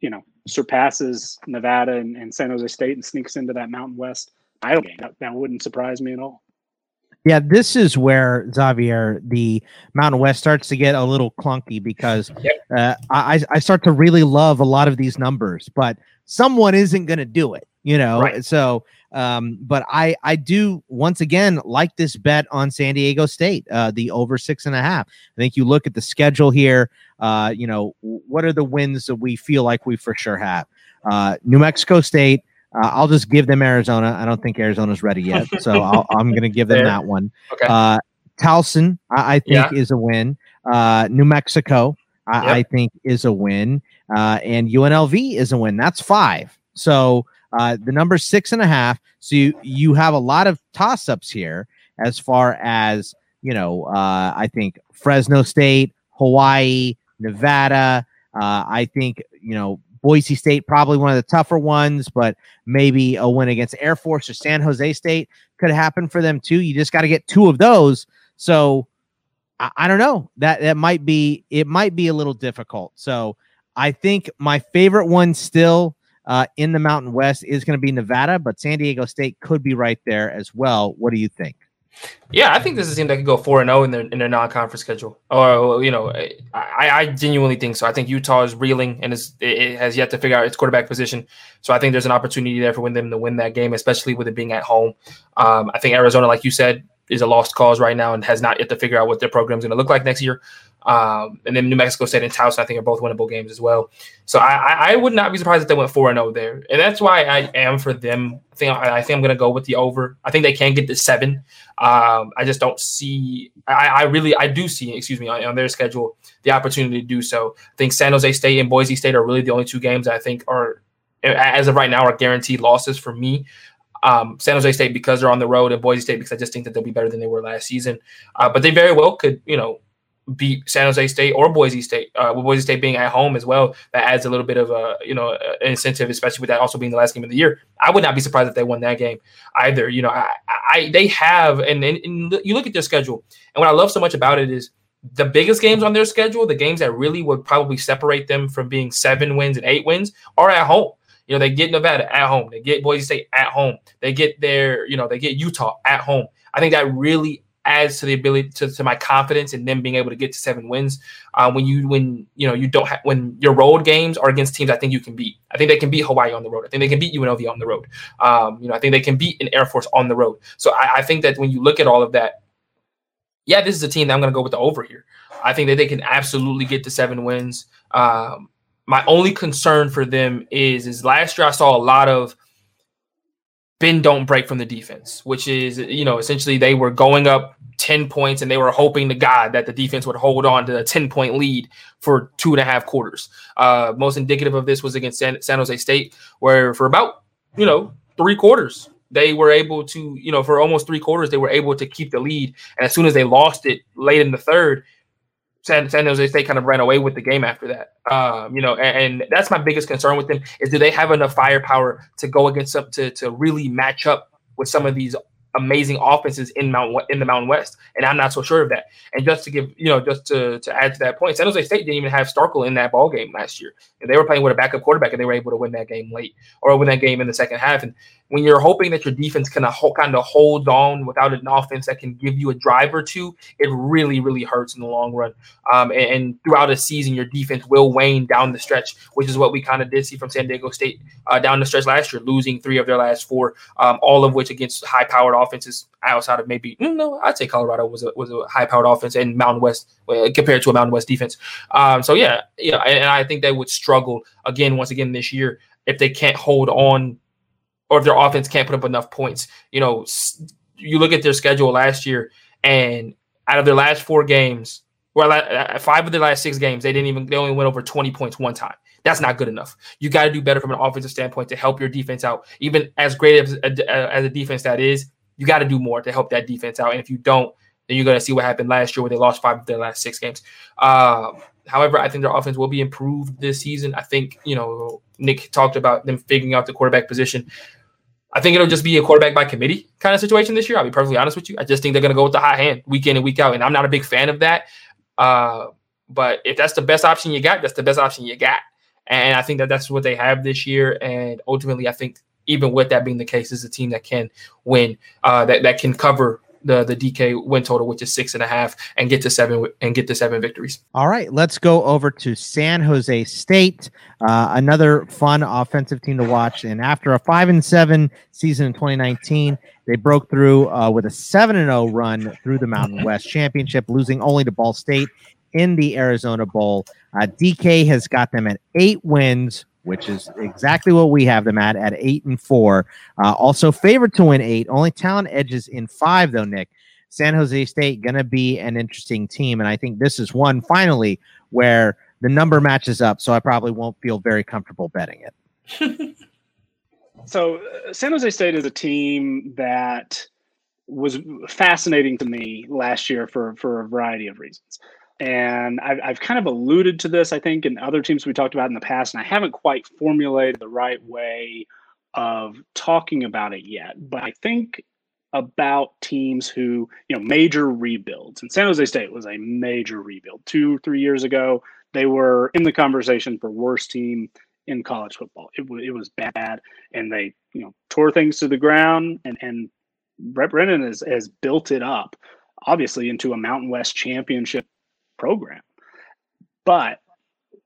you know surpasses Nevada and, and San Jose State and sneaks into that Mountain West title game. That, that wouldn't surprise me at all. Yeah, this is where Xavier, the Mountain West starts to get a little clunky because yep. uh, I, I start to really love a lot of these numbers, but someone isn't going to do it, you know. Right. So, um, but I I do once again like this bet on San Diego State, uh, the over six and a half. I think you look at the schedule here. Uh, you know, what are the wins that we feel like we for sure have? Uh, New Mexico State. Uh, I'll just give them Arizona. I don't think Arizona's ready yet, so i am going to give them that one. Okay. Uh, Towson, I, I think, yeah. is a win. Uh, New Mexico, I, yep. I, think, is a win, uh, and UNLV is a win. That's five. So Uh, the number six and a half. So you, you have a lot of toss ups here as far as, you know, uh, I think Fresno State, Hawaii, Nevada. Uh, I think, you know, Boise State, probably one of the tougher ones, but maybe a win against Air Force or San Jose State could happen for them too. You just got to get two of those. So I, I, don't know. That that might be it might be a little difficult. So I think my favorite one still uh, in the Mountain West is going to be Nevada, but San Diego State could be right there as well. What do you think? Yeah, I think this is a team that could go four and zero oh in their in their non conference schedule. Or you know, I, I genuinely think so. I think Utah is reeling and is it has yet to figure out its quarterback position. So I think there's an opportunity there for them to win that game, especially with it being at home. Um, I think Arizona, like you said, is a lost cause right now and has not yet to figure out what their program is going to look like next year. Um, and then New Mexico State and Towson, I think, are both winnable games as well. So I, I would not be surprised if they went four and zero oh there, and that's why I am for them. I think I, think I'm going to go with the over. I think they can get to seven. Um, I just don't see. I, I, really I do see. Excuse me on, on, their schedule the opportunity to do so. I think San Jose State and Boise State are really the only two games I think are as of right now are guaranteed losses for me. Um, San Jose State because they're on the road, and Boise State because I just think that they'll be better than they were last season. Uh, but they very well could, you know, beat San Jose State or Boise State. Uh, with Boise State being at home as well, that adds a little bit of a you know an incentive, especially with that also being the last game of the year. I would not be surprised if they won that game either. You know, I, I they have and, and, and you look at their schedule, and what I love so much about it is the biggest games on their schedule, the games that really would probably separate them from being seven wins and eight wins, are at home. You know, they get Nevada at home, they get Boise State at home, they get their, you know, they get Utah at home. I think that really adds to the ability to, to my confidence in them being able to get to seven wins. Uh, when you when you know you don't have when your road games are against teams I think you can beat. I think they can beat Hawaii on the road. I think they can beat UNLV on the road. Um, you know I think they can beat an Air Force on the road. So I, I think that when you look at all of that, yeah, this is a team that I'm going to go with the over here. I think that they can absolutely get to seven wins. Um, my only concern for them is is last year I saw a lot of bend don't break from the defense, which is you know essentially they were going up 10 points and they were hoping to God that the defense would hold on to a 10 point lead for two and a half quarters. Uh, most indicative of this was against San, San Jose State, where for about, you know, three quarters, they were able to, you know, for almost three quarters, they were able to keep the lead. And as soon as they lost it late in the third, San, San Jose State kind of ran away with the game after that. Um, you know, and, and, that's my biggest concern with them is do they have enough firepower to go against them to, to really match up with some of these amazing offenses in Mount in the Mountain West, and I'm not so sure of that. And just to give you know, just to to add to that point, San Jose State didn't even have Starkel in that ball game last year. And they were playing with a backup quarterback, and they were able to win that game late or win that game in the second half. And when you're hoping that your defense can kind of hold on without an offense that can give you a drive or two, it really, really hurts in the long run. Um, and, and, throughout a season, your defense will wane down the stretch, which is what we kind of did see from San Diego State uh, down the stretch last year, losing three of their last four, um, all of which against high-powered offenses outside of maybe mm, no, I'd say Colorado was a was a high-powered offense and Mountain West uh, compared to a Mountain West defense. Um, so yeah, yeah, and, and I think they would struggle again once again this year if they can't hold on or if their offense can't put up enough points. You know, you look at their schedule last year, and out of their last four games, well, uh, uh, five of their last six games, they didn't even they only went over twenty points one time. That's not good enough. You got to do better from an offensive standpoint to help your defense out. Even as great as uh, a, as a defense that is, you got to do more to help that defense out. And if you don't, then you're going to see what happened last year where they lost five of their last six games. Uh, however, I think their offense will be improved this season. I think, you know, Nick talked about them figuring out the quarterback position. I think it'll just be a quarterback by committee kind of situation this year. I'll be perfectly honest with you. I just think they're going to go with the hot hand week in and week out, and I'm not a big fan of that. Uh, but if that's the best option you got, that's the best option you got. And I think that that's what they have this year. And ultimately, I think even with that being the case, is a team that can win, uh, that that can cover the the DK win total, which is six and a half, and get to seven and get to seven victories. All right, let's go over to San Jose State, uh, another fun offensive team to watch. And after a five and seven season in 2019, they broke through uh, with a seven and zero run through the Mountain West Championship, losing only to Ball State in the Arizona Bowl. Uh, DK has got them at eight wins which is exactly what we have them at at eight and four. Uh, also favored to win eight. Only talent edges in five though. Nick, San Jose State to be an interesting team, and I think this is one finally where the number matches up. So I probably won't feel very comfortable betting it. So uh, San Jose State is a team that was fascinating to me last year for for a variety of reasons. And I've, I've kind of alluded to this, I think, in other teams we talked about in the past, and I haven't quite formulated the right way of talking about it yet. But I think about teams who, you know, major rebuilds. And San Jose State was a major rebuild. Two, three years ago, they were in the conversation for worst team in college football. It, w- it was bad, and they, you know, tore things to the ground. And and Brent Brennan has, has built it up, obviously, into a Mountain West championship program. But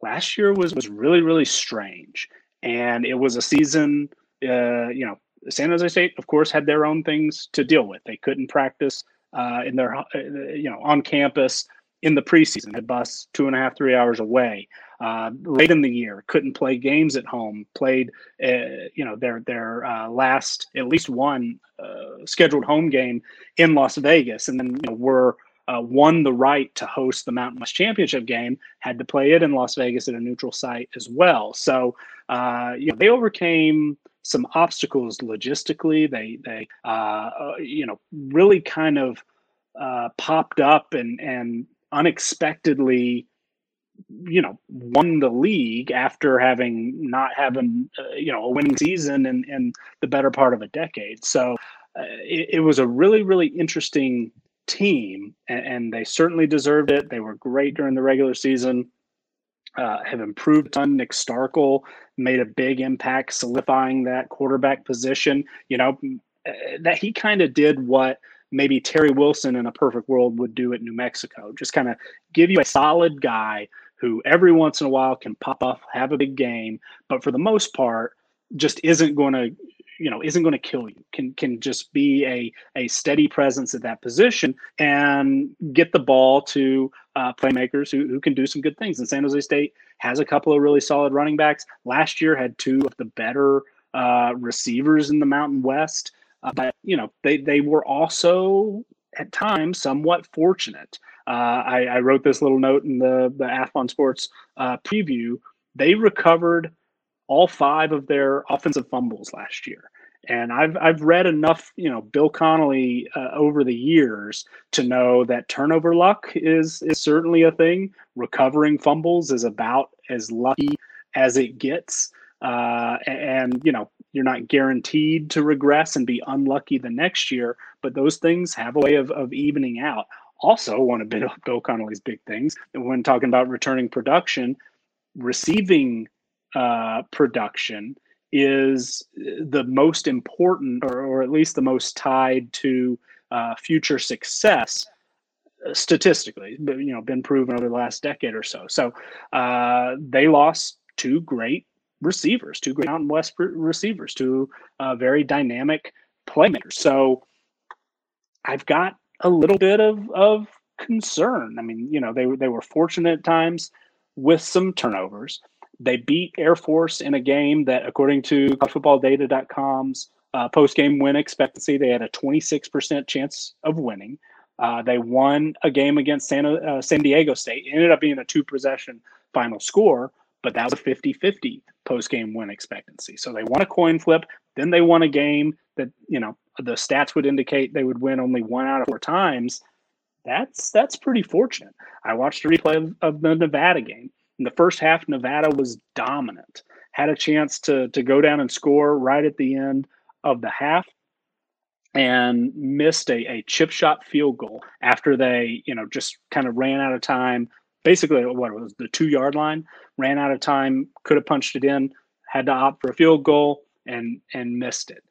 last year was was really really strange, and it was a season. Uh, you know, San Jose State, of course, had their own things to deal with. They couldn't practice uh, in their uh, you know on campus in the preseason. Had bus two and a half three hours away. Uh, late in the year, couldn't play games at home. Played, uh, you know, their their uh, last at least one uh, scheduled home game in Las Vegas, and then you know, were uh, won the right to host the Mountain West Championship game, had to play it in Las Vegas at a neutral site as well. So, uh, you know, they overcame some obstacles logistically. They, they, uh, uh you know, really kind of uh, popped up and and unexpectedly, you know, won the league after having not having, uh, you know, a winning season in in the better part of a decade. So. It, it was a really, really interesting team, and, and, they certainly deserved it. They were great during the regular season. Uh, have improved a ton. Nick Starkel made a big impact, solidifying that quarterback position. You know uh, that he kind of did what maybe Terry Wilson in a perfect world would do at New Mexico. Just kind of give you a solid guy who every once in a while can pop up, have a big game, but for the most part, just isn't going to you know isn't going to kill you can can just be a a steady presence at that position and get the ball to uh, playmakers who, who can do some good things. And san jose state has a couple of really solid running backs. Last year had two of the better uh, receivers in the mountain west uh, but you know they they were also at times somewhat fortunate. Uh, I, I, wrote this little note in the the athlon sports uh, preview. They recovered all five of their offensive fumbles last year. And I've I've read enough, you know, Bill Connelly uh, over the years to know that turnover luck is is certainly a thing. Recovering fumbles is about as lucky as it gets. Uh, and you know, you're not guaranteed to regress and be unlucky the next year, but those things have a way of, of evening out. Also, one of Bill Connelly's big things when talking about returning production, receiving uh, production is the most important, or, or at least the most tied to uh, future success uh, statistically. You know, been proven over the last decade or so. So uh, they lost two great receivers, two great Mountain West receivers, two uh, very dynamic playmakers. So I've got a little bit of of concern. I mean, you know, they they were fortunate at times with some turnovers. They beat Air Force in a game that, according to footballdata.com's uh, post game win expectancy, they had a 26% chance of winning. Uh, they won a game against San, uh, San Diego State. It ended up being a two possession final score, but that was a 50 50 post game win expectancy. So they won a coin flip. Then they won a game that, you know, the stats would indicate they would win only one out of four times. That's that's pretty fortunate. I watched a replay of, of the Nevada game. In the first half, Nevada was dominant, had a chance to, to go down and score right at the end of the half and missed a, a chip shot field goal after they, you know, just kind of ran out of time. Basically, what was the two yard line, ran out of time, could have punched it in, had to opt for a field goal and and missed it.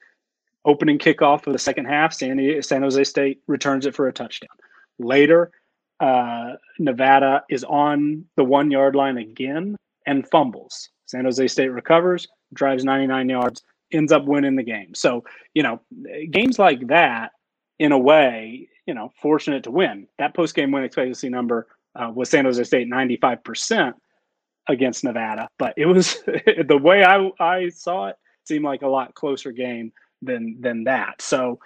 Opening kickoff of the second half, San, San Jose State returns it for a touchdown. Later, uh, Nevada is on the one yard line again and fumbles. San Jose State recovers, drives 99 yards, ends up winning the game. So, you know, games like that, in a way, you know, fortunate to win. That post game win expectancy number uh, was San Jose State 95% against Nevada, but it was the way I, I saw it seemed like a lot closer game than than that. So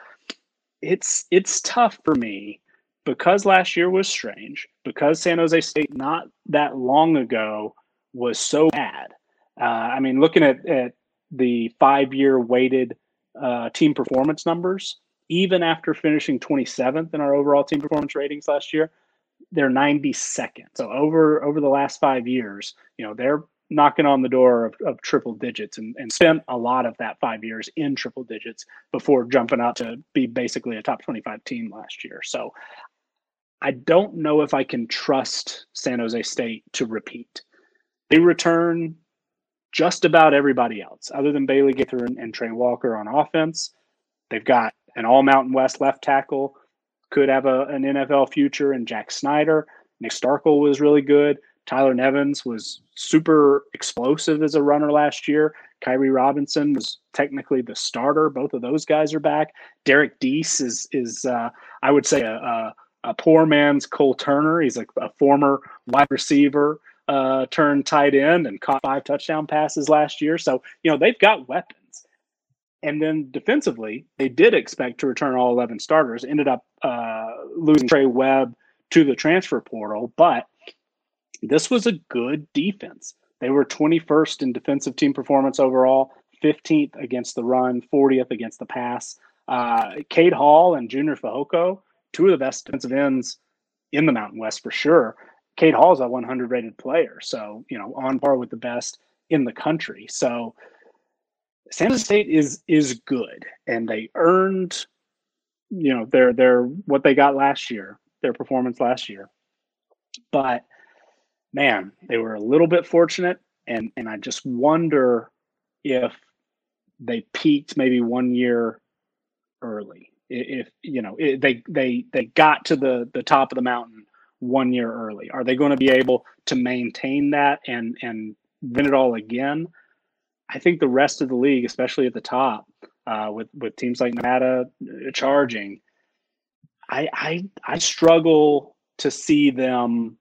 it's it's tough for me because last year was strange, because San Jose State not that long ago was so bad. Uh, I mean, looking at, at the five year weighted uh, team performance numbers, even after finishing 27th in our overall team performance ratings last year, they're 92nd. So over over the last five years, you know, they're knocking on the door of, of triple digits and, and spent a lot of that five years in triple digits before jumping out to be basically a top 25 team last year. So I don't know if I can trust San Jose State to repeat. They return just about everybody else, other than Bailey Gaither and, and Tre Walker on offense. They've got an all Mountain West left tackle, could have a, an NFL future, and Jack Snyder. Nick Starkel was really good. Tyler Nevens was super explosive as a runner last year. Kairee Robinson was technically the starter. Both of those guys are back. Derek Deese is is uh, I would say a, a, a, poor man's Cole Turner. He's a, a former wide receiver uh, turned tight end and caught five touchdown passes last year. So you know they've got weapons. And then defensively, they did expect to return all 11 starters. Ended up uh, losing Trey Webb to the transfer portal, but this was a good defense. They were 21st in defensive team performance overall, 15th against the run, 40th against the pass. Uh, Cade Hall and Junior Fehoko, two of the best defensive ends in the Mountain West for sure. Cade Hall is a 100 rated player, so you know on par with the best in the country. So San Jose State is is good, and they earned, you know, their their what they got last year, their performance last year. But man, they were a little bit fortunate, and and I just wonder if they peaked maybe one year early. If you know they they they got to the the top of the mountain one year early, are they going to be able to maintain that and and win it all again? I think the rest of the league, especially at the top, uh, with with teams like Nevada uh, charging, I I I struggle to see them,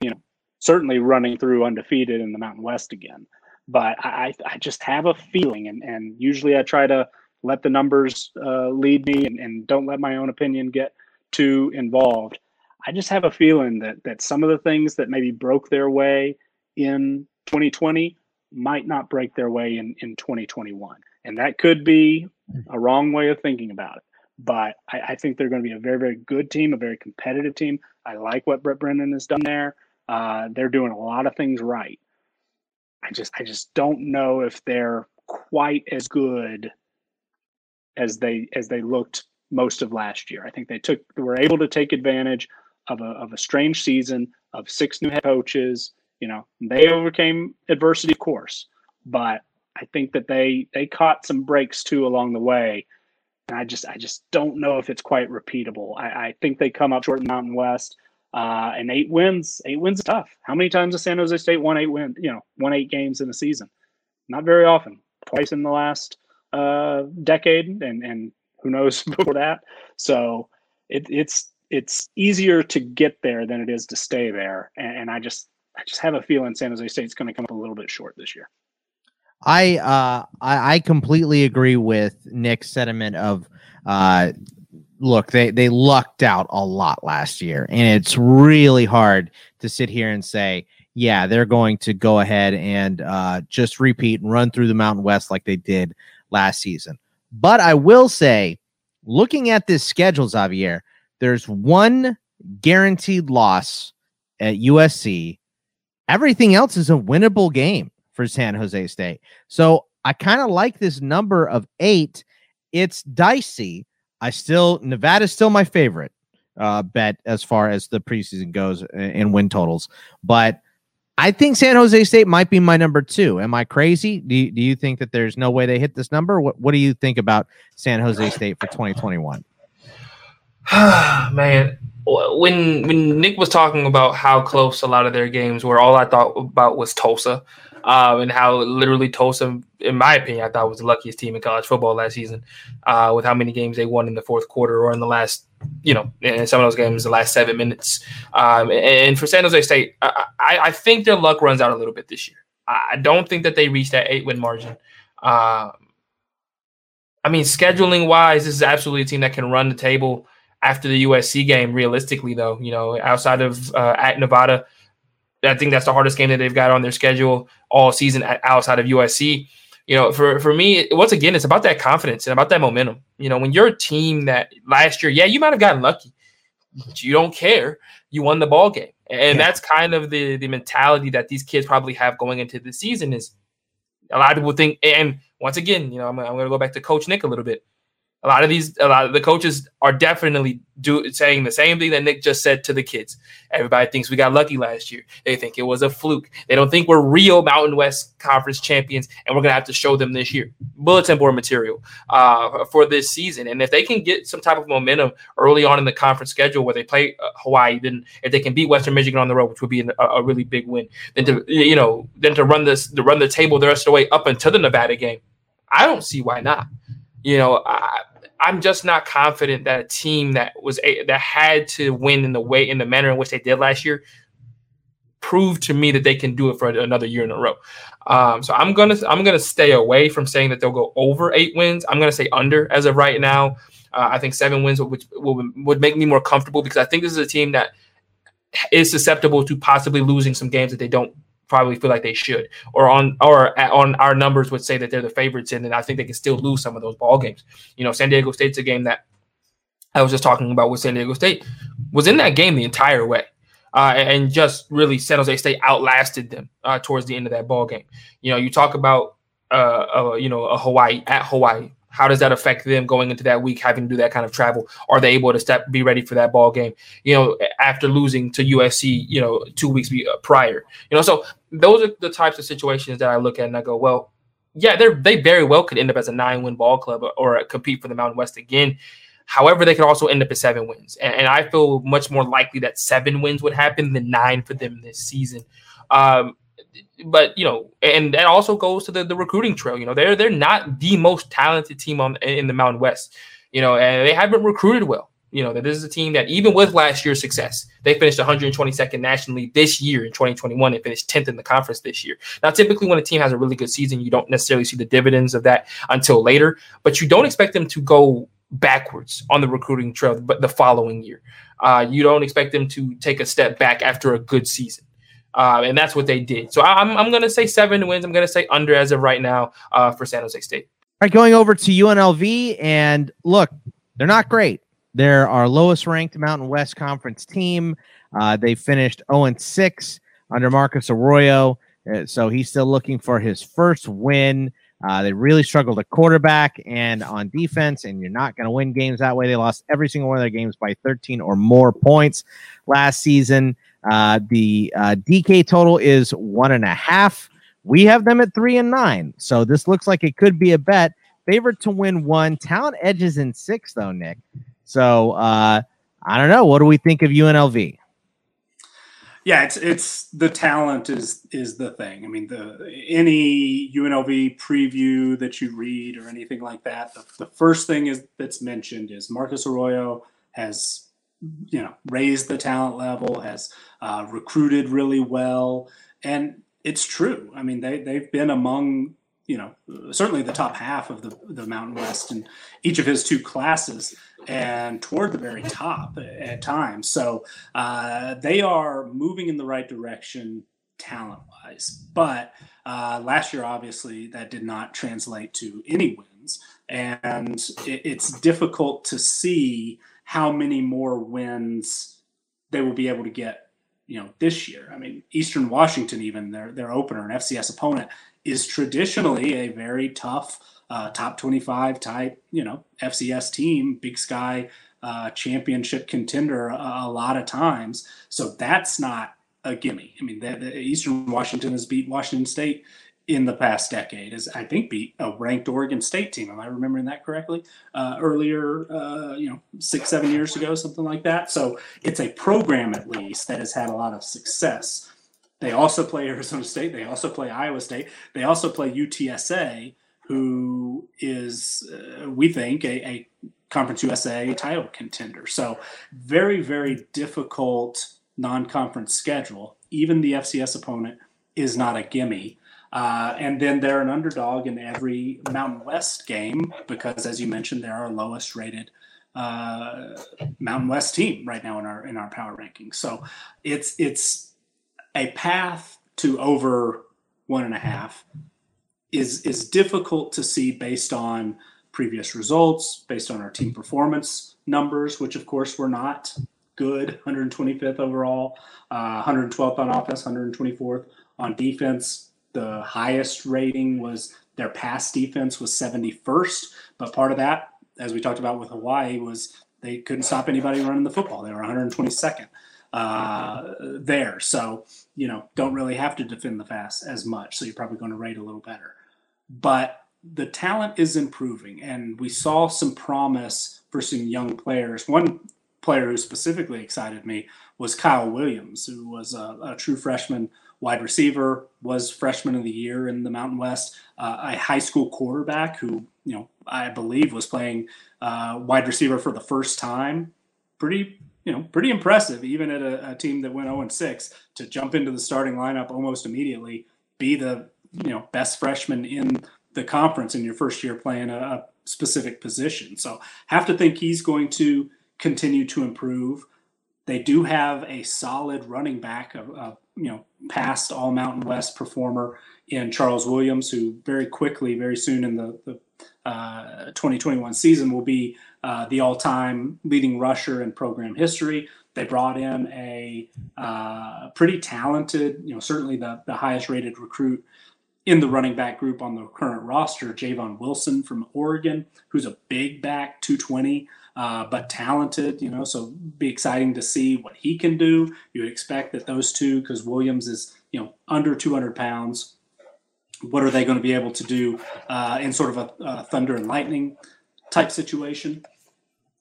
you know, certainly running through undefeated in the Mountain West again. But I, I just have a feeling, and, and usually I try to let the numbers uh, lead me and, and don't let my own opinion get too involved. I just have a feeling that that some of the things that maybe broke their way in 2020 might not break their way in, in 2021. And that could be a wrong way of thinking about it. But I, I think they're going to be a very, very good team, a very competitive team. I like what Brent Brennan has done there. Uh, they're doing a lot of things right. I just I just don't know if they're quite as good as they as they looked most of last year. I think they took were able to take advantage of a of a strange season of six new head coaches. You know, they overcame adversity, of course, but I think that they they caught some breaks too along the way. And I just I just don't know if it's quite repeatable. I, I think they come up short in Mountain West. Uh, and eight wins, eight wins is tough. How many times has San Jose State won eight win, you know, won eight games in a season? Not very often. Twice in the last uh, decade, and and who knows before that. So it, it's it's easier to get there than it is to stay there. And, and I just I just have a feeling San Jose State's going to come up a little bit short this year. I uh I, I completely agree with Nick's sentiment of uh look, they they lucked out a lot last year, and it's really hard to sit here and say, yeah, they're going to go ahead and uh, just repeat and run through the Mountain West like they did last season. But I will say, looking at this schedule, Xavier, there's one guaranteed loss at USC. Everything else is a winnable game for San Jose State. So I kind of like this number of eight. It's dicey I still Nevada's still my favorite uh, bet as far as the preseason goes in win totals, but I think San Jose State might be my number two. Am I crazy? Do you, do you think that there's no way they hit this number? What What do you think about San Jose State for 2021? Man, when when Nick was talking about how close a lot of their games were, all I thought about was Tulsa um, and how literally Tulsa, in my opinion, I thought was the luckiest team in college football last season, uh, with how many games they won in the fourth quarter or in the last, you know, in some of those games, the last seven minutes. Um, and for San Jose State, I, I, I, think their luck runs out a little bit this year. I don't think that they reach that eight win margin. Um, I mean, scheduling wise, this is absolutely a team that can run the table after the USC game. Realistically, though, you know, outside of uh, at Nevada I think that's the hardest game that they've got on their schedule all season outside of USC. you know, for for me, once again, it's about that confidence and about that momentum. You know, when you're a team that last year, yeah, you might have gotten lucky, but you don't care. You won the ball game, and yeah. that's kind of the the mentality that these kids probably have going into the season. Is a lot of people think, and once again, you know, I'm, I'm going to go back to Coach Nick a little bit a lot of these a lot of the coaches are definitely do saying the same thing that Nick just said to the kids. Everybody thinks we got lucky last year. They think it was a fluke. They don't think we're real Mountain West Conference champions, and we're gonna have to show them this year. Bulletin board material uh, for this season, and if they can get some type of momentum early on in the conference schedule where they play uh, Hawaii, then if they can beat Western Michigan on the road, which would be a, a really big win, then to you know then to run this to run the table the rest of the way up until the Nevada game, I don't see why not. You know, I, I'm just not confident that a team that was a, that had to win in the way in the manner in which they did last year proved to me that they can do it for another year in a row. Um, so I'm gonna I'm gonna stay away from saying that they'll go over eight wins. I'm gonna say under as of right now. Uh, I think seven wins would, would would make me more comfortable because I think this is a team that is susceptible to possibly losing some games that they don't probably feel like they should, or on or on our numbers would say that they're the favorites in, and I think they can still lose some of those ball games. You know, San Diego State's a game that I was just talking about with San Diego State was in that game the entire way. Uh, and just really San Jose State outlasted them uh, towards the end of that ball game. You know, you talk about uh, uh, you know a Hawaii at Hawaii how does that affect them going into that week, having to do that kind of travel? Are they able to step, be ready for that ball game? You know, after losing to USC, you know, two weeks uh, prior. You know, so those are the types of situations that I look at and I go, well, yeah, they they very well could end up as a nine win ball club or, or, compete for the Mountain West again. However, they could also end up at seven wins, and, and, I feel much more likely that seven wins would happen than nine for them this season. Um, but you know, and that also goes to the, the recruiting trail. You know, they're they're not the most talented team on in the Mountain West. You know, and they haven't recruited well. You know, that this is a team that even with last year's success, they finished 122nd nationally this year in 2021 and finished 10th in the conference this year. Now, typically when a team has a really good season, you don't necessarily see the dividends of that until later, but you don't expect them to go backwards on the recruiting trail but the following year. Uh, you don't expect them to take a step back after a good season. Uh, and that's what they did. So I'm, I'm going to say seven wins. I'm going to say under as of right now uh, for San Jose State. All right, going over to UNLV. And look, they're not great. They're our lowest ranked Mountain West Conference team. Uh, they finished 0 6 under Marcus Arroyo. Uh, so he's still looking for his first win. Uh, they really struggled at quarterback and on defense, and you're not going to win games that way. They lost every single one of their games by 13 or more points last season. Uh, the uh, DK total is one and a half. We have them at three and nine. So this looks like it could be a bet. Favorite to win one. Talent edges in six, though, Nick. So uh, I don't know. What do we think of UNLV? Yeah, it's it's the talent is is the thing. I mean, the any UNLV preview that you read or anything like that, the, the first thing is that's mentioned is Marcus Arroyo has you know raised the talent level, has uh, recruited really well, and it's true. I mean, they they've been among you know certainly the top half of the the Mountain West in each of his two classes, and toward the very top at times. So uh, they are moving in the right direction talent wise, but uh, last year obviously that did not translate to any wins, and it, it's difficult to see how many more wins they will be able to get you know this year. I mean, Eastern Washington, even their their opener, an FCS opponent, is traditionally a very tough uh, top twenty five type you know FCS team, Big Sky uh, championship contender a, a, lot of times. So that's not a gimme. I mean, the, the Eastern Washington has beat Washington State in the past decade is I think beat a ranked Oregon State team. Am I remembering that correctly? Uh, earlier, uh, you know, six seven years ago, something like that. So it's a program at least that has had a lot of success. They also play Arizona State. They also play Iowa State. They also play UTSA, who is uh, we think a, a Conference USA title contender. So very very difficult non-conference schedule. Even the FCS opponent is not a gimme. Uh, and then they're an underdog in every Mountain West game because, as you mentioned, they're our lowest rated uh, Mountain West team right now in our in our power rankings. So it's it's a path to over one and a half. is is difficult to see based on previous results, based on our team performance numbers, which of course were not good 125th overall, uh, 112th on offense, 124th on defense. The highest rating was their pass defense was 71st, but part of that, as we talked about with Hawaii, was they couldn't stop anybody running the football. They were 122nd uh, there. So, you know, don't really have to defend the pass as much. So you're probably going to rate a little better. But the talent is improving, and we saw some promise for some young players. One player who specifically excited me was Kyle Williams, who was a, a true freshman wide receiver, was freshman of the year in the Mountain West, uh, a high school quarterback who, you know, I believe was playing uh, wide receiver for the first time. Pretty, you know, pretty impressive, even at a, a team that went 0 6 to jump into the starting lineup almost immediately, be the, you know, best freshman in the conference in your first year playing a, a specific position. So have to think he's going to continue to improve. They do have a solid running back, a, a you know past All Mountain West performer in Charles Williams, who very quickly, very soon in the, the uh, 2021 season will be uh, the all-time leading rusher in program history. They brought in a uh, pretty talented, you know, certainly the, the highest rated recruit in the running back group on the current roster, Javon Wilson from Oregon, who's a big back, 220, uh, but talented, you know, so be exciting to see what he can do. You expect that those two, because Williams is, you know, under 200 pounds, what are they going to be able to do uh, in sort of a, a thunder and lightning type situation?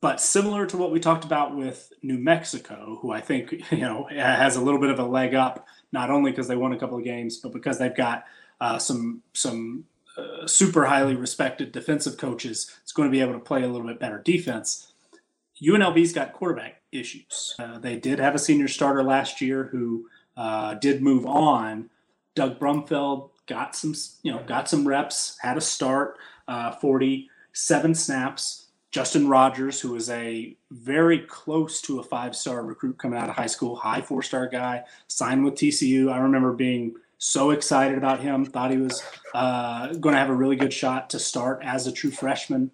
But similar to what we talked about with New Mexico, who I think, you know, has a little bit of a leg up, not only because they won a couple of games, but because they've got uh, some some uh, super highly respected defensive coaches is going to be able to play a little bit better defense. UNLV's got quarterback issues. Uh, they did have a senior starter last year who uh, did move on. Doug Brumfield got some, you know, got some reps, had a start, uh, 47 snaps. Justin Rogers, who was a very close to a five-star recruit coming out of high school, high four-star guy, signed with TCU. I remember being so excited about him. Thought he was uh, going to have a really good shot to start as a true freshman.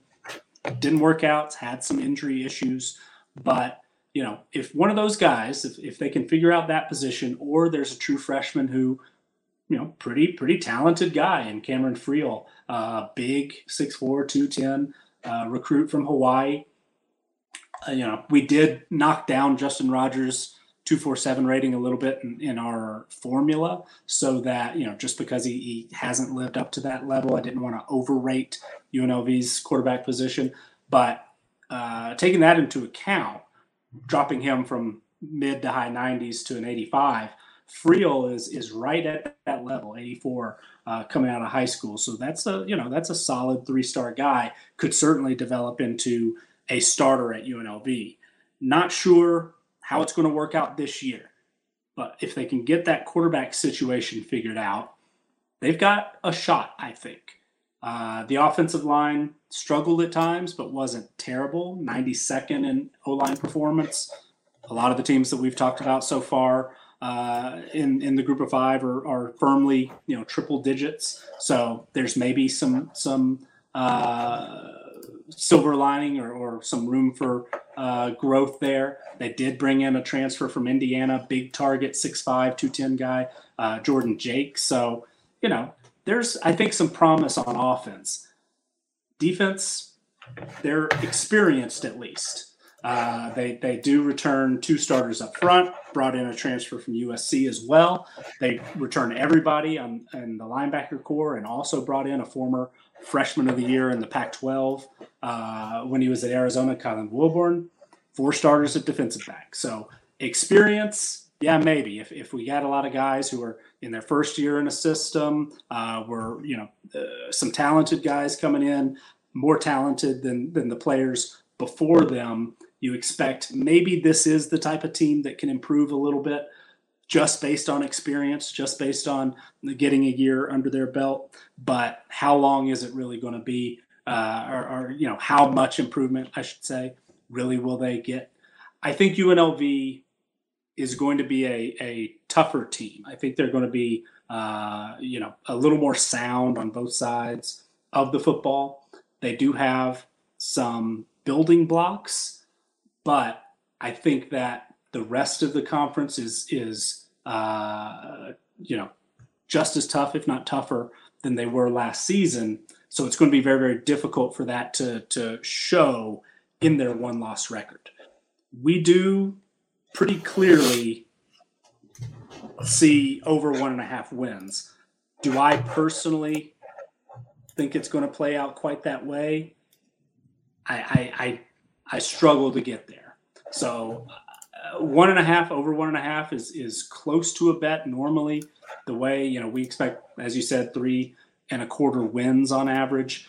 Didn't work out. Had some injury issues, but you know, if one of those guys, if, if they can figure out that position, or there's a true freshman who, you know, pretty pretty talented guy in Cameron Friel, uh, big 6'4", 210 uh, recruit from Hawaii. Uh, you know, we did knock down Justin Rogers 247 rating a little bit in, in, our formula so that, you know, just because he, he hasn't lived up to that level, I didn't want to overrate UNLV's quarterback position. But uh, taking that into account, dropping him from mid to high 90s to an 85, Friel is is right at that level, 84, uh, coming out of high school. So that's a you know that's a solid three star guy. Could certainly develop into a starter at UNLV. Not sure how it's going to work out this year. But if they can get that quarterback situation figured out, they've got a shot, I think. Uh, the offensive line struggled at times, but wasn't terrible. 92nd in O line performance. A lot of the teams that we've talked about so far uh, in in the group of five are, are firmly you know triple digits. So there's maybe some some uh, silver lining or, or some room for uh, growth there. They did bring in a transfer from Indiana, big target, 6'5, 210 guy, uh, Jordan Jake. So, you know, there's, I think, some promise on offense. Defense, they're experienced at least. Uh, they, they do return two starters up front, brought in a transfer from USC as well. They return everybody on, in the linebacker corps and also brought in a former freshman of the year in the Pac 12 uh, when he was at Arizona, Colin Wilborn. Four starters at defensive back. So experience, yeah, maybe. If, if we got a lot of guys who are in their first year in a system, uh, were, you know, uh, some talented guys coming in, more talented than, than the players before them, you expect maybe this is the type of team that can improve a little bit just based on experience, just based on getting a year under their belt. But how long is it really going to be? Uh, or, or, you know, how much improvement, I should say, really will they get? I think UNLV is going to be a, a tougher team. I think they're going to be, uh, you know, a little more sound on both sides of the football. They do have some building blocks, but I think that the rest of the conference is is uh, you know just as tough, if not tougher, than they were last season. So it's going to be very very difficult for that to to show in their one loss record. We do pretty clearly see over one and a half wins. Do I personally think it's going to play out quite that way? I I I, I struggle to get there. So one and a half over one and a half is is close to a bet normally. The way you know we expect, as you said, three and a quarter wins on average.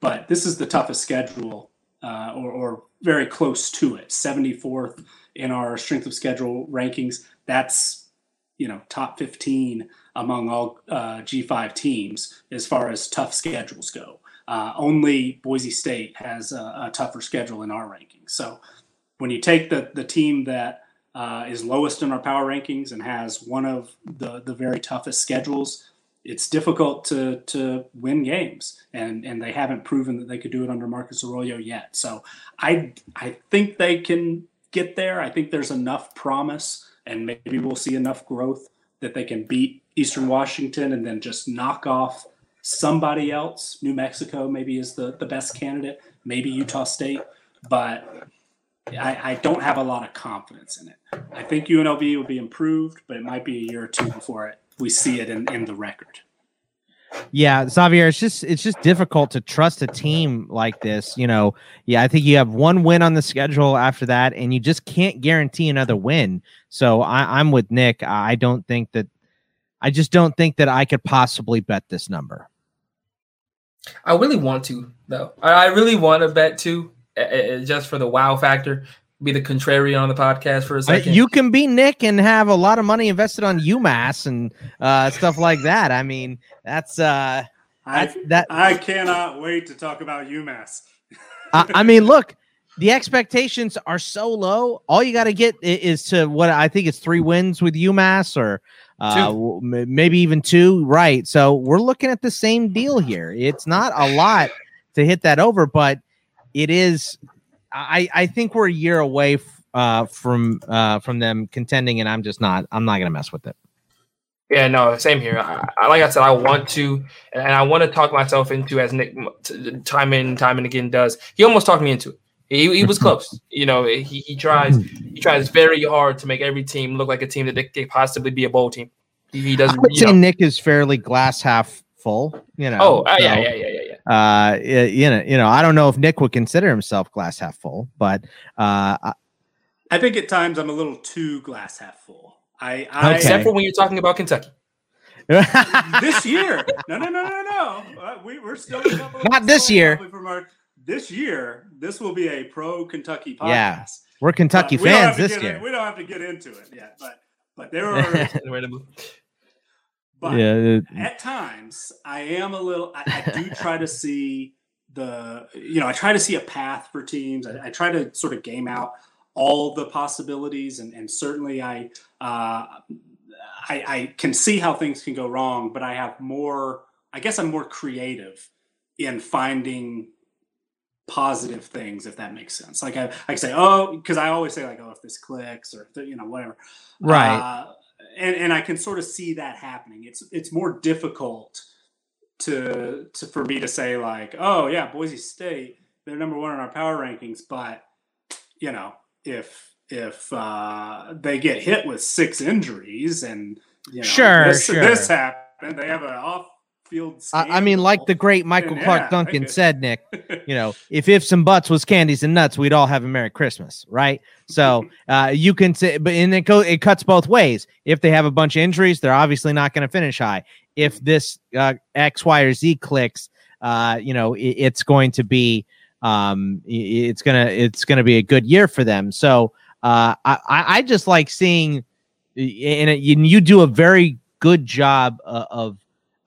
But this is the toughest schedule, uh, or, or very close to it. 74th in our strength of schedule rankings. That's you know top 15 among all uh, G5 teams as far as tough schedules go. Uh, only Boise State has a, a, tougher schedule in our rankings. So when you take the the team that uh, is lowest in our power rankings and has one of the the very toughest schedules, it's difficult to to win games, and and they haven't proven that they could do it under Marcus Arroyo yet. So I I think they can get there. I think there's enough promise, and maybe we'll see enough growth that they can beat Eastern Washington and then just knock off somebody else. New Mexico maybe is the the best candidate, maybe Utah State, but I, I, don't have a lot of confidence in it. I think UNLV will be improved, but it might be a year or two before it, we see it in, in the record. Yeah, Xavier, it's just it's just difficult to trust a team like this. You know, yeah, I think you have one win on the schedule after that, and you just can't guarantee another win. So I, I'm with Nick. I don't think that I just don't think that I could possibly bet this number. I really want to, though. I really want to bet too uh, just for the wow factor, be the contrarian on the podcast for a second. You can be Nick and have a lot of money invested on UMass and uh, stuff like that. I mean, that's uh, I, that. I cannot wait to talk about UMass. I, I mean, look, the expectations are so low. All you got to get is to what I think it's three wins with UMass or uh, maybe even two. Right. So we're looking at the same deal here. It's not a lot to hit that over, but it is. I I think we're a year away f- uh, from uh, from them contending, and I'm just not. I'm not gonna mess with it. Yeah, no, same here. I, I, like I said, I want to, and I want to talk myself into as Nick time and time and again does. He almost talked me into it. He, he was close. You know, he, he tries he tries very hard to make every team look like a team that they could possibly be a bowl team. He, he doesn't. I would say know. Nick is fairly glass half full. You know. Oh, uh, yeah, yeah, yeah, yeah uh, you know, you know, I don't know if Nick would consider himself glass half full, but uh, I think at times I'm a little too glass half full. I, I except for when you're talking about Kentucky. this year, no, no, no, no, no. Uh, we, are still not this year. From our, this year, this will be a pro Kentucky podcast. Yeah, we're Kentucky fans this year. In, we don't have to get into it yet, but but there are but yeah, at times, I am a little. I, I, do try to see the. You know, I try to see a path for teams. I, I try to sort of game out all the possibilities, and, and certainly I, uh, I I can see how things can go wrong. But I have more. I guess I'm more creative in finding positive things, if that makes sense. Like I, I say, oh, because I always say like, oh, if this clicks or you know whatever, right. Uh, and and I can sort of see that happening. It's it's more difficult to to for me to say like, oh yeah, Boise State, they're number one in our power rankings, but you know, if if uh, they get hit with six injuries and you know, sure, this, sure. this happened, they have an off field. I mean, like the great Michael and, Clark yeah, Duncan said, Nick, you know, if ifs and buts was candies and nuts, we'd all have a Merry Christmas, right? So uh, you can say, but and it go, it cuts both ways. If they have a bunch of injuries, they're obviously not going to finish high. If this uh, X, Y, or Z clicks, uh, you know, it, it's going to be, um, it's gonna, it's gonna be a good year for them. So uh, I, I just like seeing, and you do a very good job uh, of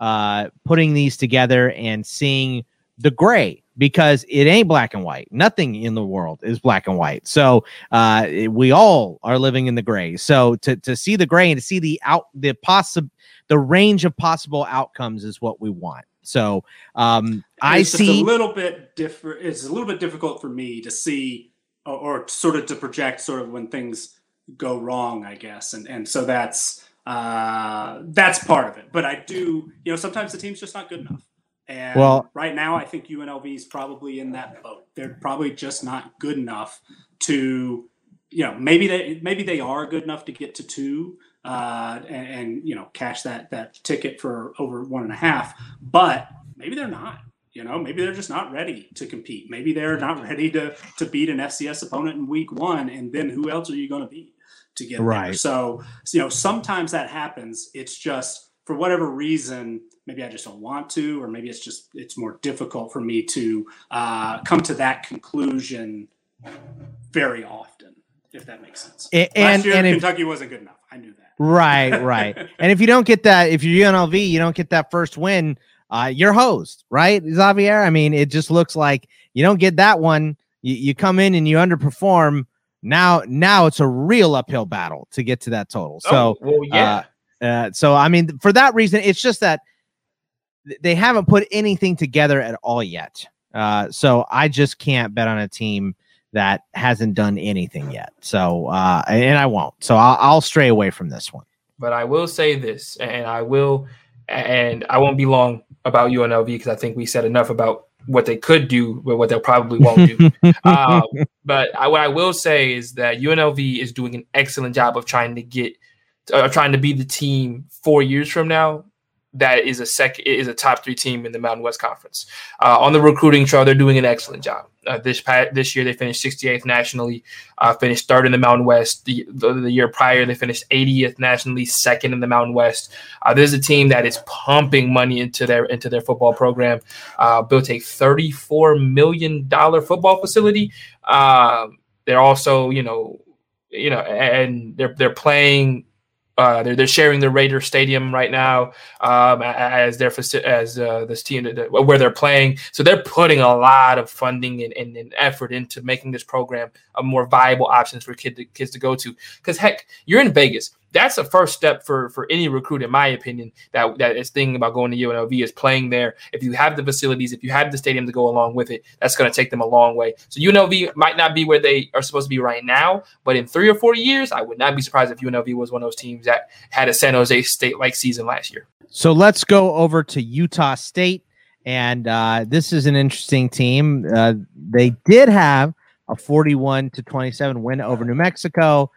uh, putting these together and seeing the gray because it ain't black and white. Nothing in the world is black and white. So uh, we all are living in the gray. So to to see the gray and to see the out the possible the range of possible outcomes is what we want. So um, I see a little bit different. It's a little bit difficult for me to see or, or, sort of to project sort of when things go wrong, I guess, and and so that's uh, that's part of it. But I do, you know, sometimes the team's just not good enough. And well, right now, I think UNLV is probably in that boat. They're probably just not good enough to, you know, maybe they maybe they are good enough to get to two uh, and, and you know cash that that ticket for over one and a half, but maybe they're not. You know, maybe they're just not ready to compete. Maybe they're not ready to to beat an FCS opponent in week one, and then who else are you going to beat to get right? There? So you know, sometimes that happens. It's just for whatever reason, maybe I just don't want to, or maybe it's just it's more difficult for me to uh, come to that conclusion very often, if that makes sense. And, Last year, and Kentucky if, wasn't good enough. I knew that. Right, right. and if you don't get that, if you're UNLV, you don't get that first win. Uh, you're host, right, Xavier? I mean, it just looks like you don't get that one. You, you come in and you underperform. Now, now it's a real uphill battle to get to that total. So, oh, well, yeah. Uh, uh, so I mean, for that reason, it's just that they haven't put anything together at all yet. Uh, so I just can't bet on a team that hasn't done anything yet. So, uh, and I won't. So I'll, I'll stray away from this one. But I will say this, and I will, and I won't be long about UNLV because I think we said enough about what they could do, but what they probably won't do. um, but I, what I will say is that UNLV is doing an excellent job of trying to get, uh, trying to be the team four years from now that is a sec is a top three team in the Mountain West Conference. Uh, on the recruiting trail, they're doing an excellent job. Uh, this this year, they finished 68th nationally, uh, finished third in the Mountain West. The, the, the, year prior, they finished 80th nationally, second in the Mountain West. Uh, this is a team that is pumping money into their into their football program. Uh, built a 34 million dollar football facility. Um, they're also, you know, you know, and they're they're playing uh, they're, they're sharing the Raider Stadium right now um, as their as uh, this team where they're playing. So they're putting a lot of funding and, and, and effort into making this program a more viable option for kid to, kids to go to. Because heck, you're in Vegas that's a first step for for any recruit, in my opinion, that that is thinking about going to UNLV is playing there. If you have the facilities, if you have the stadium to go along with it, that's going to take them a long way. So UNLV might not be where they are supposed to be right now, but in three or four years, I would not be surprised if UNLV was one of those teams that had a San Jose State like season last year. So let's go over to Utah State, and uh, this is an interesting team. Uh, they did have a 41 to 27 win over New Mexico,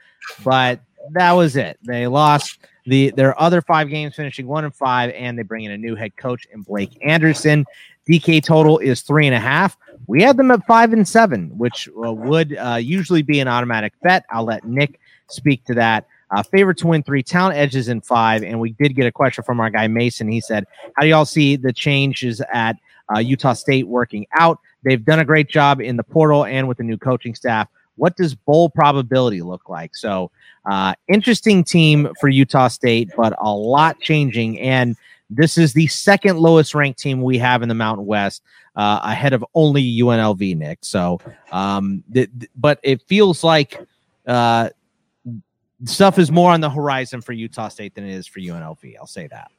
but that was it. They lost the their other five games, finishing one and five, and they bring in a new head coach in Blake Anderson. DK total is three and a half. We had them at five and seven, which uh, would uh, usually be an automatic bet. I'll let Nick speak to that. Uh, favorite to win three, talent edges in five. And we did get a question from our guy Mason. He said, How do y'all see the changes at uh, Utah State working out? They've done a great job in the portal and with the new coaching staff. What does bowl probability look like? So, uh, interesting team for Utah State, but a lot changing. And this is the second lowest ranked team we have in the Mountain West, uh, ahead of only UNLV, Nick. So, um, th- th- but it feels like uh, stuff is more on the horizon for Utah State than it is for UNLV. I'll say that.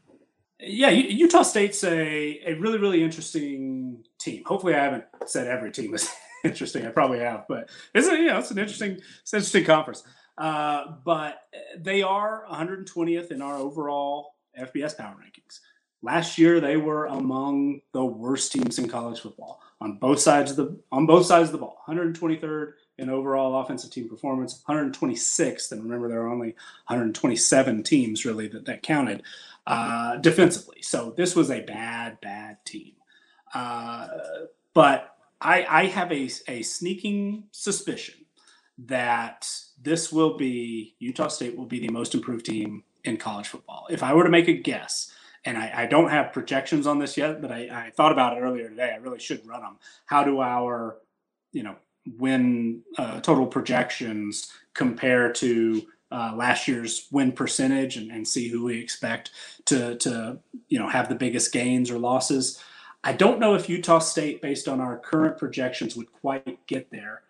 Yeah, Utah State's a, a really, really interesting team. Hopefully, I haven't said every team is interesting. I probably have, but it's a, you know, it's an interesting, it's an interesting conference. Uh, but they are 120th in our overall FBS power rankings. Last year, they were among the worst teams in college football on both sides of the on both sides of the ball. 123rd in overall offensive team performance, 126th, and remember there are only 127 teams really that that counted uh, defensively. So this was a bad, bad team. Uh, but I, I have a, a sneaking suspicion that this will be Utah State will be the most improved team in college football. If I were to make a guess, and I, I don't have projections on this yet, but I, I, thought about it earlier today. I really should run them. How do our, you know, win uh, total projections compare to uh, last year's win percentage and, and see who we expect to to you know have the biggest gains or losses? I don't know if Utah State, based on our current projections, would quite get there,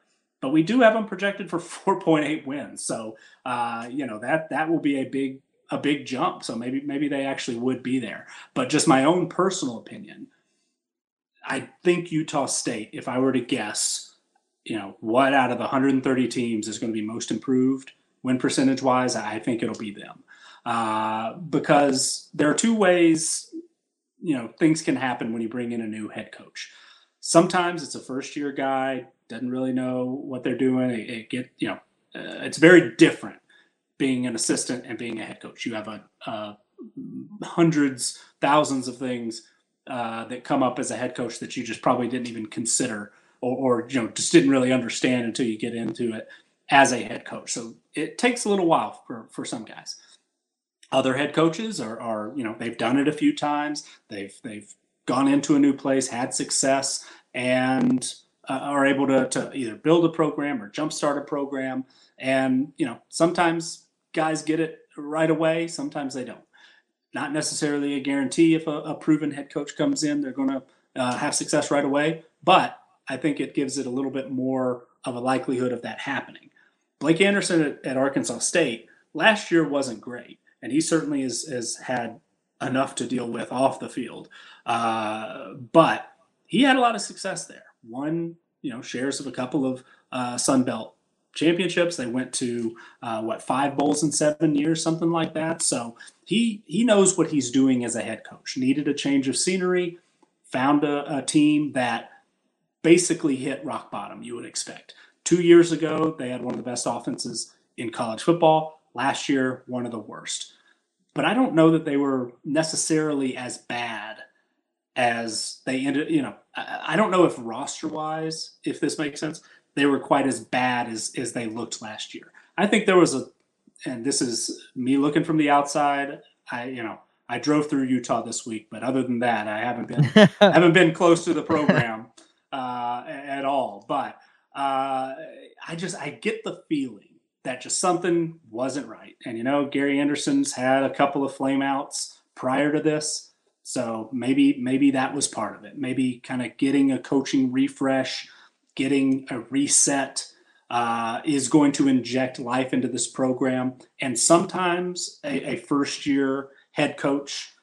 but we do have them projected for 4.8 wins. So uh, you know that that will be a big a big jump. So maybe maybe they actually would be there. But just my own personal opinion, I think Utah State, if I were to guess, you know, what out of the 130 teams is going to be most improved win percentage wise, I think it'll be them. Uh, because there are two ways, you know, things can happen when you bring in a new head coach. Sometimes it's a first year guy, doesn't really know what they're doing. It, it get, you know, uh, it's very different being an assistant and being a head coach. You have a, hundreds, thousands of things uh, that come up as a head coach that you just probably didn't even consider or, or, you know just didn't really understand until you get into it as a head coach. So it takes a little while for for some guys. Other head coaches are, are you know they've done it a few times. They've they've gone into a new place, had success, and uh, are able to, to either build a program or jumpstart a program. And you know sometimes guys get it right away, sometimes they don't. Not necessarily a guarantee if a, a proven head coach comes in, they're going to uh, have success right away. But I think it gives it a little bit more of a likelihood of that happening. Blake Anderson at, at Arkansas State last year wasn't great, and he certainly has, has had enough to deal with off the field. Uh, but he had a lot of success there. Won, you know, shares of a couple of uh, Sun Belt championships. They went to uh, what five bowls in seven years, something like that. So he he knows what he's doing as a head coach. Needed a change of scenery, found a, a team that basically hit rock bottom. You would expect. Two years ago, they had one of the best offenses in college football. Last year, one of the worst. But I don't know that they were necessarily as bad as they ended. You know, I, I don't know if roster wise, if this makes sense, they were quite as bad as as they looked last year. I think there was a, and this is me looking from the outside. I you know I drove through Utah this week, but other than that, I haven't been haven't been close to the program uh, at all. But uh, I just I get the feeling that just something wasn't right. And you know, Gary Andersen's had a couple of flameouts prior to this, so maybe maybe that was part of it. Maybe kind of getting a coaching refresh, getting a reset. Uh, is going to inject life into this program. And sometimes a, a, first year head coach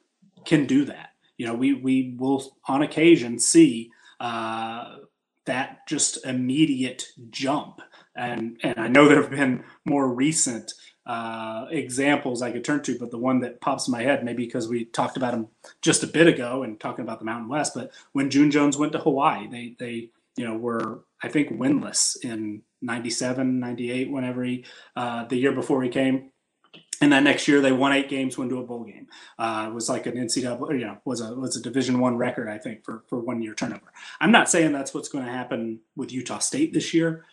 can do that. You know, we, we will on occasion see uh, that just immediate jump. And and I know there have been more recent uh, examples I could turn to, but the one that pops in my head, maybe because we talked about him just a bit ago and talking about the Mountain West, but when June Jones went to Hawaii, they they you know were I think winless in 97, 98, whenever he uh, the year before he came and that next year they won eight games, went to a bowl game. Uh, it was like an NCAA, you know, was a was a Division One record, I think, for for one year turnover. I'm not saying that's what's going to happen with Utah State this year,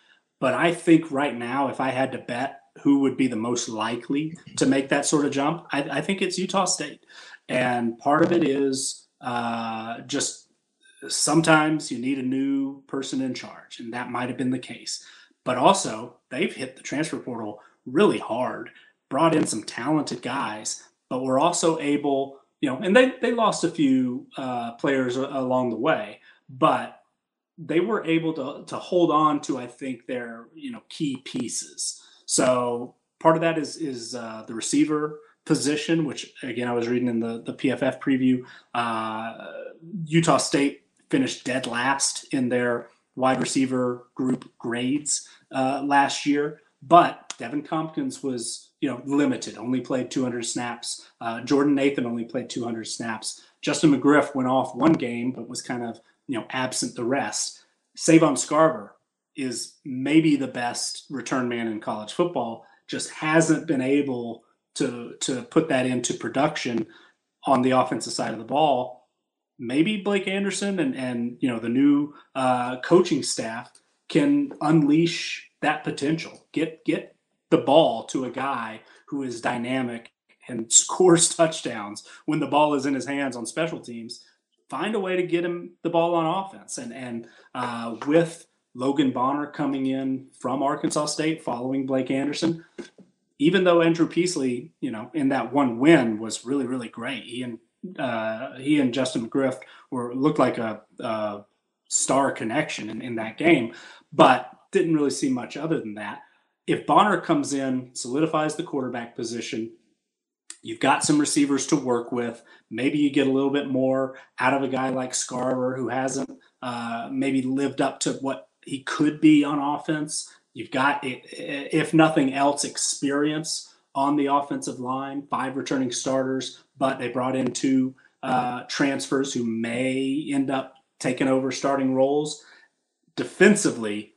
but I think right now, if I had to bet who would be the most likely to make that sort of jump, I, I think it's Utah State, and part of it is uh, just sometimes you need a new person in charge, and that might have been the case. But also, they've hit the transfer portal really hard brought in some talented guys, but were also able, you know, and they they lost a few uh, players along the way, but they were able to to hold on to I think their you know key pieces. So part of that is is uh, the receiver position, which again I was reading in the the PFF preview. Uh, Utah State finished dead last in their wide receiver group grades uh, last year, but Deven Thompkins was you know, limited, only played 200 snaps. Uh, Jordan Nathan only played 200 snaps. Justin McGriff went off one game, but was kind of, you know, absent the rest. Savon Scarver is maybe the best return man in college football, just hasn't been able to, to put that into production on the offensive side of the ball. Maybe Blake Anderson and, and you know, the new uh, coaching staff can unleash that potential. Get, get the ball to a guy who is dynamic and scores touchdowns when the ball is in his hands on special teams, find a way to get him the ball on offense. And and uh, with Logan Bonner coming in from Arkansas State following Blake Anderson, even though Andrew Peasley, you know, in that one win was really really great. He and uh, he and Justin McGriff were looked like a, a star connection in, in that game, but didn't really see much other than that. If Bonner comes in, solidifies the quarterback position, you've got some receivers to work with. Maybe you get a little bit more out of a guy like Scarver who hasn't uh, maybe lived up to what he could be on offense. You've got, if nothing else, experience on the offensive line, five returning starters, but they brought in two uh, transfers who may end up taking over starting roles. Defensively,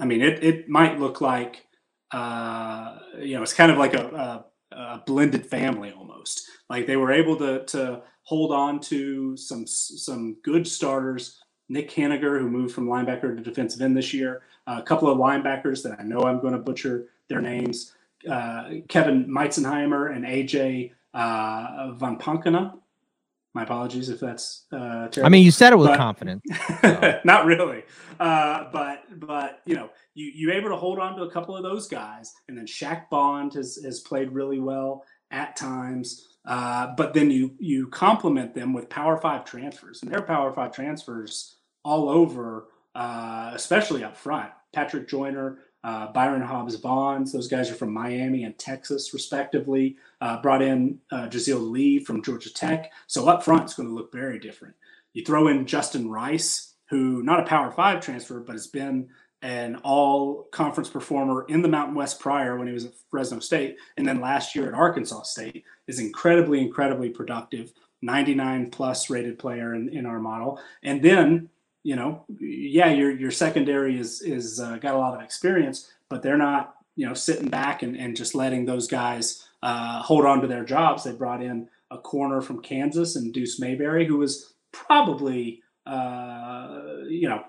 I mean, it, it might look like, uh, you know, it's kind of like a, a, a, blended family almost. Like they were able to, to hold on to some, some good starters. Nick Heninger, who moved from linebacker to defensive end this year, uh, a couple of linebackers that I know I'm going to butcher their names. Uh, Kevin Meitzenheimer and AJ uh, Pankena. My apologies if that's uh, terrible. I mean, you said it with but, confidence. So. not really, uh, but but you know, you you able to hold on to a couple of those guys, and then Shaq Bond has has played really well at times. Uh, but then you you complement them with Power Five transfers, and their Power Five transfers all over, uh, especially up front. Patrick Joyner, uh, Byron Hobbs Bonds. Those guys are from Miami and Texas, respectively. Uh, brought in uh, Jazeel Lee from Georgia Tech. So up front, it's going to look very different. You throw in Justin Rice, who not a Power Five transfer, but has been an all conference performer in the Mountain West prior when he was at Fresno State, and then last year at Arkansas State, is incredibly, incredibly productive. 99 plus rated player in, in our model. And then you know, yeah, your your secondary is is uh, got a lot of experience, but they're not you know sitting back and, and just letting those guys uh, hold on to their jobs. They brought in a corner from Kansas and Deuce Mayberry, who was probably uh, you know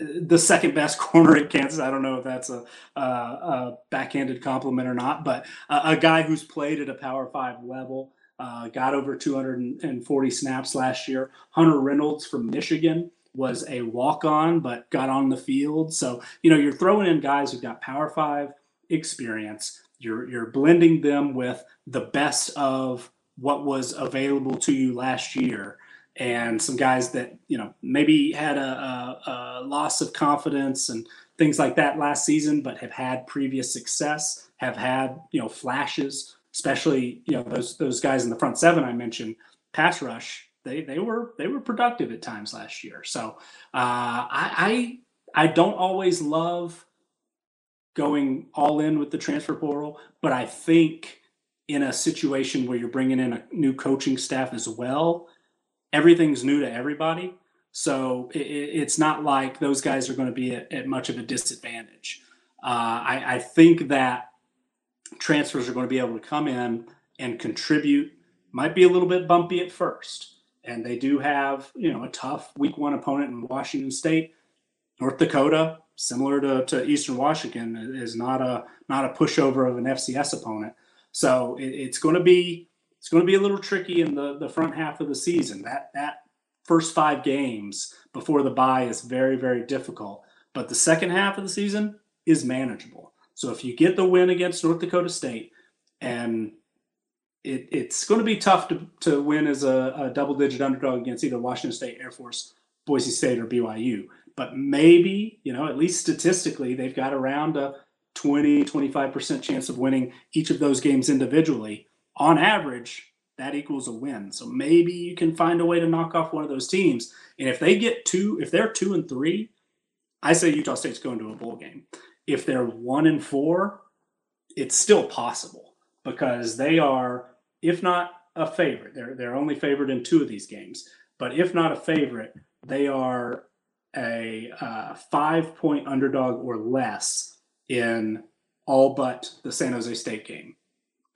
the second best corner at Kansas. I don't know if that's a, a, a backhanded compliment or not, but a, a, guy who's played at a Power Five level. Uh, got over 240 snaps last year. Hunter Reynolds from Michigan, was a walk on, but got on the field. So, you know, you're throwing in guys who've got Power Five experience. You're, you're blending them with the best of what was available to you last year and some guys that you know maybe had a, a, a, loss of confidence and things like that last season but have had previous success have had you know flashes especially you know those those guys in the front seven i mentioned pass rush they they were they were productive at times last year. So uh, I, I I don't always love going all in with the transfer portal, but I think in a situation where you're bringing in a new coaching staff as well, everything's new to everybody. So it, it's not like those guys are going to be at, at much of a disadvantage. Uh, I, I think that transfers are going to be able to come in and contribute. Might be a little bit bumpy at first, and they do have you know a tough week one opponent in Washington State. North Dakota, similar to, to Eastern Washington, is not a not a pushover of an FCS opponent. So it, it's going to be it's going to be a little tricky in the the front half of the season. That that first five games before the bye is very very difficult, but the second half of the season is manageable. So if you get the win against North Dakota State and it, it's going to be tough to, to win as a, a double digit underdog against either Washington State, Air Force, Boise State, or BYU. But maybe, you know, at least statistically, they've got around a 20, 25% chance of winning each of those games individually. On average, that equals a win. So maybe you can find a way to knock off one of those teams. And if they get two, if they're two and three, I say Utah State's going to a bowl game. If they're one and four, it's still possible because they are if not a favorite, they're they're only favored in two of these games, but if not a favorite, they are a uh, five point underdog or less in all but the San Jose State game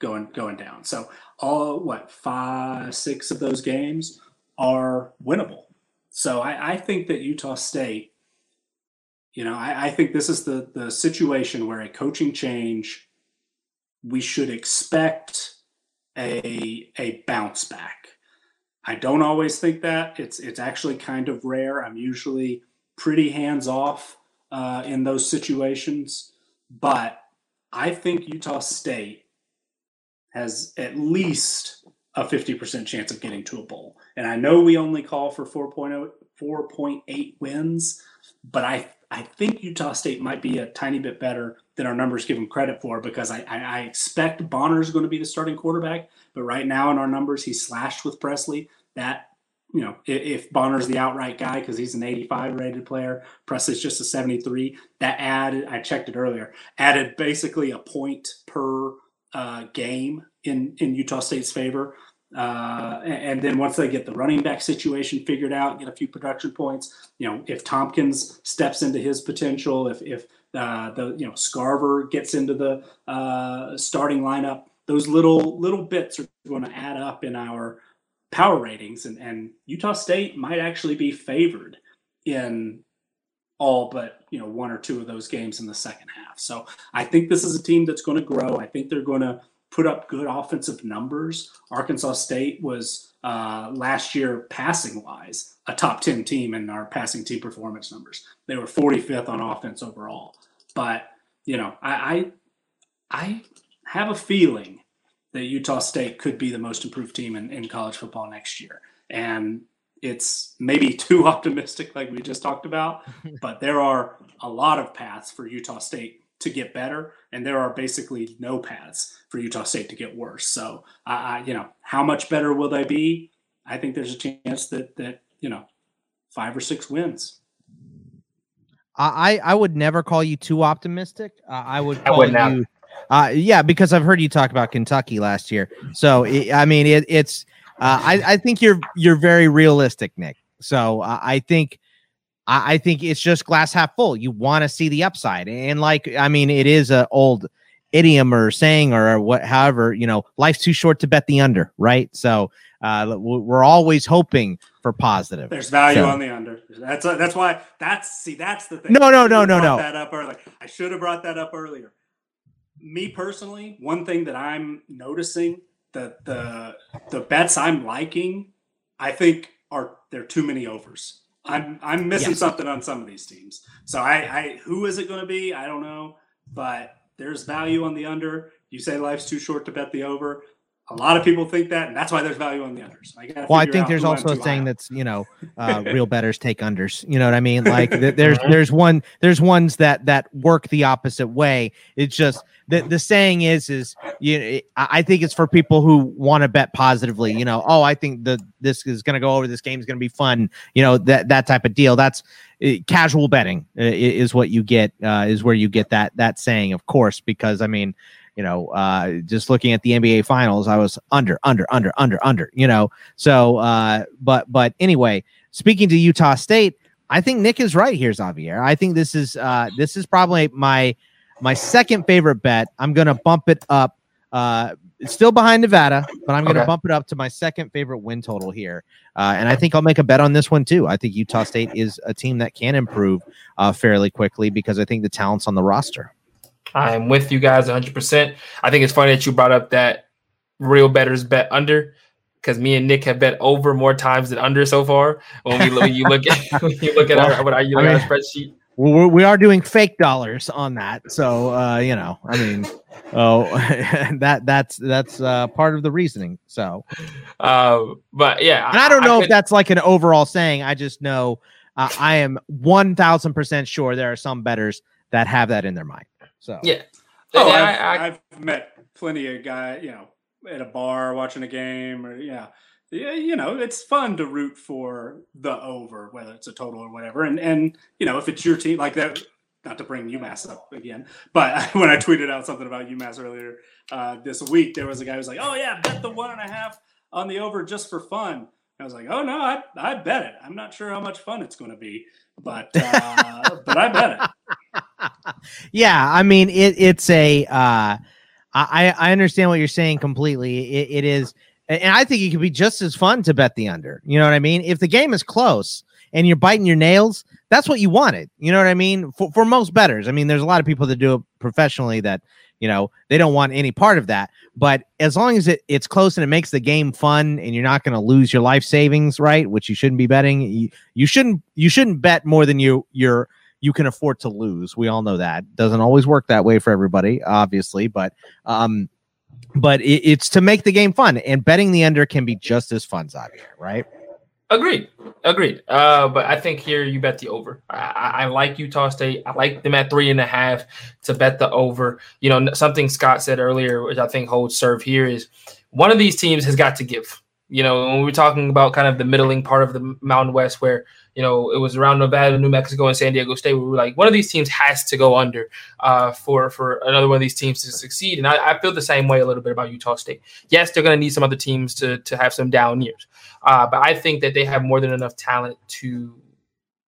going going down. So all what five six of those games are winnable. So I, I think that Utah State, you know, I, I think this is the the situation where a coaching change we should expect a a bounce back. I don't always think that. It's it's actually kind of rare. I'm usually pretty hands off uh, in those situations, but I think Utah State has at least a 50% chance of getting to a bowl. And I know we only call for 4.0 4.8 wins, but I I think Utah State might be a tiny bit better than our numbers give them credit for because I, I, I expect Bonner is going to be the starting quarterback. But right now in our numbers, he's slashed with Peasley. That you know, if, if Bonner's the outright guy because he's an 85 rated player, Peasley's just a 73. That added, I checked it earlier, added basically a point per uh, game in in Utah State's favor. Uh, and then once they get the running back situation figured out, get a few production points. You know, if Thompkins steps into his potential, if if uh, the you know Scarver gets into the uh, starting lineup, those little little bits are going to add up in our power ratings, and and Utah State might actually be favored in all but you know one or two of those games in the second half. So I think this is a team that's going to grow. I think they're going to put up good offensive numbers. Arkansas State was uh, last year passing wise a top 10 team in our passing team performance numbers. They were 45th on offense overall. But, you know, I, I, I have a feeling that Utah State could be the most improved team in, in college football next year. And it's maybe too optimistic, like we just talked about, but there are a lot of paths for Utah State to get better, and there are basically no paths for Utah State to get worse. So, uh, you know, how much better will they be? I think there's a chance that that you know, five or six wins. I I would never call you too optimistic. Uh, I would call I would you. Uh, yeah, because I've heard you talk about Kentucky last year. So I mean, it, it's. Uh, I I think you're you're very realistic, Nick. So uh, I think I, I think it's just glass half full. You want to see the upside, and like I mean, it is a old idiom or saying or what, however, you know, life's too short to bet the under, right? So uh, we're always hoping for positive. There's value so. on the under. That's uh, that's why that's see that's the thing. No, no, no, no, no. That up early. I should have brought that up earlier. Me personally, one thing that I'm noticing that the the bets I'm liking, I think are there are too many overs. I'm I'm missing yes. something on some of these teams. So I, I who is it going to be? I don't know, but there's value on the under. You say life's too short to bet the over. A lot of people think that, and that's why there's value on the unders. I well, I think there's also a saying that's you know, uh, real betters take unders. You know what I mean? Like there's there's one there's ones that that work the opposite way. It's just the the saying is is you know, I think it's for people who want to bet positively. You know, oh, I think the this is going to go over. This game is going to be fun. You know that that type of deal. That's uh, casual betting uh, is what you get. Uh, is where you get that that saying, of course, because I mean you know, uh, just looking at the NBA finals, I was under, under, under, under, under, you know. So, uh, but, but anyway, speaking to Utah State, I think Nick is right here, Xavier. I think this is, uh, this is probably my, my second favorite bet. I'm going to bump it up. Uh, it's still behind Nevada, but I'm going to okay. bump it up to my second favorite win total here. Uh, and I think I'll make a bet on this one too. I think Utah State is a team that can improve uh, fairly quickly because I think the talent's on the roster. I'm with you guys 100%. I think it's funny that you brought up that real betters bet under because me and Nick have bet over more times than under so far. When we when you look at when you look at well, our what are you look I mean, our spreadsheet. Well, we are doing fake dollars on that, so uh, you know, I mean, oh, that that's that's uh, part of the reasoning. So, uh, but yeah, and I don't know I if that's like an overall saying. I just know uh, I am one thousand percent sure there are some betters that have that in their mind. So yeah. Oh, I've, I, have met plenty of guys, you know, at a bar watching a game, or yeah, yeah, you know, it's fun to root for the over, whether it's a total or whatever. And and you know, if it's your team, like that. Not to bring UMass up again, but when I tweeted out something about UMass earlier uh, this week, there was a guy who was like, "Oh yeah, bet the one and a half on the over just for fun." I was like, "Oh no, I I bet it. I'm not sure how much fun it's going to be, but uh, but I bet it." yeah, I mean it, it's a. Uh, I I understand what you're saying completely. It, it is, and I think it could be just as fun to bet the under. You know what I mean? If the game is close and you're biting your nails, that's what you wanted. You know what I mean? For for most betters, I mean, there's a lot of people that do it professionally that you know they don't want any part of that. But as long as it, it's close and it makes the game fun, and you're not going to lose your life savings, right? Which you shouldn't be betting. You, you shouldn't you shouldn't bet more than you you're you can afford to lose. We all know that doesn't always work that way for everybody, obviously, but um, but it, it's to make the game fun, and betting the under can be just as fun, Xavier. Right? Agreed. Agreed. Uh, but I think here you bet the over. I, I, I, like Utah State. I like them at three and a half to bet the over. You know, something Scott said earlier, which I think holds serve here, is one of these teams has got to give. You know, when we are talking about kind of the middling part of the Mountain West, where you know it was around Nevada, New Mexico, and San Diego State, we were like, one of these teams has to go under uh, for for another one of these teams to succeed. And I, I feel the same way a little bit about Utah State. Yes, they're going to need some other teams to to have some down years, uh, but I think that they have more than enough talent to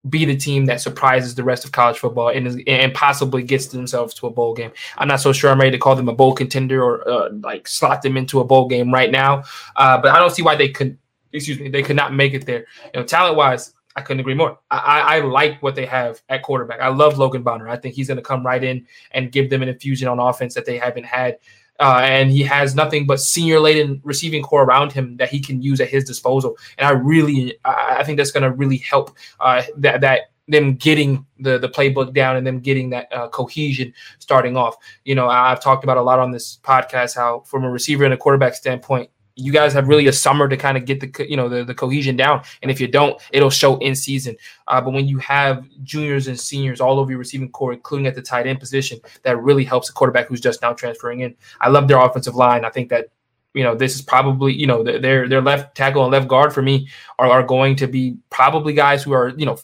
be the team that surprises the rest of college football and and possibly gets themselves to a bowl game. I'm not so sure I'm ready to call them a bowl contender or uh, like slot them into a bowl game right now, uh, but I don't see why they could. Excuse me, they could not make it there. You know, talent wise, I couldn't agree more. I, I, I, like what they have at quarterback. I love Logan Bonner. I think he's going to come right in and give them an infusion on offense that they haven't had uh, and he has nothing but senior laden receiving corps around him that he can use at his disposal. And I really, I think that's going to really help uh, that that them getting the the playbook down and them getting that uh, cohesion starting off. You know, I've talked about a lot on this podcast how from a receiver and a quarterback standpoint, you guys have really a summer to kind of get the you know the, the cohesion down. And if you don't it'll show in season. Uh, but when you have juniors and seniors all over your receiving corps including at the tight end position that really helps a quarterback who's just now transferring in. I love their offensive line. I think that you know this is probably you know their their left tackle and left guard for me are, are going to be probably guys who are you know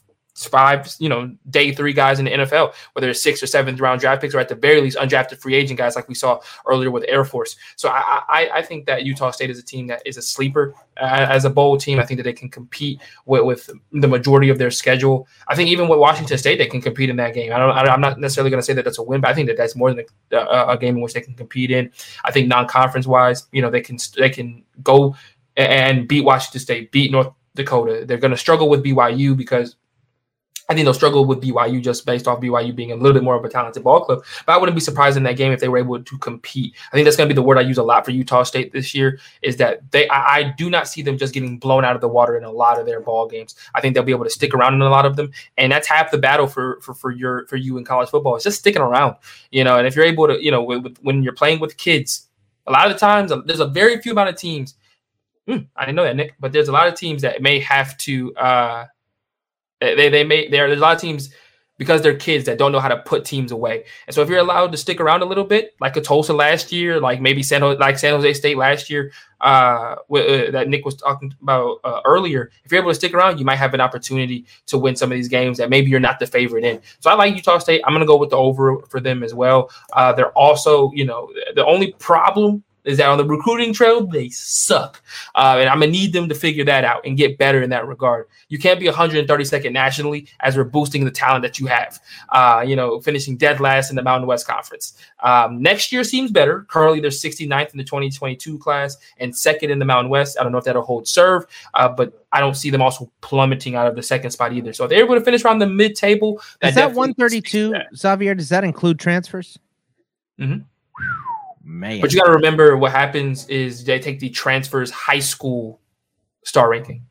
five, you know, day three guys in the NFL, whether it's six or seventh round draft picks, or at the very least undrafted free agent guys like we saw earlier with Air Force. So I, I, I think that Utah State is a team that is a sleeper uh, as a bowl team. I think that they can compete with, with, the majority of their schedule. I think even with Washington State, they can compete in that game. I don't, I am not necessarily going to say that that's a win, but I think that that's more than a, a game in which they can compete in. I think non-conference wise, you know, they can they can go and beat Washington State, beat North Dakota. They're going to struggle with BYU because I think they'll struggle with BYU just based off BYU being a little bit more of a talented ball club. But I wouldn't be surprised in that game if they were able to compete. I think that's going to be the word I use a lot for Utah State this year is that they I, I, do not see them just getting blown out of the water in a lot of their ball games. I think they'll be able to stick around in a lot of them, and that's half the battle for for for your for you in college football. It's just sticking around, you know. And if you're able to, you know, with, when you're playing with kids, a lot of the times there's a very few amount of teams. Hmm, I didn't know that, Nick, but there's a lot of teams that may have to. uh they they may there there's a lot of teams because they're kids that don't know how to put teams away. And so if you're allowed to stick around a little bit, like a Tulsa last year, like maybe San Jose, like San Jose State last year, uh, uh, that Nick was talking about uh, earlier, if you're able to stick around, you might have an opportunity to win some of these games that maybe you're not the favorite in. So I like Utah State. I'm going to go with the over for them as well. Uh, they're also, you know, the only problem is that on the recruiting trail they suck, uh, and I'm gonna need them to figure that out and get better in that regard. You can't be 132nd nationally as we're boosting the talent that you have. Uh, you know, finishing dead last in the Mountain West Conference. Um, next year seems better. Currently, they're 69th in the 2022 class and second in the Mountain West. I don't know if that'll hold serve, uh, but I don't see them also plummeting out of the second spot either. So if they're able to finish around the mid table, is that 132, Xavier? Does that include transfers? Mm-hmm. Man. But you got to remember what happens is they take the transfers high school star ranking.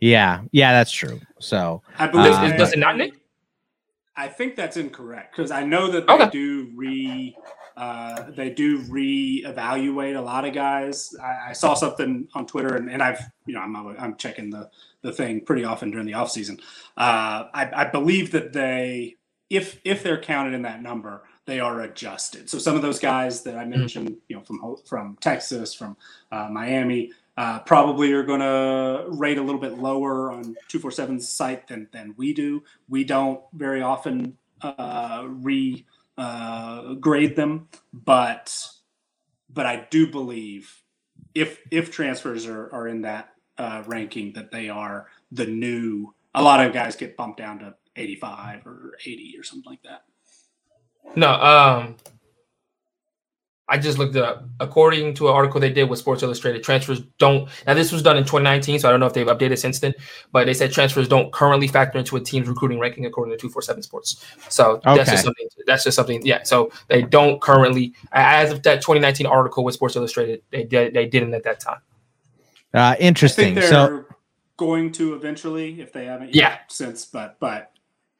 Yeah, yeah, that's true. So I believe uh, does it not, Nick? I think that's incorrect because I know that they okay. do re uh, they do re-evaluate a lot of guys. I, I saw something on Twitter, and, and I've you know I'm I'm checking the the thing pretty often during the off season. Uh, I, I believe that they if if they're counted in that number, they are adjusted. So some of those guys that I mentioned, mm-hmm. you know, from from Texas, from uh, Miami, uh, probably are going to rate a little bit lower on 247's site than than we do. We don't very often uh, re uh, grade them, but but I do believe if if transfers are, are in that uh, ranking that they are the new. A lot of guys get bumped down to 85 or 80 or something like that. No, um, I just looked it up. According to an article they did with Sports Illustrated, transfers don't. Now, this was done in 2019, so I don't know if they've updated since then. But they said transfers don't currently factor into a team's recruiting ranking, according to 247 Sports. So okay. that's just something. That's just something. Yeah. So they don't currently, as of that 2019 article with Sports Illustrated, they did. They didn't at that time. Uh, interesting. so going to eventually, if they haven't. Yeah. Since, but but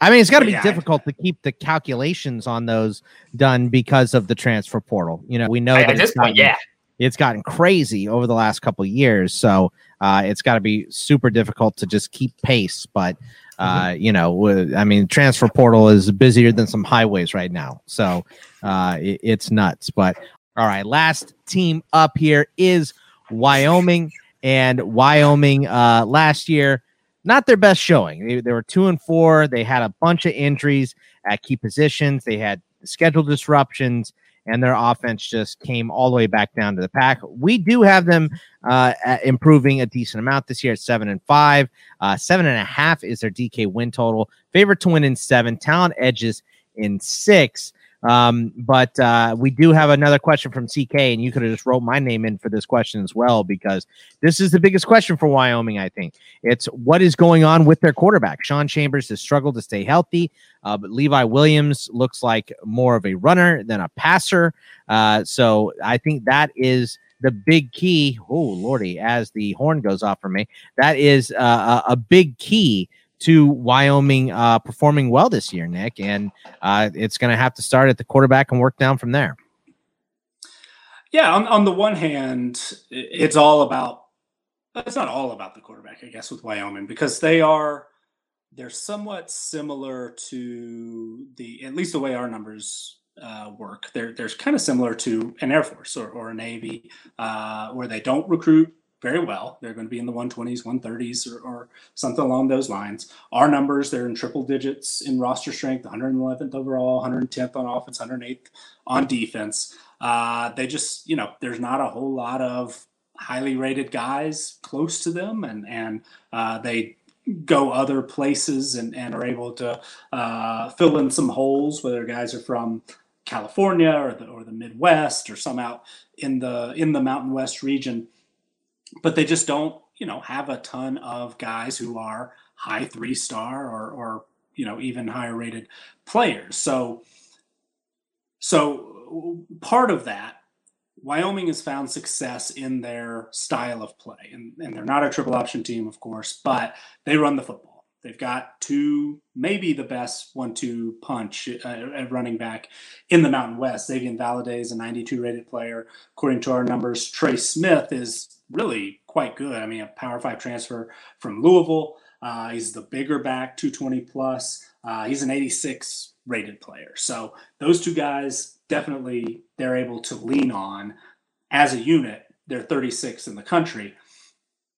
I mean, it's got to be yeah, difficult I, to keep the calculations on those done because of the transfer portal. You know, we know at, that at this point, yeah, it's gotten crazy over the last couple years. So uh, it's got to be super difficult to just keep pace. But uh, mm-hmm. you know, I mean, transfer portal is busier than some highways right now. So uh, it, it's nuts. But all right, last team up here is Wyoming, and Wyoming uh, last year not their best showing. They, they were two and four. They had a bunch of injuries at key positions. They had schedule disruptions, and their offense just came all the way back down to the pack. We do have them uh, improving a decent amount this year at seven and five. Uh, seven and a half is their DK win total. Favorite to win in seven. Talent edges in six. Um, but uh, we do have another question from CK, and you could have just wrote my name in for this question as well, because this is the biggest question for Wyoming, I think. It's what is going on with their quarterback. Sean Chambers has struggled to stay healthy, uh, but Levi Williams looks like more of a runner than a passer. Uh, so I think that is the big key. Oh, Lordy, as the horn goes off for me, that is uh, a, a big key to Wyoming uh, performing well this year, Nick, and uh, it's going to have to start at the quarterback and work down from there. Yeah, on, on the one hand, it's all about. It's not all about the quarterback, I guess, with Wyoming because they are they're somewhat similar to the at least the way our numbers uh, work. They're they're kind of similar to an Air Force or, or a Navy, uh, where they don't recruit very well. They're going to be in the 120s, 130s, or, or, something along those lines. Our numbers, they're in triple digits in roster strength 111th overall, 110th on offense, 108th on defense. Uh, they just, you know, there's not a whole lot of highly rated guys close to them, and, and uh, they go other places and, and are able to uh, fill in some holes, whether guys are from California or the, or the Midwest or some out in the in the Mountain West region but they just don't, you know, have a ton of guys who are high three star or, or you know, even higher rated players. So, so part of that, Wyoming has found success in their style of play, and, and they're not a triple option team, of course, but they run the football. They've got two, maybe the best one-two punch uh, at running back in the Mountain West. Xazavian Valladay is a 92 rated player, according to our numbers. Trey Smith is really quite good. I mean, a Power Five transfer from Louisville. Uh, he's the bigger back, 220 plus. Uh, he's an 86 rated player. So those two guys definitely they're able to lean on as a unit. They're 36 in the country.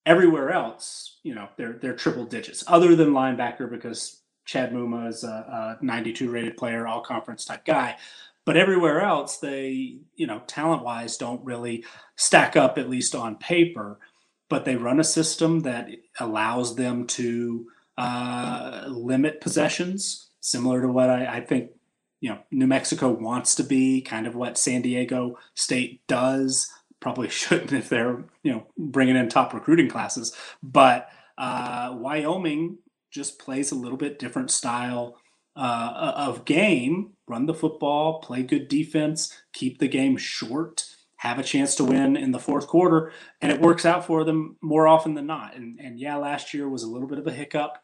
Everywhere else, you know, they're they're triple digits. Other than linebacker, because Chad Muma is a, a 92 rated player, all conference type guy. But everywhere else, they, you know, talent wise, don't really stack up, at least on paper. But they run a system that allows them to uh, limit possessions, similar to what I, I think, you know, New Mexico wants to be, kind of what San Diego State does. Probably shouldn't if they're, you know, bringing in top recruiting classes. But uh, Wyoming just plays a little bit different style uh, of game, run the football, play good defense, keep the game short, have a chance to win in the fourth quarter, and it works out for them more often than not. And, and yeah, last year was a little bit of a hiccup.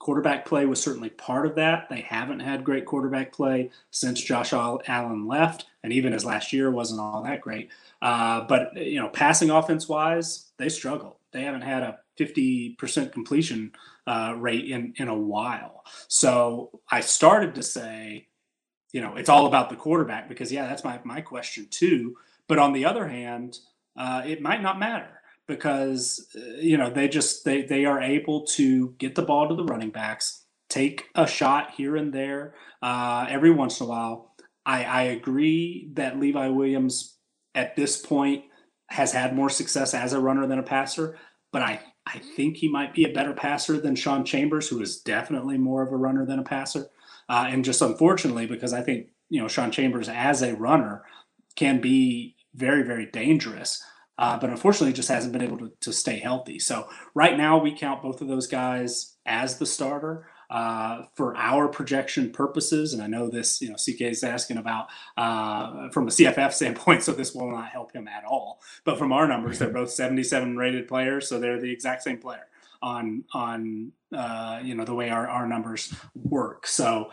Quarterback play was certainly part of that. They haven't had great quarterback play since Josh Allen left, and even his last year wasn't all that great. Uh, but you know, passing offense wise, they struggle. They haven't had a 50% completion uh, rate in, in a while. So I started to say, you know, it's all about the quarterback because, yeah, that's my, my question too. But on the other hand, uh, it might not matter because, uh, you know, they just, they, they are able to get the ball to the running backs, take a shot here and there uh, every once in a while. I, I agree that Levi Williams at this point has had more success as a runner than a passer, but I I think he might be a better passer than Sean Chambers, who is definitely more of a runner than a passer. Uh, and just unfortunately, because I think you know Sean Chambers as a runner can be very very dangerous, uh, but unfortunately just hasn't been able to, to stay healthy. So right now we count both of those guys as the starter uh, for our projection purposes. And I know this, you know, CK is asking about uh, from a CFF standpoint, so this will not help him at all. But from our numbers, they're both 77 rated players, so they're the exact same player on on uh, you know the way our, our numbers work. So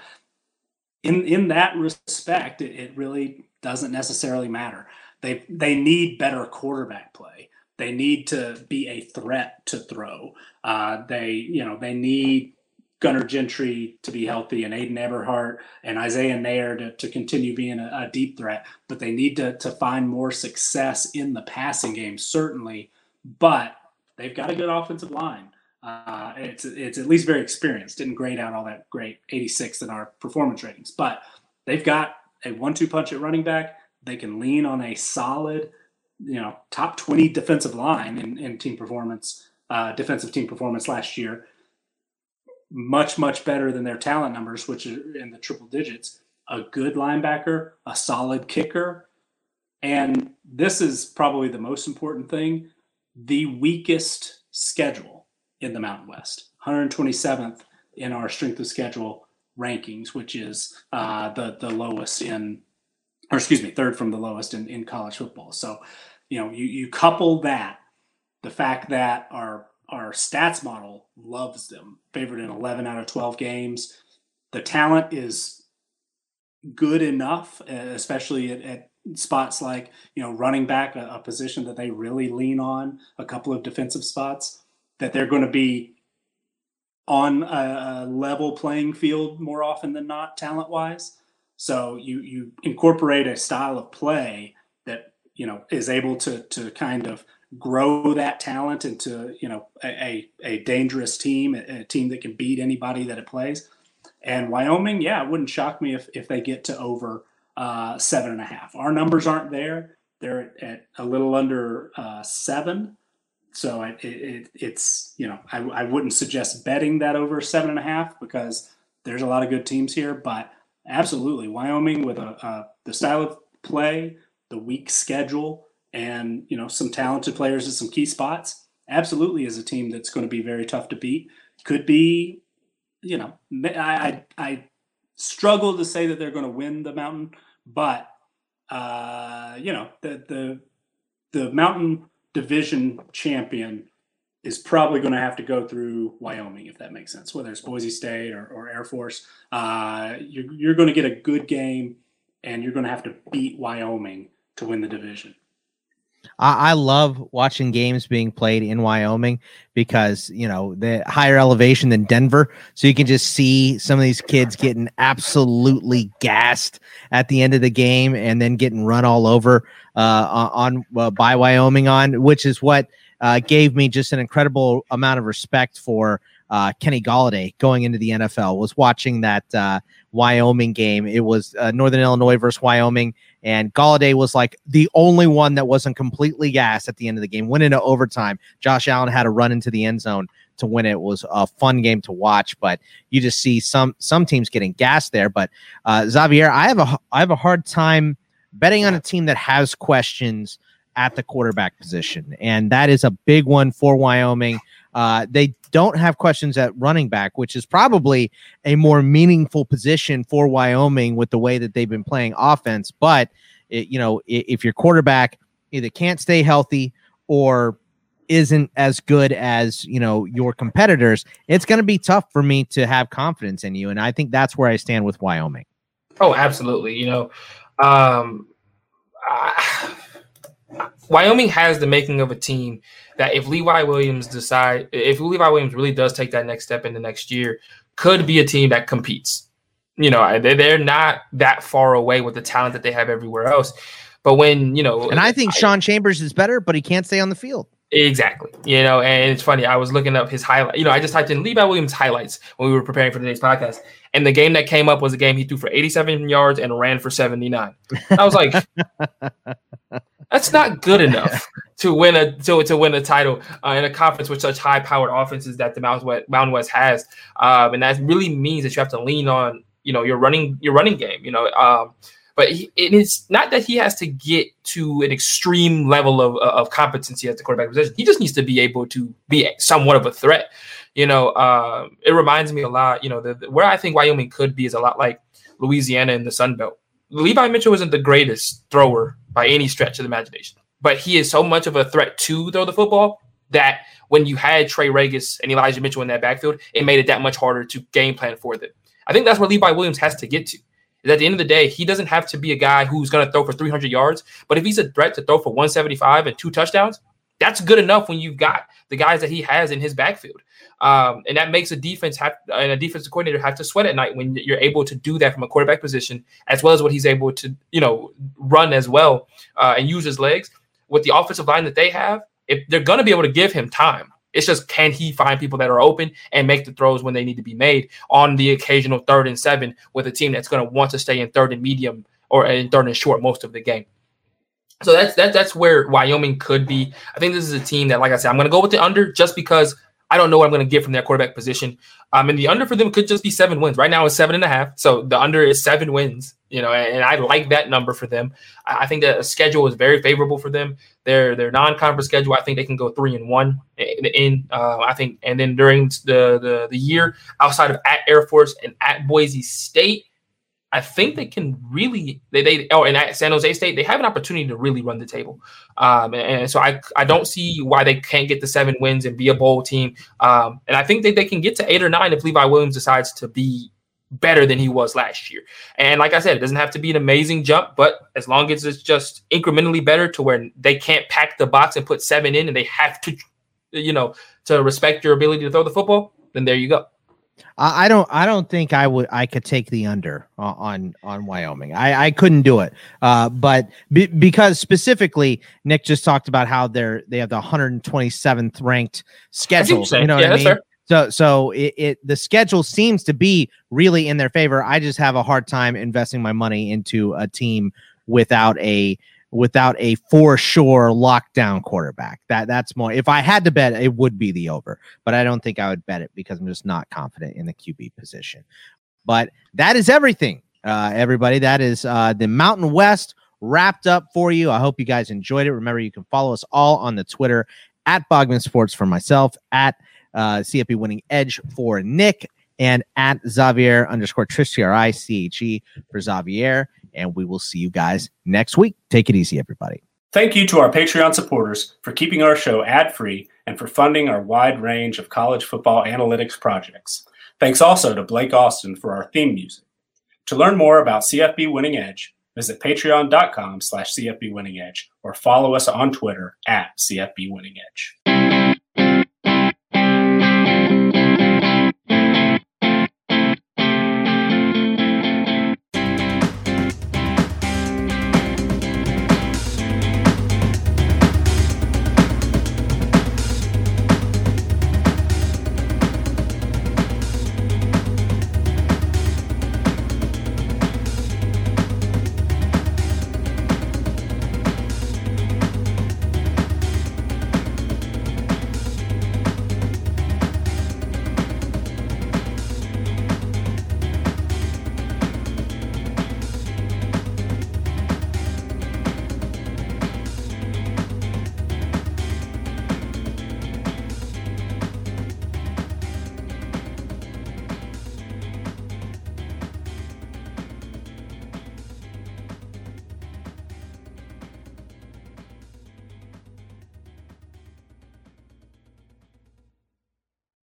in in that respect, it, it really doesn't necessarily matter. They they need better quarterback play. They need to be a threat to throw. Uh, they you know they need Gunnar Gentry to be healthy and Aiden Eberhardt and Isaiah Neyor to, to continue being a, a, deep threat. But they need to, to find more success in the passing game, certainly. But they've got a good offensive line. Uh, it's it's at least very experienced. Didn't grade out all that great, 86 in our performance ratings, but they've got a one-two punch at running back. They can lean on a solid, you know, top 20 defensive line in, in team performance, uh, defensive team performance last year. Much much better than their talent numbers, which are in the triple digits. A good linebacker, a solid kicker, and this is probably the most important thing: the weakest schedule in the Mountain West, 127th in our strength of schedule rankings, which is uh, the the lowest in, or excuse me, third from the lowest in, in college football. So, you know, you you couple that, the fact that our our stats model loves them, favored in 11 out of 12 games. The talent is good enough, especially at, at spots like you know running back, a, a position that they really lean on, a couple of defensive spots that they're going to be on a, level playing field more often than not, talent wise. So you you incorporate a style of play that you know is able to to kind of grow that talent into you know a a, dangerous team, a, team that can beat anybody that it plays. And Wyoming, yeah, it wouldn't shock me if if they get to over uh, seven and a half. Our numbers aren't there; they're at, at a little under uh, seven so it, it, it's you know I, I wouldn't suggest betting that over seven and a half because there's a lot of good teams here, but absolutely Wyoming with a, a the style of play, the weak schedule, and you know some talented players at some key spots. Absolutely, is a team that's going to be very tough to beat. Could be, you know, I I, I struggle to say that they're going to win the mountain, but uh, you know the the the mountain division champion is probably going to have to go through Wyoming, if that makes sense, whether it's Boise State or, or Air Force. Uh, you're, you're going to get a good game, and you're going to have to beat Wyoming to win the division. I, I love watching games being played in Wyoming because you know the higher elevation than Denver, so you can just see some of these kids getting absolutely gassed at the end of the game and then getting run all over uh, on uh, by Wyoming on, which is what uh, gave me just an incredible amount of respect for uh, Kenny Golladay going into the NFL. Was watching that uh, Wyoming game. It was uh, Northern Illinois versus Wyoming, and Golladay was like the only one that wasn't completely gassed at the end of the game. Went into overtime. Josh Allen had to run into the end zone to win it. it was a fun game to watch, but you just see some some teams getting gassed there. But uh, Xavier, I have a I have a hard time betting on a team that has questions at the quarterback position, and that is a big one for Wyoming. Uh, they don't have questions at running back, which is probably a more meaningful position for Wyoming with the way that they've been playing offense. But it, you know, if your quarterback either can't stay healthy or isn't as good as you know your competitors, it's going to be tough for me to have confidence in you. And I think that's where I stand with Wyoming. Oh, absolutely. You know, um, I, Wyoming has the making of a team that if Levi Williams decide if Levi Williams really does take that next step in the next year, could be a team that competes. You know, they're not that far away with the talent that they have everywhere else. But when you know, and I think I, Sean Chambers is better, but he can't stay on the field. Exactly. You know, and it's funny. I was looking up his highlight. You know, I just typed in Levi Williams highlights when we were preparing for today's podcast, and the game that came up was a game he threw for 87 yards and ran for 79. I was like, that's not good enough to win a to, to win a title uh, in a conference with such high powered offenses that the Mountain West, Mountain West has, um, and that really means that you have to lean on you know your running your running game. You know. Um, but it is not that he has to get to an extreme level of, of competency at the quarterback position. He just needs to be able to be somewhat of a threat. You know, uh, it reminds me a lot. You know, the, where I think Wyoming could be is a lot like Louisiana in the Sun Belt. Levi Mitchell isn't the greatest thrower by any stretch of the imagination, but he is so much of a threat to throw the football that when you had Trey Ragas and Elijah Mitchell in that backfield, it made it that much harder to game plan for them. I think that's where Levi Williams has to get to. At the end of the day, he doesn't have to be a guy who's going to throw for 300 yards, but if he's a threat to throw for 175 and two touchdowns, that's good enough when you've got the guys that he has in his backfield. Um, and that makes a defense have and a defensive coordinator have to sweat at night when you're able to do that from a quarterback position, as well as what he's able to, you know, run as well uh, and use his legs. With the offensive line that they have, if they're going to be able to give him time, it's just can he find people that are open and make the throws when they need to be made on the occasional third and seven with a team that's going to want to stay in third and medium or in third and short most of the game. So that's that, that's where Wyoming could be. I think this is a team that, like I said, I'm going to go with the under just because I don't know what I'm going to get from their quarterback position. Um, and the under for them could just be seven wins. Right now it's seven and a half, so the under is seven wins. You know, and, I like that number for them. I, think that the schedule is very favorable for them. Their their non-conference schedule, I think they can go three and one in. in uh, I think, and then during the, the the year outside of at Air Force and at Boise State, I think they can really they they oh and at San Jose State they have an opportunity to really run the table, um, and, and, so I I don't see why they can't get the seven wins and be a bowl team, um, and I think that they can get to eight or nine if Levi Williams decides to be better than he was last year. And like I said, it doesn't have to be an amazing jump, but as long as it's just incrementally better to where they can't pack the box and put seven in, and they have to, you know, to respect your ability to throw the football, then there you go. I don't. I don't think I would. I could take the under on on Wyoming. I, I couldn't do it. Uh, but be, because specifically, Nick just talked about how they're they have the 127th ranked schedule. You know yeah, what I mean? Fair. So so it, it the schedule seems to be really in their favor. I just have a hard time investing my money into a team without a without a for sure lockdown quarterback. That that's more. If I had to bet, it would be the over, but I don't think I would bet it because I'm just not confident in the QB position. But that is everything, uh, everybody. That is uh, the Mountain West wrapped up for you. I hope you guys enjoyed it. Remember, you can follow us all on the Twitter at Bogman Sports for myself, at uh, CFB Winning Edge for Nick, and at Xavier underscore Triche T R I C H E for Xavier and we will see you guys next week. Take it easy, everybody. Thank you to our Patreon supporters for keeping our show ad free and for funding our wide range of college football analytics projects. Thanks also to Blake Austin for our theme music. To learn more about CFB Winning Edge, visit patreon.com slash CFB Winning Edge or follow us on Twitter at CFB Winning Edge.